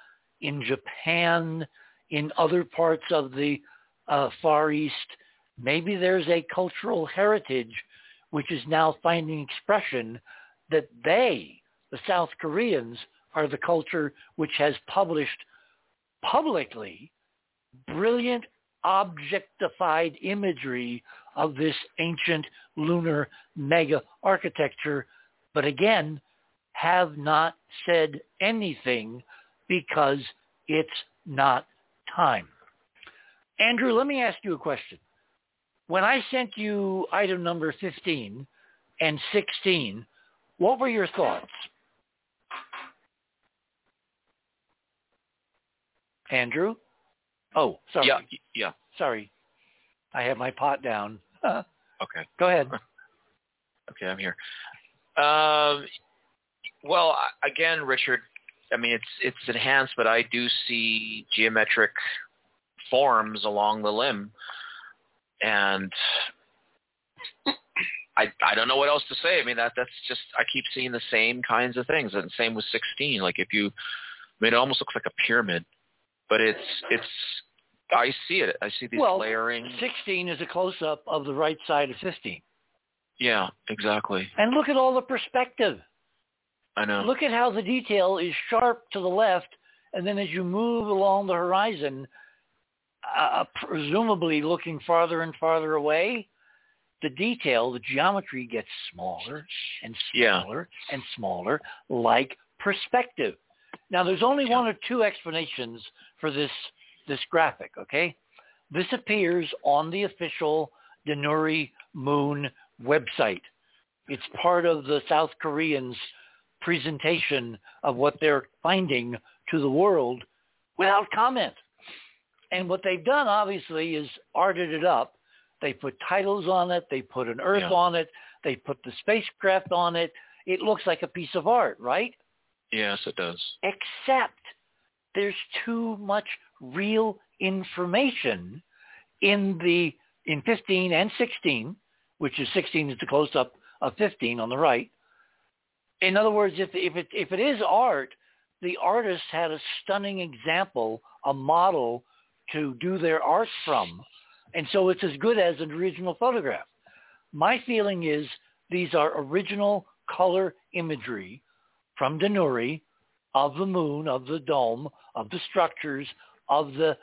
in Japan, in other parts of the uh, Far East, maybe there's a cultural heritage which is now finding expression that they, the South Koreans, are the culture which has published publicly brilliant objectified imagery of this ancient lunar mega architecture, but again, have not said anything because it's not time. Andrew, let me ask you a question. When I sent you item number 15 and 16, what were your thoughts? Andrew? Oh, sorry. Yeah, yeah. Sorry. I have my pot down. okay. Go ahead. Okay, I'm here. Um, well, again, Richard, I mean, it's it's enhanced, but I do see geometric forms along the limb, and I I don't know what else to say. I mean, that that's just I keep seeing the same kinds of things, and same with 16. Like if you, I mean, it almost looks like a pyramid, but it's it's I see it. I see these well, layering. 16 is a close-up of the right side of 15. Yeah, exactly. And look at all the perspective. I know. Look at how the detail is sharp to the left, and then as you move along the horizon, uh, presumably looking farther and farther away, the detail, the geometry gets smaller and smaller yeah. and smaller, like perspective. Now, there's only yeah. one or two explanations for this this graphic. Okay, this appears on the official Danuri Moon website. It's part of the South Koreans' presentation of what they're finding to the world without comment. And what they've done, obviously, is arted it up. They put titles on it. They put an Earth yeah. on it. They put the spacecraft on it. It looks like a piece of art, right? Yes, it does. Except there's too much real information in the in 15 and 16, which is 16 is the close-up of 15 on the right. In other words, if if it if it is art, the artist had a stunning example, a model to do their art from, and so it's as good as an original photograph. My feeling is these are original color imagery from Danuri of the moon, of the dome, of the structures, of the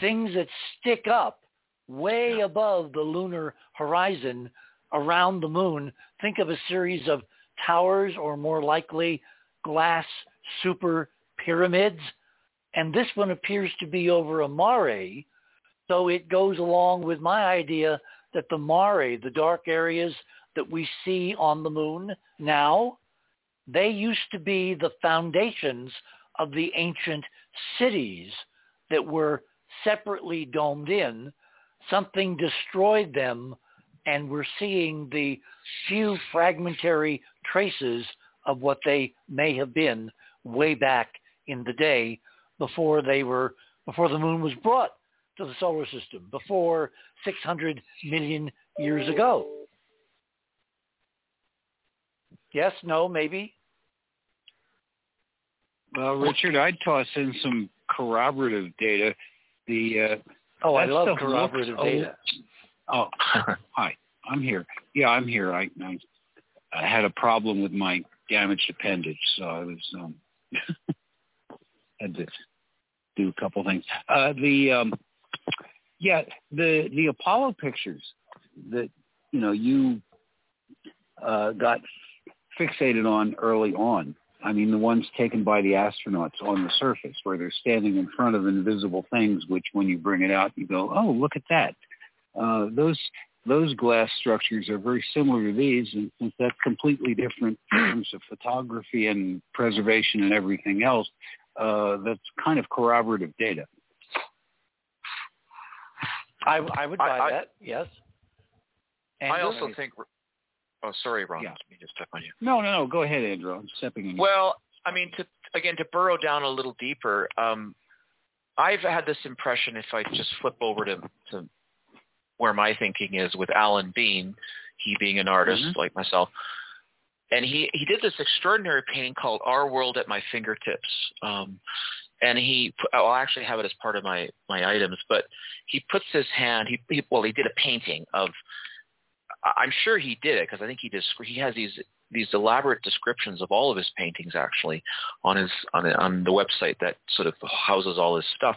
things that stick up way above the lunar horizon around the moon. Think of a series of towers or more likely glass super pyramids. And this one appears to be over a mare. So it goes along with my idea that the mare, the dark areas that we see on the moon now, they used to be the foundations of the ancient cities that were separately domed in. Something destroyed them, and we're seeing the few fragmentary traces of what they may have been way back in the day before they were before the moon was brought to the solar system, before 600 million years ago. Yes, no, maybe. Well, Richard, I'd toss in some corroborative data. The uh, oh, I love corroborative data. Oh, hi, I'm here. Yeah, I'm here. I, I I had a problem with my damaged appendage, so I was um, had to do a couple things. Uh, the um, yeah, the the Apollo pictures that you know you uh, got fixated on early on. I mean, the ones taken by the astronauts on the surface, where they're standing in front of invisible things, which when you bring it out, you go, "Oh, look at that." Uh, those those glass structures are very similar to these, and since that's completely different in terms of photography and preservation and everything else, uh, that's kind of corroborative data. I I would buy I- I- that. Yes. I Andrew? also think. Oh, sorry, Ron. Yeah. Let me just step on you. No, no, no. Go ahead, Andrew. I'm stepping in. Well, I mean, to again to burrow down a little deeper, um, I've had this impression. If I just flip over to to where my thinking is with Alan Bean, he being an artist Mhm. like myself, and he he did this extraordinary painting called "Our World at My Fingertips." Um, and he, I'll actually have it as part of my my items, but he puts his hand. He, he well, he did a painting of. I'm sure he did it because I think he does. He has these these elaborate descriptions of all of his paintings actually on his on on the website that sort of houses all his stuff,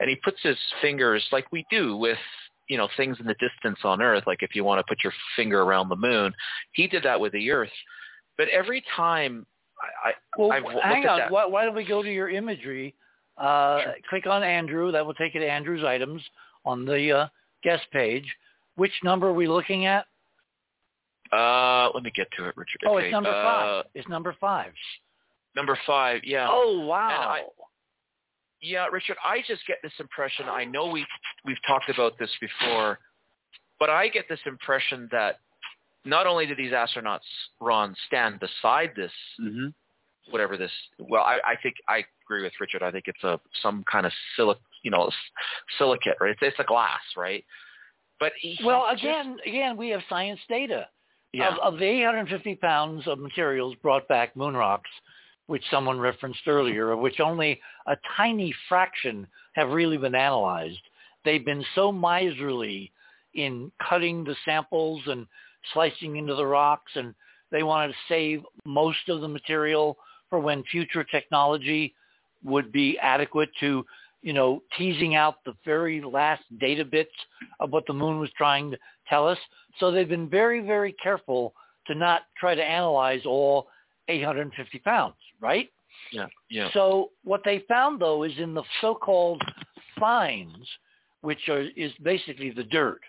and he puts his fingers like we do with you know things in the distance on Earth. Like if you want to put your finger around the moon, he did that with the Earth. But every time I, I Well, I've hang on. that- Why, why don't we go to your imagery? Uh, Click on Andrew. That will take you to Andrew's items on the uh, guest page. Which number are we looking at? uh, let me get to it, Richard. Oh, Okay, it's number uh, five. It's number five. Number five, yeah. Oh, wow. And I- Yeah, Richard, I just get this impression. I know we we've talked about this before, but I get this impression that not only do these astronauts, Ron, stand beside this, hmm whatever this. Well, I, I think I agree with Richard. I think it's a some kind of silic, you know, silicate, right? It's, it's a glass, right? But he, well, he just- again, again, we have science data. yeah, Of, of the 850 pounds of materials brought back moon rocks, which someone referenced earlier, of which only a tiny fraction have really been analyzed, they've been so miserly in cutting the samples and slicing into the rocks, and they wanted to save most of the material for when future technology would be adequate to, you know, teasing out the very last data bits of what the moon was trying to tell us. So they've been very, very careful to not try to analyze all 850 pounds, right? yeah, yeah. So what they found though is in the so-called fines, which are, is basically the dirt,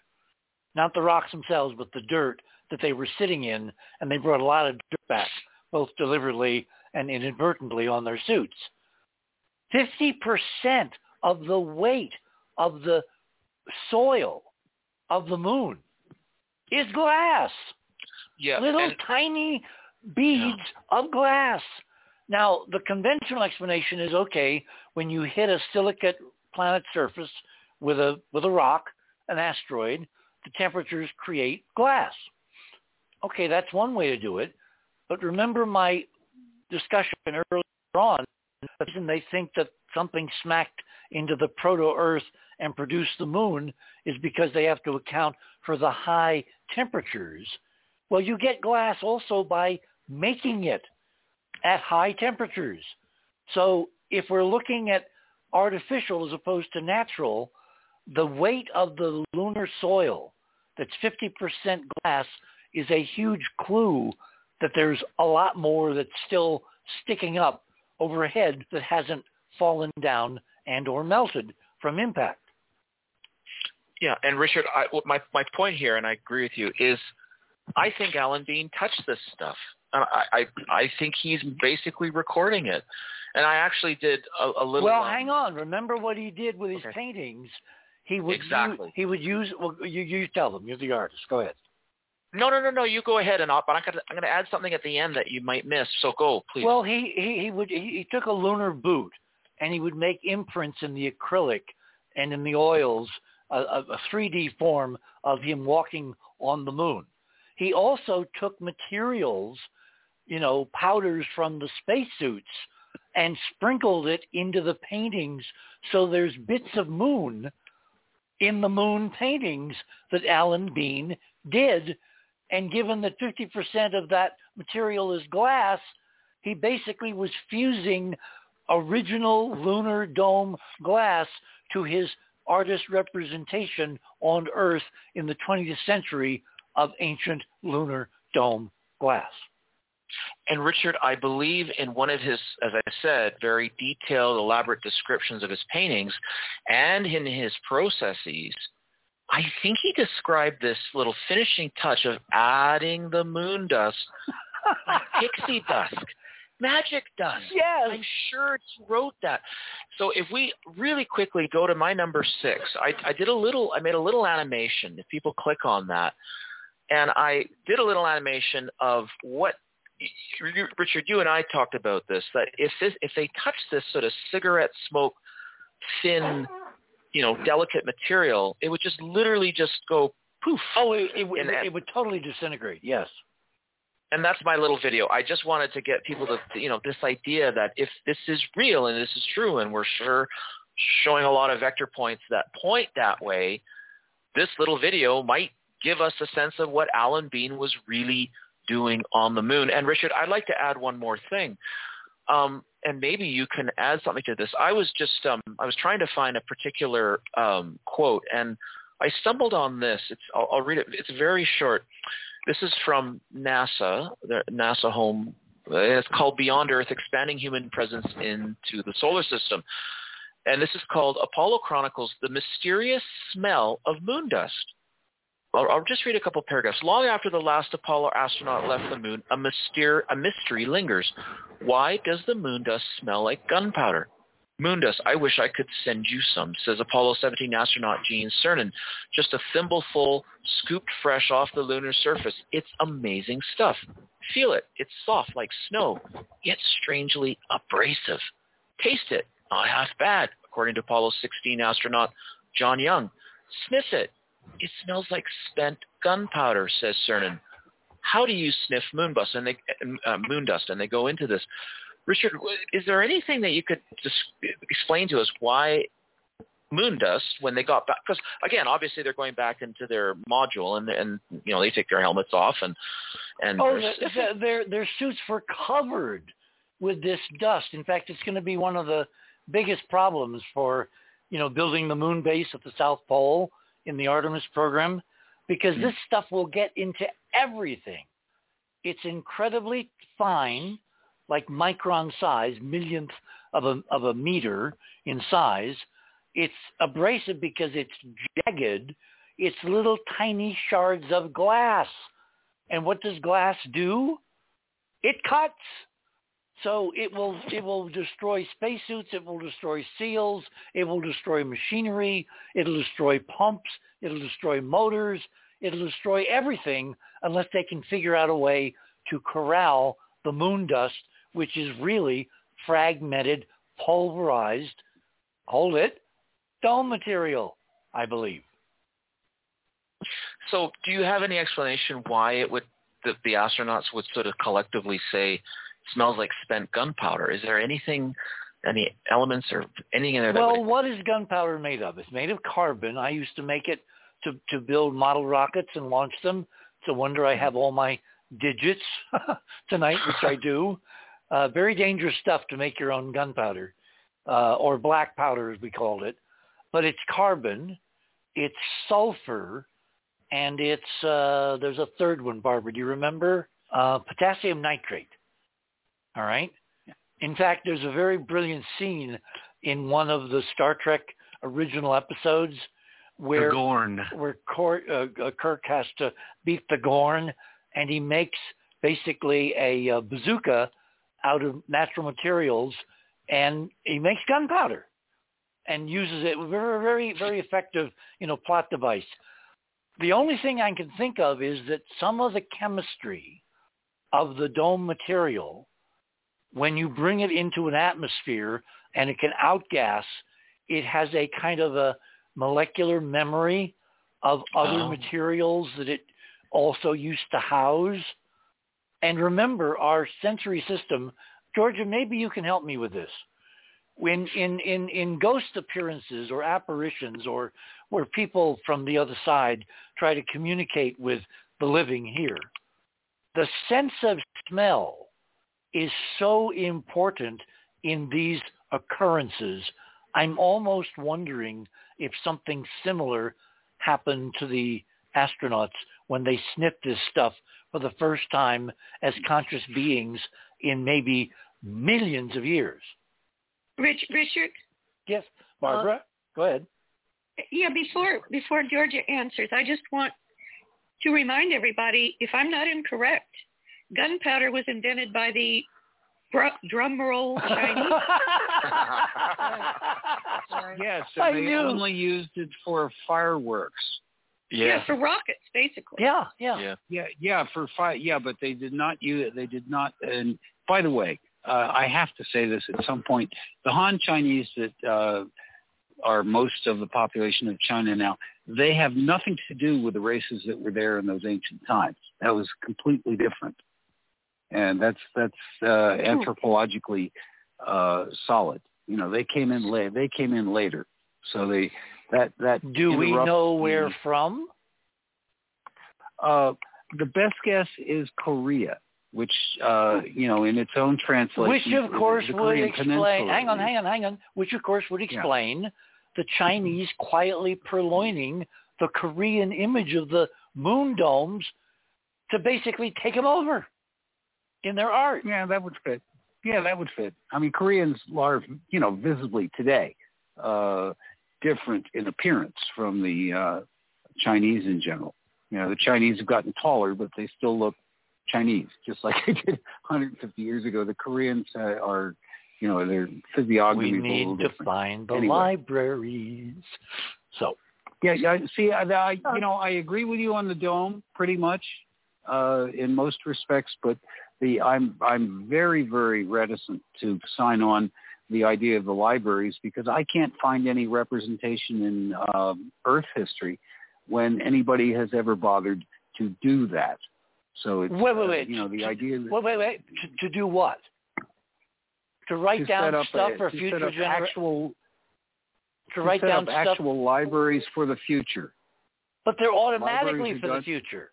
not the rocks themselves, but the dirt that they were sitting in, and they brought a lot of dirt back, both deliberately and inadvertently on their suits. 50% of the weight of the soil of the moon is glass yeah, little and- tiny beads of glass. Now, the conventional explanation is okay when you hit a silicate planet surface with a with a rock, an asteroid, the temperatures create glass. Okay, that's one way to do it. But remember my discussion earlier on, the reason they think that something smacked into the proto-Earth and produced the moon is because they have to account for the high temperatures. Well, you get glass also by making it at high temperatures. So if we're looking at artificial as opposed to natural, the weight of the lunar soil that's 50% glass is a huge clue that there's a lot more that's still sticking up overhead that hasn't fallen down and or melted from impact. Yeah, and Richard, I, my my point here, and I agree with you, is I think Alan Bean touched this stuff. And I, I I think he's basically recording it. And I actually did a, a little. Well, um, hang on. Remember what he did with his Okay. paintings? He would Exactly. use, he would use. Well, you you tell them. You're the artist. Go ahead. No, no, no, no. You go ahead, and I'll, but I'm gonna I'm gonna add something at the end that you might miss. So go, please. Well, he he, he would he, he took a lunar boot and he would make imprints in the acrylic and in the oils, a, a, a 3D form of him walking on the moon. He also took materials, you know, powders from the spacesuits and sprinkled it into the paintings so there's bits of moon in the moon paintings that Alan Bean did. And given that 50% of that material is glass, he basically was fusing original lunar dome glass to his artist representation on Earth in the 20th century of ancient lunar dome glass. And Richard, I believe in one of his, as I said, very detailed, elaborate descriptions of his paintings and in his processes, I think he described this little finishing touch of adding the moon dust like pixie dust. magic dust. Yes. I'm sure he wrote that. So if we really quickly go to my number six, I, I did a little, I made a little animation. If people click on that, and I did a little animation of what Richard, you and I talked about this. That if this, if they touch this sort of cigarette smoke, thin, you know, delicate material, it would just literally just go poof. Oh, it, it, And it, it would totally disintegrate. Yes. and that's my little video. I just wanted to get people to, you know, this idea that if this is real and this is true, and we're sure showing a lot of vector points that point that way, this little video might give us a sense of what Alan Bean was really doing on the moon. And Richard, I'd like to add one more thing. Um, and maybe you can add something to this. I was just, um, I was trying to find a particular um, quote, and I stumbled on this. It's, I'll, I'll read it. It's very short. This is from NASA, the NASA home. It's called Beyond Earth, Expanding Human Presence into the Solar System. And this is called Apollo Chronicles, The Mysterious Smell of Moon Dust. I'll, I'll just read a couple paragraphs. Long after the last Apollo astronaut left the moon, a, myster- a mystery lingers. Why does the moon dust smell like gunpowder? Moon dust, I wish I could send you some, says Apollo 17 astronaut Gene Cernan. Just a thimbleful scooped fresh off the lunar surface. It's amazing stuff. Feel it. It's soft like snow, yet strangely abrasive. Taste it. Not half bad, according to Apollo 16 astronaut John Young. Sniff it. It smells like spent gunpowder, says Cernan. How do you sniff moon dust? And they, uh, moon dust, and they go into this. Richard, is there anything that you could just explain to us why moon dust, when they got back, because again, obviously they're going back into their module, and and you know they take their helmets off, and and Oh, they're the, the, their their suits were covered with this dust. In fact, it's going to be one of the biggest problems for you know building the moon base at the South Pole in the Artemis program, because hmm. this stuff will get into everything. It's incredibly fine, like micron size, millionth of a of a meter in size. It's abrasive because it's jagged. It's little tiny shards of glass. And what does glass do? It cuts. So it will it will destroy spacesuits, it will destroy seals, it will destroy machinery, it'll destroy pumps, it'll destroy motors, it'll destroy everything unless they can figure out a way to corral the moon dust, which is really fragmented, pulverized, hold it, dome material, I believe. So, do you have any explanation why it would the, the astronauts would sort of collectively say smells like spent gunpowder? Is there anything, any elements or anything in there that Well, would, what is gunpowder made of? It's made of carbon. I used to make it to to build model rockets and launch them. It's a wonder I have all my digits tonight, which I do. Uh, very dangerous stuff to make your own gunpowder, uh, or black powder as we called it. But it's carbon, it's sulfur, and it's uh, there's a third one, Barbara. Do you remember? Uh, potassium nitrate. All right. In fact, there's a very brilliant scene in one of the Star Trek original episodes where where Cor- uh, uh, Kirk has to beat the Gorn, and he makes basically a uh, bazooka out of natural materials, and he makes gunpowder, and uses it very, very, very effective, you know, plot device. The only thing I can think of is that some of the chemistry of the dome material, when you bring it into an atmosphere and it can outgas, it has a kind of a molecular memory of other Oh. materials that it also used to house. And remember, our sensory system, Georgia, maybe you can help me with this. When in, in, in ghost appearances or apparitions or where people from the other side try to communicate with the living here, the sense of smell is so important in these occurrences. I'm almost wondering if something similar happened to the astronauts when they sniffed this stuff for the first time as conscious beings in maybe millions of years. Rich, Richard, Yes, Barbara, uh, go ahead. yeah, before before Georgia answers, I just want to remind everybody, if I'm not incorrect, gunpowder was invented by the Drum, drum roll Chinese. yes, I and they knew. only used it for fireworks. yeah, for rockets, basically. Yeah, yeah. Yeah. Yeah, yeah, for fire. Yeah, but they did not use. They did not. And by the way, uh, I have to say this at some point: the Han Chinese that uh, are most of the population of China now, they have nothing to do with the races that were there in those ancient times. That was completely different, and that's that's uh, anthropologically uh, solid. You know, they came in late. They came in later, so they that that Do we know the- where from? uh, the best guess is Korea, which uh, you know, in its own translation, Which of course would Korean explain. Peninsula Hang on, hang on, hang on. Which of course would explain the Chinese quietly purloining the Korean image of the moon domes to basically take them over in their art. Yeah, that would fit. Yeah, that would fit. I mean, Koreans are, you know, visibly today uh, different in appearance from the uh, Chinese in general. You know, the Chinese have gotten taller, but they still look Chinese, just like they did 150 years ago. The Koreans uh, are, you know, their physiognomy We is a little need to different. find the Anyway. libraries. So Yeah, yeah. See, I, I, you know, I agree with you on the dome pretty much uh, in most respects, but the I'm I'm very very reticent to sign on the idea of the libraries because I can't find any representation in um, Earth history when anybody has ever bothered to do that. So it's Wait, wait, uh, wait. you know the idea that wait, wait, wait. To, to do what? To write to down stuff a, for to future generations. actual To write set down up stuff, actual libraries for the future. but they're automatically libraries for the future.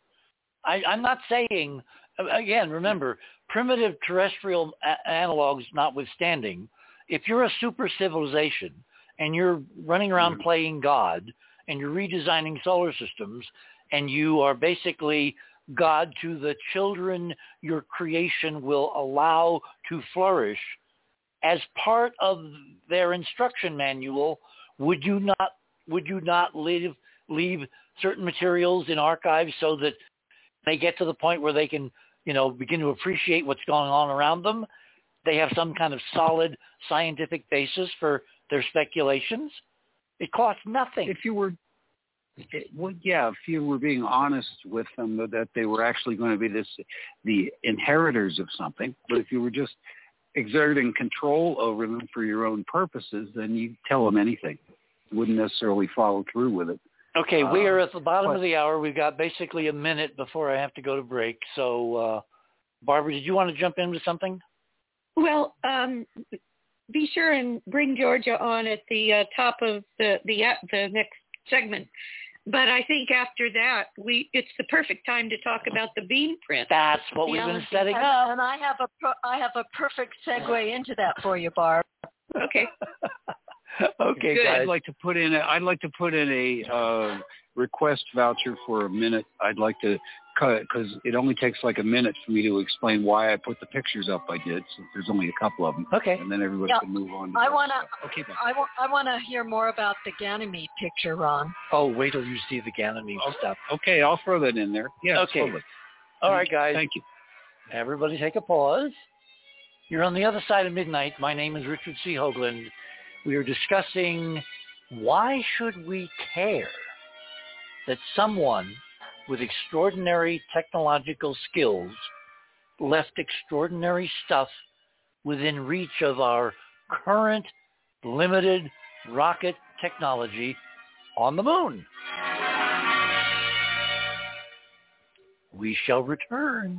I, I'm not saying. Again, remember, primitive terrestrial a- analogs notwithstanding, if you're a super civilization and you're running around Mhm. playing God and you're redesigning solar systems and you are basically God to the children your creation will allow to flourish, as part of their instruction manual, would you not would you not leave leave certain materials in archives so that they get to the point where they can, you know, begin to appreciate what's going on around them? They have some kind of solid scientific basis for their speculations. It costs nothing. if you were it, well, yeah, if you were being honest with them that- they were actually going to be this, the inheritors of something, but if you were just exerting control over them for your own purposes, then you tell them anything. Wouldn't necessarily follow through with it. Okay, we Uh, are at the bottom but- of the hour. We've got basically a minute before I have to go to break. So, uh, Barbara, did you want to jump into something? Well, um, be sure and bring Georgia on at the uh, top of the the uh, the next segment. But I think after that, we it's the perfect time to talk about the bean print. That's what we've Yeah, been setting and, up. and I have a pro- I have a perfect segue into that for you, Barb. Okay. okay, Good. guys. I'd like to put in. A, I'd like to put in a uh, request voucher for a minute. I'd like to cut because it only takes like a minute for me to explain why I put the pictures up. I did. So there's only a couple of them, Okay. and then everybody Yeah. can move on. To I wanna. Okay. bye. I want to hear more about the Ganymede picture, Ron. Oh, wait till you see the Ganymede oh, stuff. Okay, I'll throw that in there. Yeah. Okay. Totally. All right, guys. Thank you. Everybody take a pause. You're on the other side of midnight. My name is Richard C. Hoagland. We are discussing why should we care that someone with extraordinary technological skills left extraordinary stuff within reach of our current limited rocket technology on the moon. We shall return.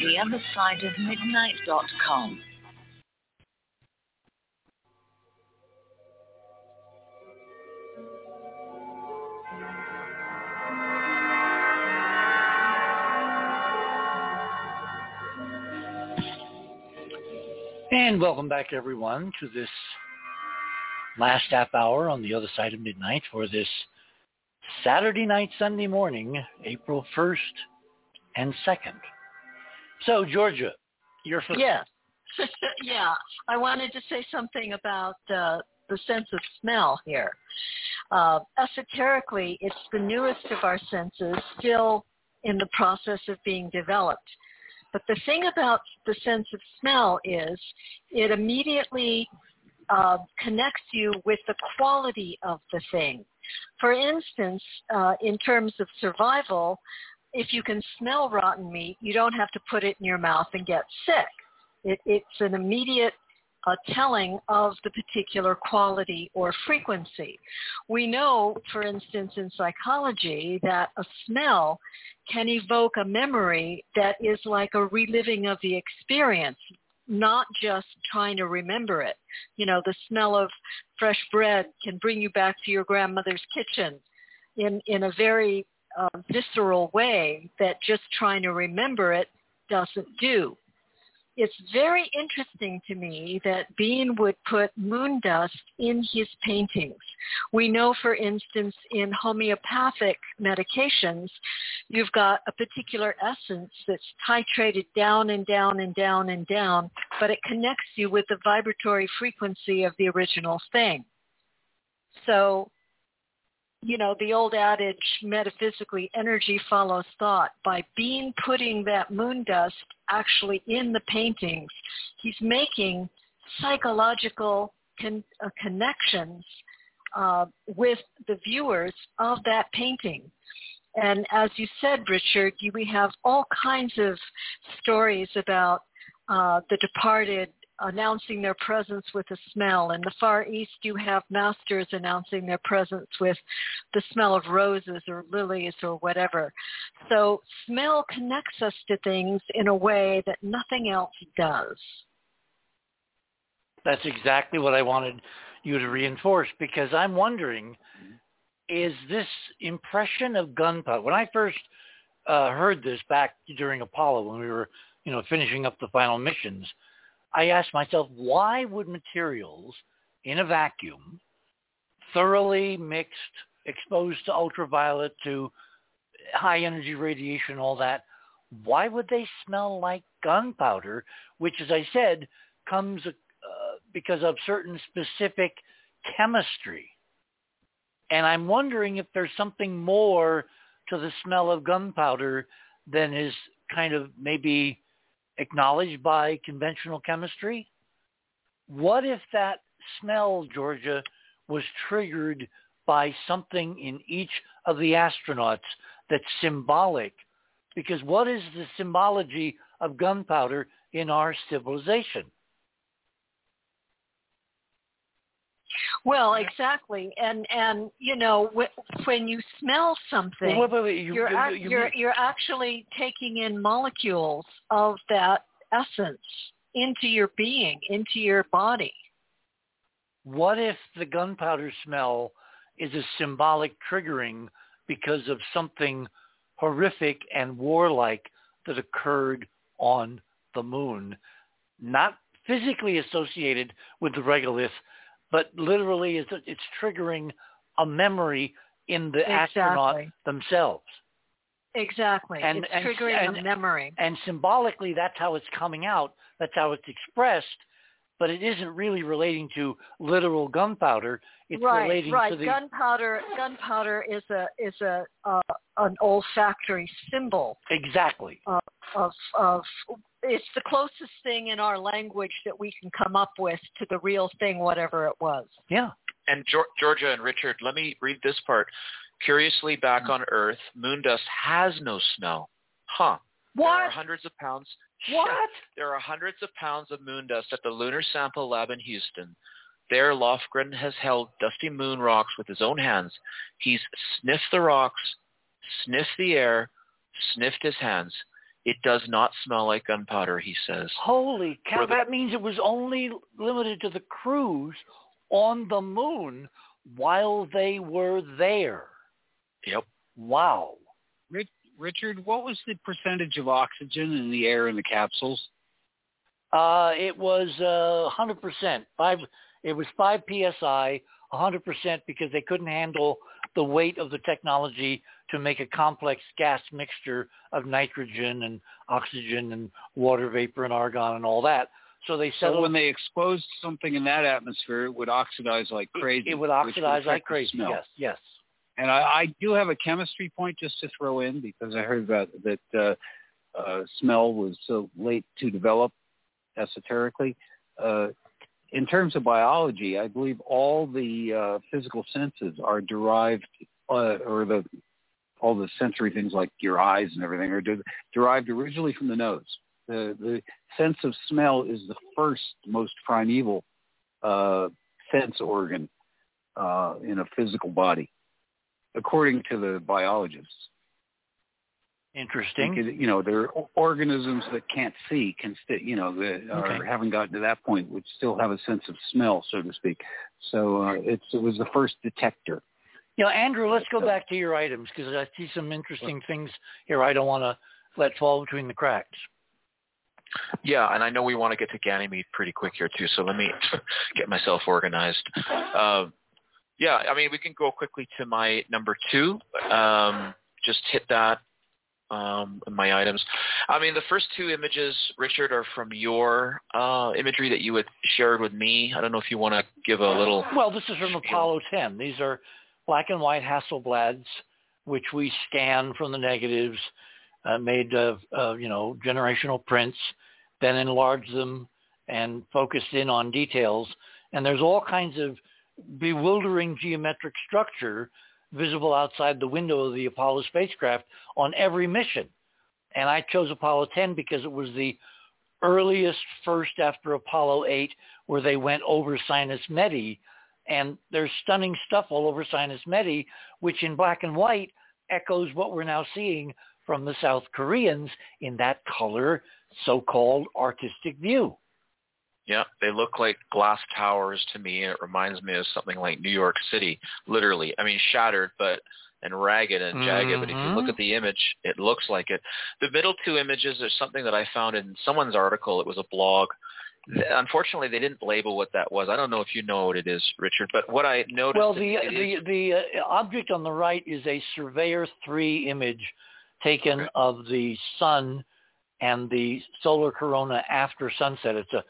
The other side of midnight.com. And welcome back, everyone, to this last half hour on the other side of midnight for this Saturday night, Sunday morning, April 1st and 2nd. So, Georgia, you're first. Yeah. yeah. I wanted to say something about uh, the sense of smell here. Uh, esoterically, it's the newest of our senses, still in the process of being developed. But the thing about the sense of smell is it immediately uh, connects you with the quality of the thing. For instance, uh, in terms of survival, if you can smell rotten meat, you don't have to put it in your mouth and get sick. It, it's an immediate uh, telling of the particular quality or frequency. We know, for instance, in psychology, that a smell can evoke a memory that is like a reliving of the experience, not just trying to remember it. You know, the smell of fresh bread can bring you back to your grandmother's kitchen in, in a very uh, visceral way that just trying to remember it doesn't do it's very interesting to me that Bean would put moon dust in his paintings. We know, for instance, in homeopathic medications, you've got a particular essence that's titrated down and down and down and down, but it connects you with the vibratory frequency of the original thing. So you know, the old adage, metaphysically, energy follows thought. By Bean putting that moon dust actually in the paintings, he's making psychological con- uh, connections uh, with the viewers of that painting. And as you said, Richard, you, we have all kinds of stories about uh, the departed announcing their presence with a smell. In the Far East, you have masters announcing their presence with the smell of roses or lilies or whatever. So smell connects us to things in a way that nothing else does. That's exactly what I wanted you to reinforce because I'm wondering, is this impression of gunpowder, when I first uh, heard this back during Apollo when we were, you know, finishing up the final missions, I asked myself, why would materials in a vacuum, thoroughly mixed, exposed to ultraviolet, to high energy radiation, all that, why would they smell like gunpowder, which, as I said, comes uh, because of certain specific chemistry? And I'm wondering if there's something more to the smell of gunpowder than is kind of maybe acknowledged by conventional chemistry? What if that smell, Georgia, was triggered by something in each of the astronauts that's symbolic? Because what is the symbology of gunpowder in our civilization? Well, exactly, and and you know when you smell something, wait, wait, wait. You, you're, you, you, you're you're actually taking in molecules of that essence into your being, into your body. What if the gunpowder smell is a symbolic triggering because of something horrific and warlike that occurred on the moon, not physically associated with the regolith, but literally it's, it's triggering a memory in the exactly. astronaut themselves. Exactly. And, it's and, triggering and, a memory. And symbolically, that's how it's coming out. That's how it's expressed. But it isn't really relating to literal gunpowder. It's right, relating right. to the gunpowder. Gunpowder is a is a uh, an olfactory symbol. Exactly. Of, of of it's the closest thing in our language that we can come up with to the real thing, whatever it was. Yeah. And Georgia and Richard, let me read this part. Curiously, back on Earth, moon dust has no smell. Huh. What? There are hundreds of pounds. What? There are hundreds of pounds of moon dust at the Lunar Sample Lab in Houston. There, Lofgren has held dusty moon rocks with his own hands. He's sniffed the rocks, sniffed the air, sniffed his hands. It does not smell like gunpowder, he says. Holy cow! For the- that means it was only limited to the crews on the moon while they were there. Yep. Wow. Rich, Richard, what was the percentage of oxygen in the air in the capsules? Uh, it was uh, 100%. Five. It was five psi, 100% because they couldn't handle the weight of the technology to make a complex gas mixture of nitrogen and oxygen and water vapor and argon and all that. So they So when they exposed something in that atmosphere, it would oxidize like crazy. it would oxidize like crazy. smell. Yes, yes. And I, I do have a chemistry point just to throw in because I heard that that uh, uh, smell was so late to develop esoterically. Uh, in terms of biology, I believe all the uh, physical senses are derived, uh, or the all the sensory things like your eyes and everything are de- derived originally from the nose. The the sense of smell is the first most primeval uh, sense organ uh, in a physical body according to the biologists. Interesting. Because, you know, there are organisms that can't see, can st- you know, that are, Okay. haven't gotten to that point, which still have a sense of smell, so to speak. So uh, it's it was the first detector. You know, Andrew, let's go back to your items because I see some interesting things here I don't want to let fall between the cracks. Yeah, and I know we want to get to Ganymede pretty quick here too, so let me get myself organized. Uh, yeah, I mean, we can go quickly to my number two. Um, just hit that um, in my items. I mean, the first two images, Richard, are from your uh, imagery that you had shared with me. I don't know if you want to give a little. Well, this is from Apollo 10. These are black and white Hasselblads, which we scan from the negatives, uh, made of, uh, you know, generational prints, then enlarged them and focused in on details. And there's all kinds of bewildering geometric structure visible outside the window of the Apollo spacecraft on every mission. And I chose Apollo 10 because it was the earliest first after Apollo 8 where they went over Sinus Medii. And there's stunning stuff all over Sinus Medii, which in black and white echoes what we're now seeing from the South Koreans in that color so-called artistic view. Yeah, they look like glass towers to me, and it reminds me of something like New York City, literally. I mean, shattered, but and ragged and jagged. But if you look Mhm. at the image, it looks like it. The middle two images are something that I found in someone's article. It was a blog. Unfortunately, they didn't label what that was. I don't know if you know what it is, Richard. But what I noticed. Well, the the is- the uh, object on the right is a Surveyor 3 image taken Okay. of the sun and the solar corona after sunset. It's a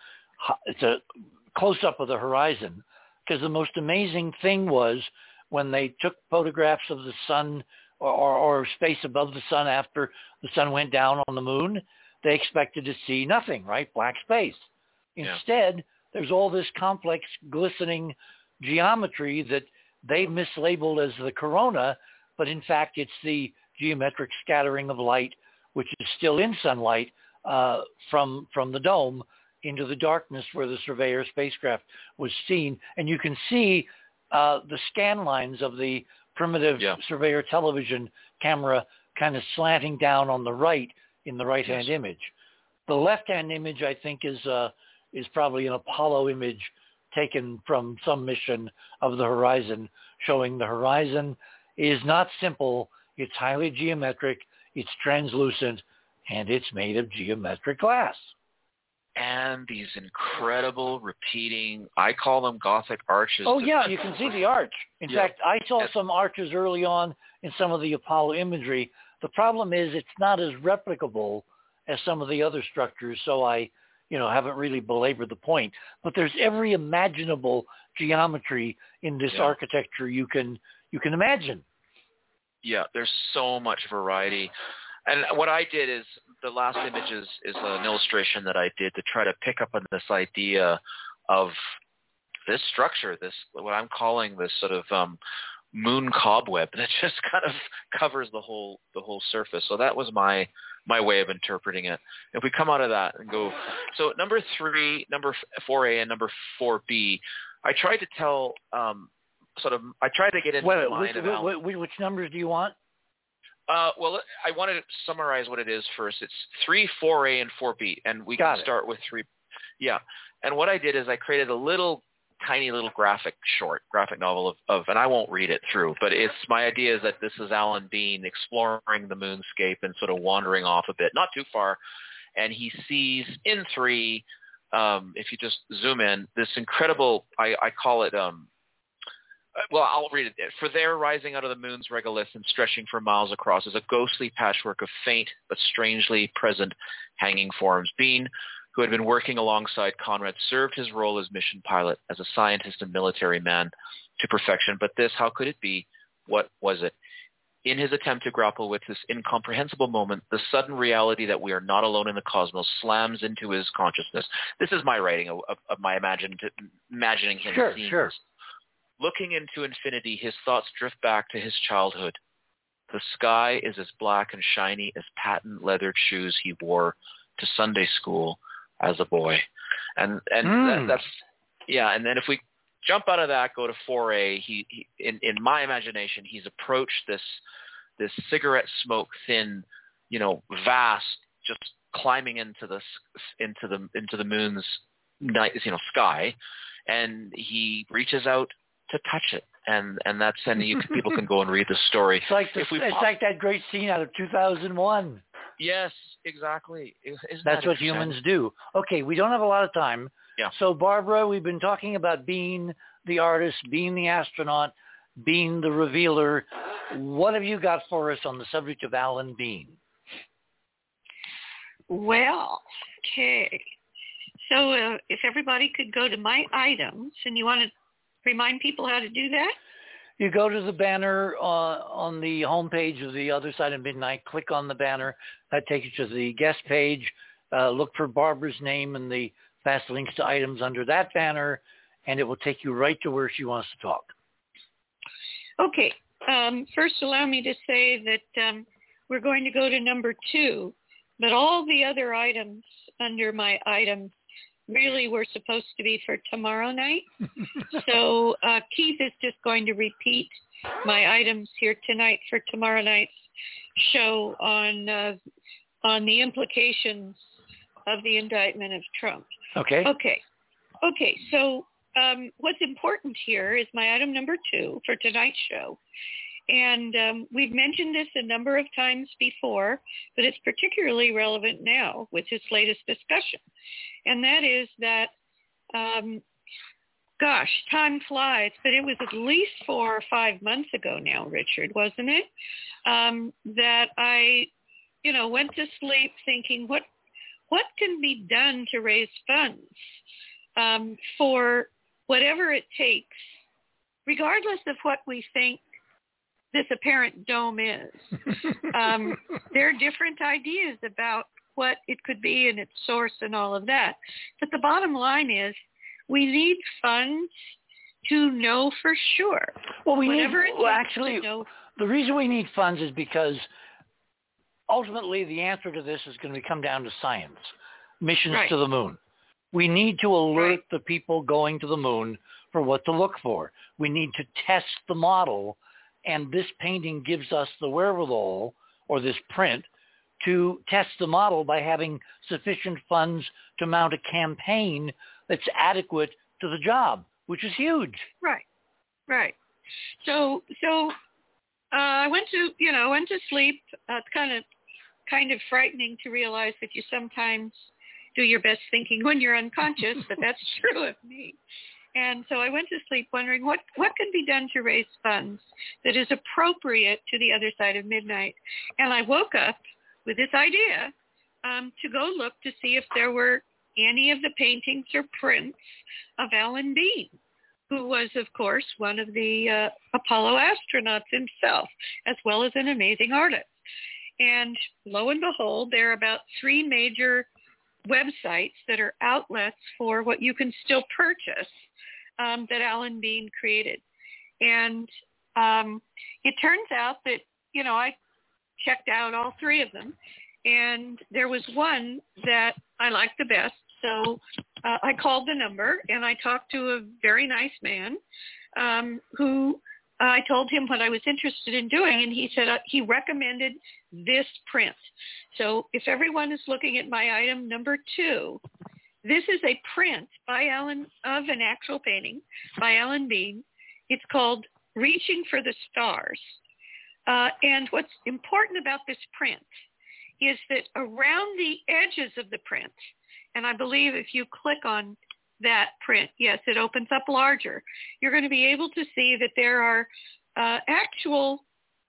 it's a close up of the horizon because the most amazing thing was when they took photographs of the sun or, or, or space above the sun after the sun went down on the moon, they expected to see nothing, right? Black space. Yeah. Instead, there's all this complex glistening geometry that they mislabeled as the corona, but in fact it's the geometric scattering of light, which is still in sunlight uh, from from the dome into the darkness where the Surveyor spacecraft was seen, and you can see uh, the scan lines of the primitive Yeah. Surveyor television camera kind of slanting down on the right in the right-hand Yes. image. The left-hand image, I think, is uh, is probably an Apollo image taken from some mission of the horizon, showing the horizon is not simple. It's highly geometric. It's translucent, and it's made of geometric glass. And these incredible repeating. I call them Gothic arches. Oh yeah, you can see the arch. In Yeah. fact, I saw some arches early on in some of the Apollo imagery. The problem is it's not as replicable as some of the other structures, so I, you know, haven't really belabored the point. But there's every imaginable geometry in this Yeah. architecture you can you can imagine. yeah, there's so much variety. And what I did is the last image is, is an illustration that I did to try to pick up on this idea of this structure, this what I'm calling this sort of um, moon cobweb that just kind of covers the whole the whole surface. So that was my my way of interpreting it. If we come out of that and go, so number three, number four A, and number four B, I tried to tell um, sort of I tried to get into Wait, the mind which, of Alan. which, which numbers do you want? Uh, well, I want to summarize what it is first. It's three, four A, and four B, and we Got can it. start with three. Yeah, and what I did is I created a little tiny little graphic short graphic novel of, of and I won't read it through, but it's my idea is that this is Alan Bean exploring the moonscape and sort of wandering off a bit, not too far, and he sees in three, um, if you just zoom in, this incredible I, I call it um Uh, well, I'll read it. For there, rising out of the moon's regolith and stretching for miles across, is a ghostly patchwork of faint but strangely present hanging forms. Bean, who had been working alongside Conrad, served his role as mission pilot, as a scientist and military man to perfection. But this, how could it be? What was it? In his attempt to grapple with this incomprehensible moment, the sudden reality that we are not alone in the cosmos slams into his consciousness. This is my writing of, of, of my imagined, imagining him Sure, sure. Looking into infinity, his thoughts drift back to his childhood. The sky is as black and shiny as patent leather shoes he wore to Sunday school as a boy. And and that, Hmm. that's yeah, and then if we jump out of that, go to 4A, he, he in in my imagination, he's approached this this cigarette smoke thin, you know, vast just climbing into the into the into the moon's night, you know, sky and he reaches out to touch it, and and that's and you can, people can go and read the story. It's like the, If we it's pop- like that great scene out of 2001. Yes, exactly. Isn't That's that what humans do. Okay, we don't have a lot of time. Yeah. So Barbara, we've been talking about being the artist, being the astronaut, being the revealer. What have you got for us on the subject of Alan Bean? Well, okay. So uh, if everybody could go to my items, and you want to remind people how to do that? You go to the banner uh, on the homepage of the other side of midnight, click on the banner. That takes you to the guest page. Uh, look for Barbara's name and the fast links to items under that banner, and it will take you right to where she wants to talk. Okay. Um, first, allow me to say that um, we're going to go to number two, but all the other items under my items really were supposed to be for tomorrow night. so uh, Keith is just going to repeat my items here tonight for tomorrow night's show on uh, on the implications of the indictment of Trump. Okay. Okay. Okay. So um, what's important here is my item number two for tonight's show. And um, we've mentioned this a number of times before, but it's particularly relevant now with this latest discussion. And that is that, um, gosh, time flies, but it was at least four or five months ago now, Richard, wasn't it? Um, that I, you know, went to sleep thinking, what what can be done to raise funds um, for whatever it takes, regardless of what we think this apparent dome is. um, there are different ideas about what it could be and its source and all of that. But the bottom line is we need funds to know for sure. Well, we Whatever need, well, actually, know the reason we need funds is because ultimately the answer to this is going to come down to science, missions Right. to the moon. We need to alert Right. the people going to the moon for what to look for. We need to test the model, and this painting gives us the wherewithal, or this print, to test the model by having sufficient funds to mount a campaign that's adequate to the job, which is huge. Right, right. So, so uh, I went to, you know, went to sleep. Uh, it's kind of, kind of frightening to realize that you sometimes do your best thinking when you're unconscious, but that's true of me. And so I went to sleep wondering what what can be done to raise funds that is appropriate to the other side of midnight. And I woke up with this idea um, to go look to see if there were any of the paintings or prints of Alan Bean who was, of course, one of the uh, Apollo astronauts himself, as well as an amazing artist. And lo and behold, there are about three major websites that are outlets for what you can still purchase um, that Alan Bean created. And um, it turns out that you know I checked out all three of them, and there was one that I liked the best. So uh, I called the number and I talked to a very nice man um, who I told him what I was interested in doing, and he said uh, he recommended this print. So if everyone is looking at my item number two, this is a print by Alan of an actual painting by Alan Bean. It's called Reaching for the Stars. Uh, and what's important about this print is that around the edges of the print, and I believe if you click on that print, yes, it opens up larger. You're going to be able to see that there are uh, actual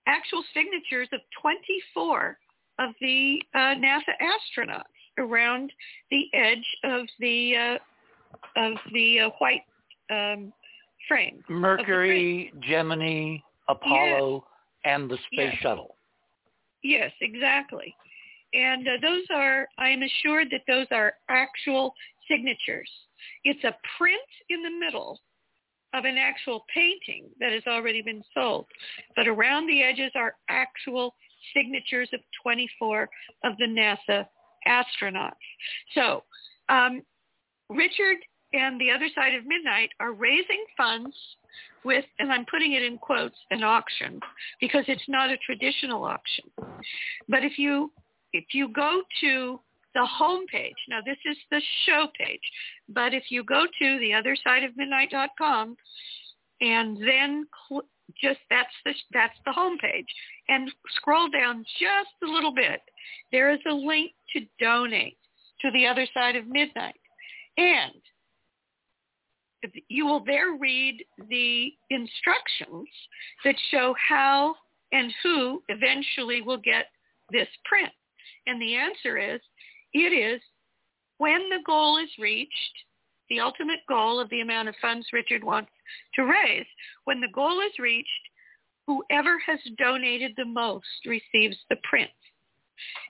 actual signatures of 24 of the uh, NASA astronauts around the edge of the uh, of the uh, white um, frame. Mercury, frame. Gemini, Apollo, yes. and the space yes. shuttle. Yes, exactly. And uh, those are, I am assured that those are actual signatures. It's a print in the middle of an actual painting that has already been sold. But around the edges are actual signatures of 24 of the NASA astronauts. So um, Richard and the other side of midnight are raising funds with, and I'm putting it in quotes, an auction because it's not a traditional auction. But if you if you go to the home page, now this is the show page, but if you go to the other side of midnight.com and then cl- just that's the that's the home page and scroll down just a little bit, there is a link to donate to the other side of midnight. And you will there read the instructions that show how and who eventually will get this print. And the answer is, it is when the goal is reached, the ultimate goal of the amount of funds Richard wants to raise, when the goal is reached, whoever has donated the most receives the print.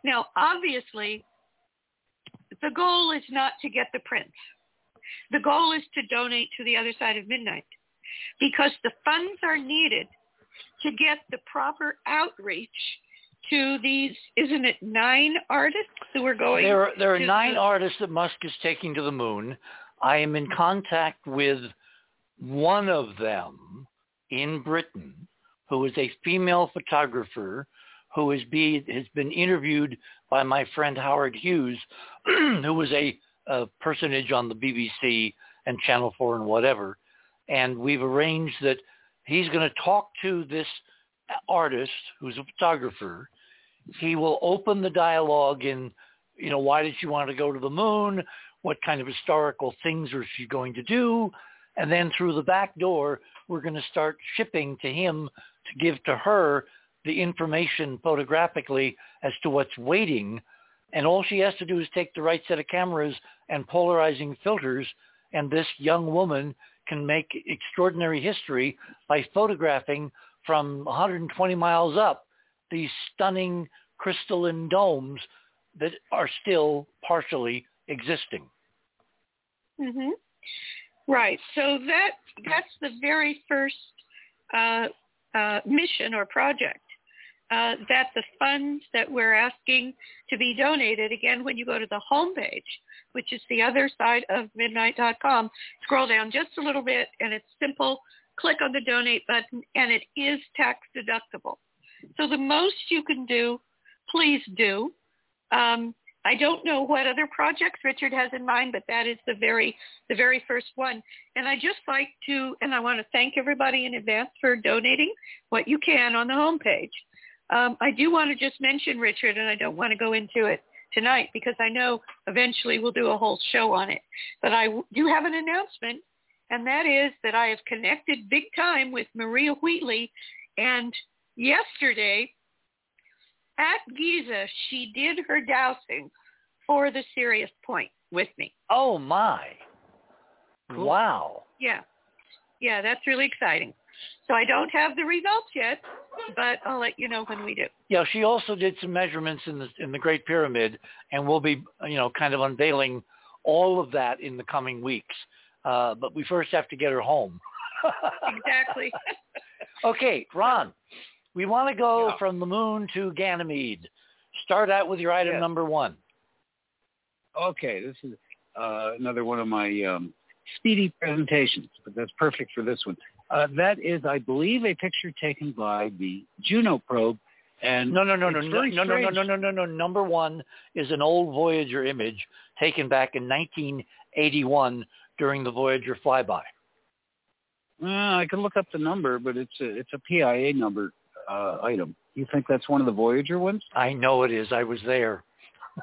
Now, obviously, the goal is not to get the print. The goal is to donate to the other side of midnight because the funds are needed to get the proper outreach to these, isn't it nine artists who are going? There are, there are nine the, artists that Musk is taking to the moon. I am in contact with one of them in Britain who is a female photographer who has, be, has been interviewed by my friend Howard Hughes, who was a, a personage on the BBC and Channel 4 and whatever. And we've arranged that he's going to talk to this artist who's a photographer. He will open the dialogue in, you know, why did she want to go to the moon? What kind of historical things are she going to do? And then through the back door, we're going to start shipping to him to give to her the information photographically as to what's waiting. And all she has to do is take the right set of cameras and polarizing filters, and this young woman can make extraordinary history by photographing from 120 miles up these stunning crystalline domes that are still partially existing. Mm-hmm. Right. So that that's the very first uh, uh, mission or project uh, that the funds that we're asking to be donated, again, when you go to the homepage, which is the other side of midnight.com, scroll down just a little bit and it's simple. Click on the donate button and it is tax deductible. So the most you can do, please do. Um, I don't know what other projects Richard has in mind, but that is the very the very first one. And I just like to, and I want to thank everybody in advance for donating what you can on the homepage. Um, I do want to just mention Richard, and I don't want to go into it tonight because I know eventually we'll do a whole show on it. But I do have an announcement, and that is that I have connected big time with Maria Wheatley, and yesterday at Giza, she did her dowsing for the Sirius Point with me. Oh my. Cool. Wow. Yeah. Yeah, that's really exciting. So I don't have the results yet, but I'll let you know when we do. Yeah, she also did some measurements in the in the Great Pyramid, and we'll be you know kind of unveiling all of that in the coming weeks. Uh, but we first have to get her home. exactly. Okay, Ron, we want to go Yeah. from the moon to Ganymede. Start out with your item Yes. number one. Okay, this is uh, another one of my um, speedy presentations, but that's perfect for this one. Uh, that is, I believe, a picture taken by the Juno probe. And No, no, no, no, no, no, no, no, no, no, no, no. Number one is an old Voyager image taken back in 1981 during the Voyager flyby. Uh, I can look up the number, but it's a it's a PIA number uh, item. You think that's one of the Voyager ones? I know it is. I was there.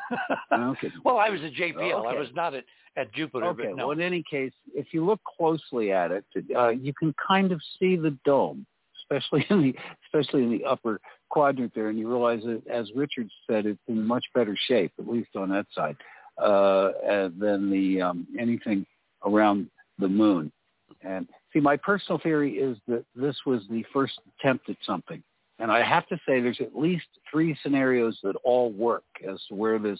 Okay. well, I was at JPL. I was not at, at Jupiter, Okay. but no. Well, in any case, if you look closely at it, uh, you can kind of see the dome, especially in the especially in the upper quadrant there, and you realize that, as Richard said, it's in much better shape, at least on that side, uh, uh, than the um, anything around the moon. And see, my personal theory is that this was the first attempt at something. And I have to say there's at least three scenarios that all work as to where this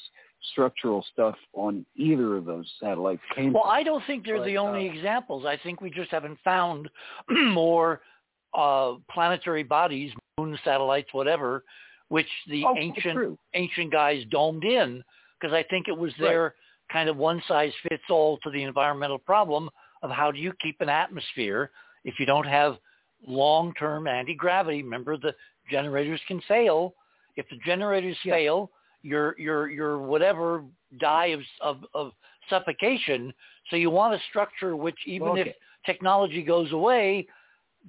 structural stuff on either of those satellites came Well, from. I don't think they're But, the only uh, examples. I think we just haven't found more uh, planetary bodies, moon satellites, whatever, which the Oh, ancient true. ancient guys domed in, because I think it was Right. their kind of one size fits all to the environmental problem of how do you keep an atmosphere if you don't have long term anti gravity. Remember, the generators can fail. If the generators Yeah. fail, your your your whatever die of of, of suffocation. So you want a structure which even Okay. if technology goes away,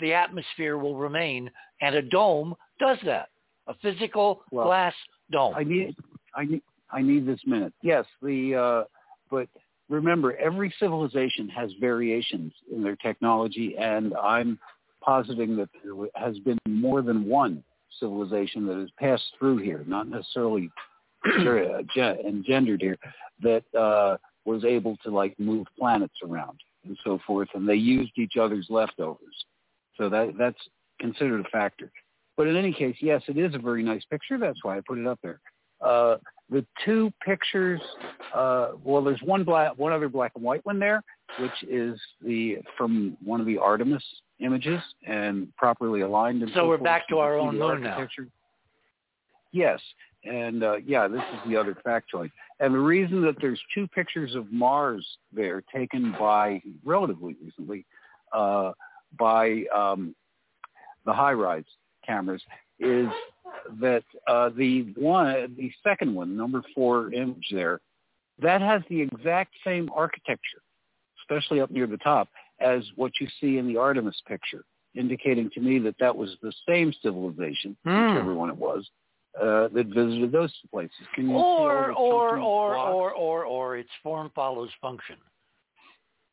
the atmosphere will remain, and a dome does that. A physical Well, glass dome. I need, I need, I need this minute. Yes, the, uh, but remember, every civilization has variations in their technology, and I'm positing that there has been more than one civilization that has passed through here, not necessarily uh, engendered here, that uh, was able to like move planets around and so forth, and they used each other's leftovers. So that that's considered a factor. But in any case, yes, it is a very nice picture. That's why I put it up there. Uh, the two pictures, uh, well, there's one black, one other black and white one there, which is the from one of the Artemis images and properly aligned. And So so we're forth. back to our own moon now. architecture. Yes, and uh, yeah, this is the other factoid. And the reason that there's two pictures of Mars there taken by relatively recently uh, by um, the HiRISE cameras is that uh, the one, the second one, number four image there, that has the exact same architecture, especially up near the top, as what you see in the Artemis picture, indicating to me that that was the same civilization, Hmm. whichever one it was, uh, that visited those places. Can you see or or or blocks? or or or its form follows function.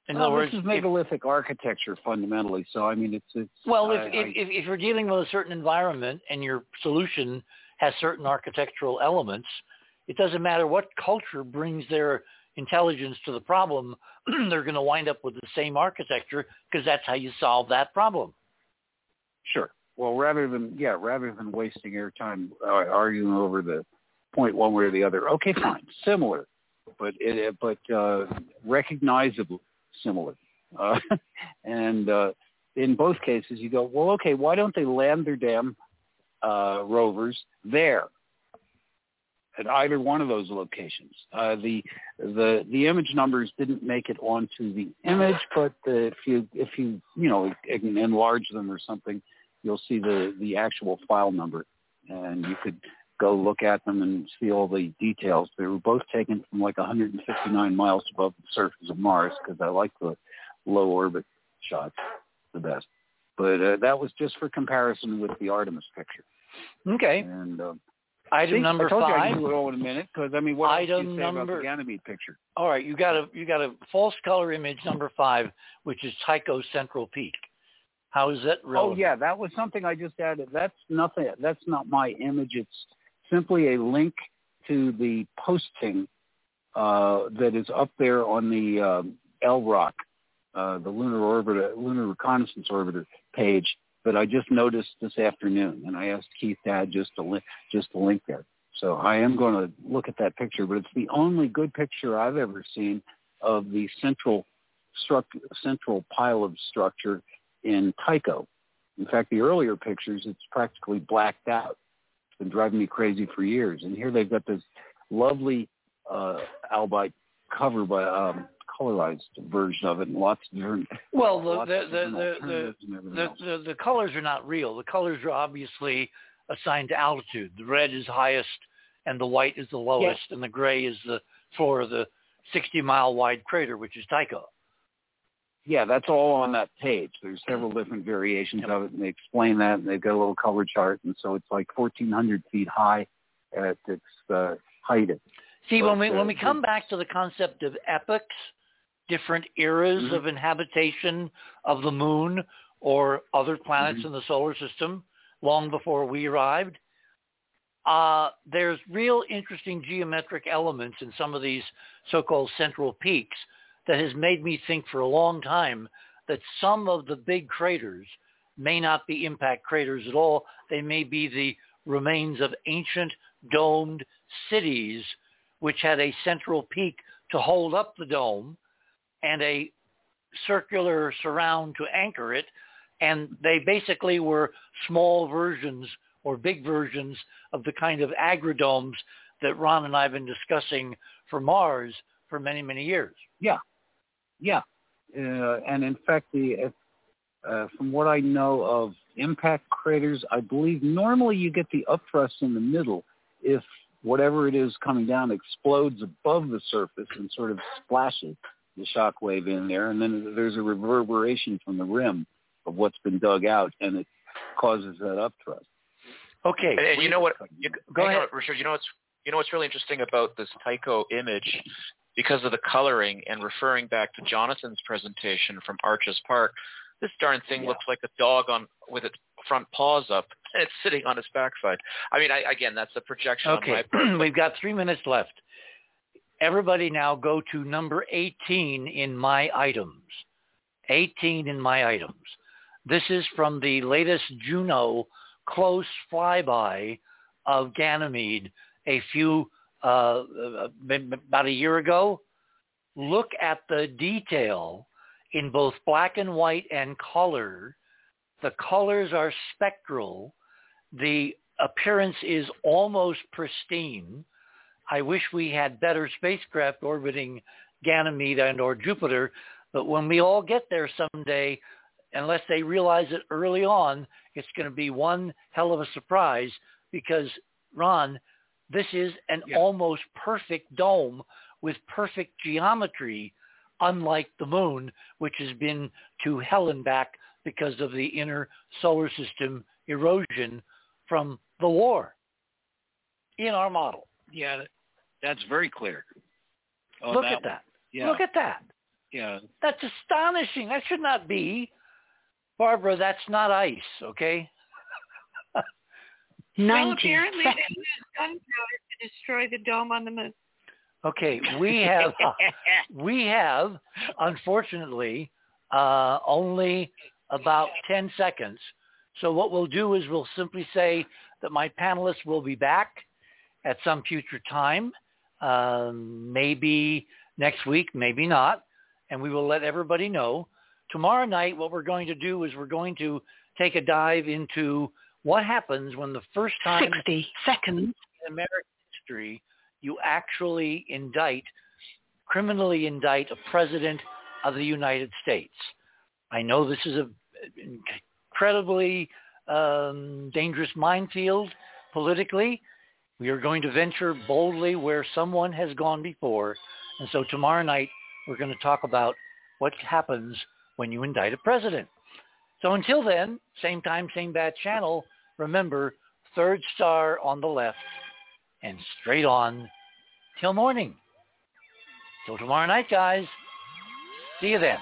In well, other words, this is if- megalithic architecture fundamentally. So I mean, it's it's. well, if, I- if, I- if if you're dealing with a certain environment and your solution has certain architectural elements, it doesn't matter what culture brings their intelligence to the problem, they're going to wind up with the same architecture because that's how you solve that problem. Sure. Well, rather than yeah, rather than wasting airtime uh, arguing over the point one way or the other. Okay, fine, similar, but it but uh, recognizably similar. Uh, and uh, in both cases, you go, well, okay, why don't they land their damn uh, rovers there? At either one of those locations, uh, the the the image numbers didn't make it onto the image, but uh, if you if you you know enlarge them or something, you'll see the the actual file number, and you could go look at them and see all the details. They were both taken from like 159 miles above the surface of Mars because I like the low orbit shots the best. But uh, that was just for comparison with the Artemis picture. Okay. And um, Item see, number I told five. you I do it all in a minute because I mean, what Item you say about number- the Ganymede picture? All right, you got a you got a false color image number five, which is Tycho Central Peak. How is that Oh yeah, that was something I just added. That's nothing. That's not my image. It's simply a link to the posting uh, that is up there on the um, LROC, uh, the Lunar Orbiter, Lunar Reconnaissance Orbiter page that I just noticed this afternoon, and I asked Keith to add just a link, just a link there. So I am going to look at that picture, but it's the only good picture I've ever seen of the central struct- central pile of structure in Tycho. In fact, the earlier pictures, it's practically blacked out. It's been driving me crazy for years. And here they've got this lovely uh, albite cover by um, colorized version of it, and lots of different. Well, the the the the, alternatives and everything the, the the colors are not real. The colors are obviously assigned to altitude. The red is highest, and the white is the lowest, and the gray is the floor of the 60 mile wide crater, which is Tycho. Yeah, that's all on that page. There's several different variations of it, and they explain that, and they've got a little color chart, and so it's like 1,400 feet high at its uh, height. See, But, when we uh, when we come back to the concept of epochs, different eras Mhm. of inhabitation of the moon or other planets Mhm. in the solar system, long before we arrived, uh, there's real interesting geometric elements in some of these so-called central peaks that has made me think for a long time that some of the big craters may not be impact craters at all. They may be the remains of ancient domed cities which had a central peak to hold up the dome and a circular surround to anchor it. And they basically were small versions or big versions of the kind of agrodomes that Ron and I have been discussing for Mars for many, many years. Yeah, yeah, uh, and in fact, the uh, from what I know of impact craters, I believe normally you get the upthrust in the middle if whatever it is coming down explodes above the surface and sort of splashes the shock wave in there, and then there's a reverberation from the rim of what's been dug out, and it causes that upthrust. Okay. And, and you know what? You, Go hang on, ahead. Richard. You know what's you know what's really interesting about this Tycho image, because of the coloring and referring back to Jonathan's presentation from Arches Park. This darn thing Yeah. looks like a dog on with its front paws up, and it's sitting on its backside. I mean, I, again, that's a projection on Okay, my part. we've got three minutes left. Everybody now go to number 18 in my items. 18 in my items. This is from the latest Juno close flyby of Ganymede a few, uh, uh, about a year ago. Look at the detail in both black and white and color. The colors are spectral. The appearance is almost pristine. I wish we had better spacecraft orbiting Ganymede and or Jupiter, but when we all get there someday, unless they realize it early on, it's going to be one hell of a surprise because, Ron, this is an Yeah. almost perfect dome with perfect geometry, unlike the moon, which has been to hell and back because of the inner solar system erosion from the war in our model. Yeah, that's very clear. Oh, Look that at that. Yeah, Look at that. yeah. That's astonishing. That should not be. Barbara, that's not ice, okay? Well, 90 apparently they used gunpowder to destroy the dome on the moon. Okay, we have we have unfortunately uh, only about 10 seconds. So what we'll do is we'll simply say that my panelists will be back at some future time, um, maybe next week, maybe not, and we will let everybody know. Tomorrow night, what we're going to do is we're going to take a dive into what happens when the first time 60 seconds. in American history you actually indict, criminally indict a president of the United States. I know this is a incredibly um, dangerous minefield politically. We are going to venture boldly where someone has gone before. And so tomorrow night, we're going to talk about what happens when you indict a president. So until then, same time, same bad channel. Remember, third star on the left and straight on till morning. Till tomorrow night, guys. See you then.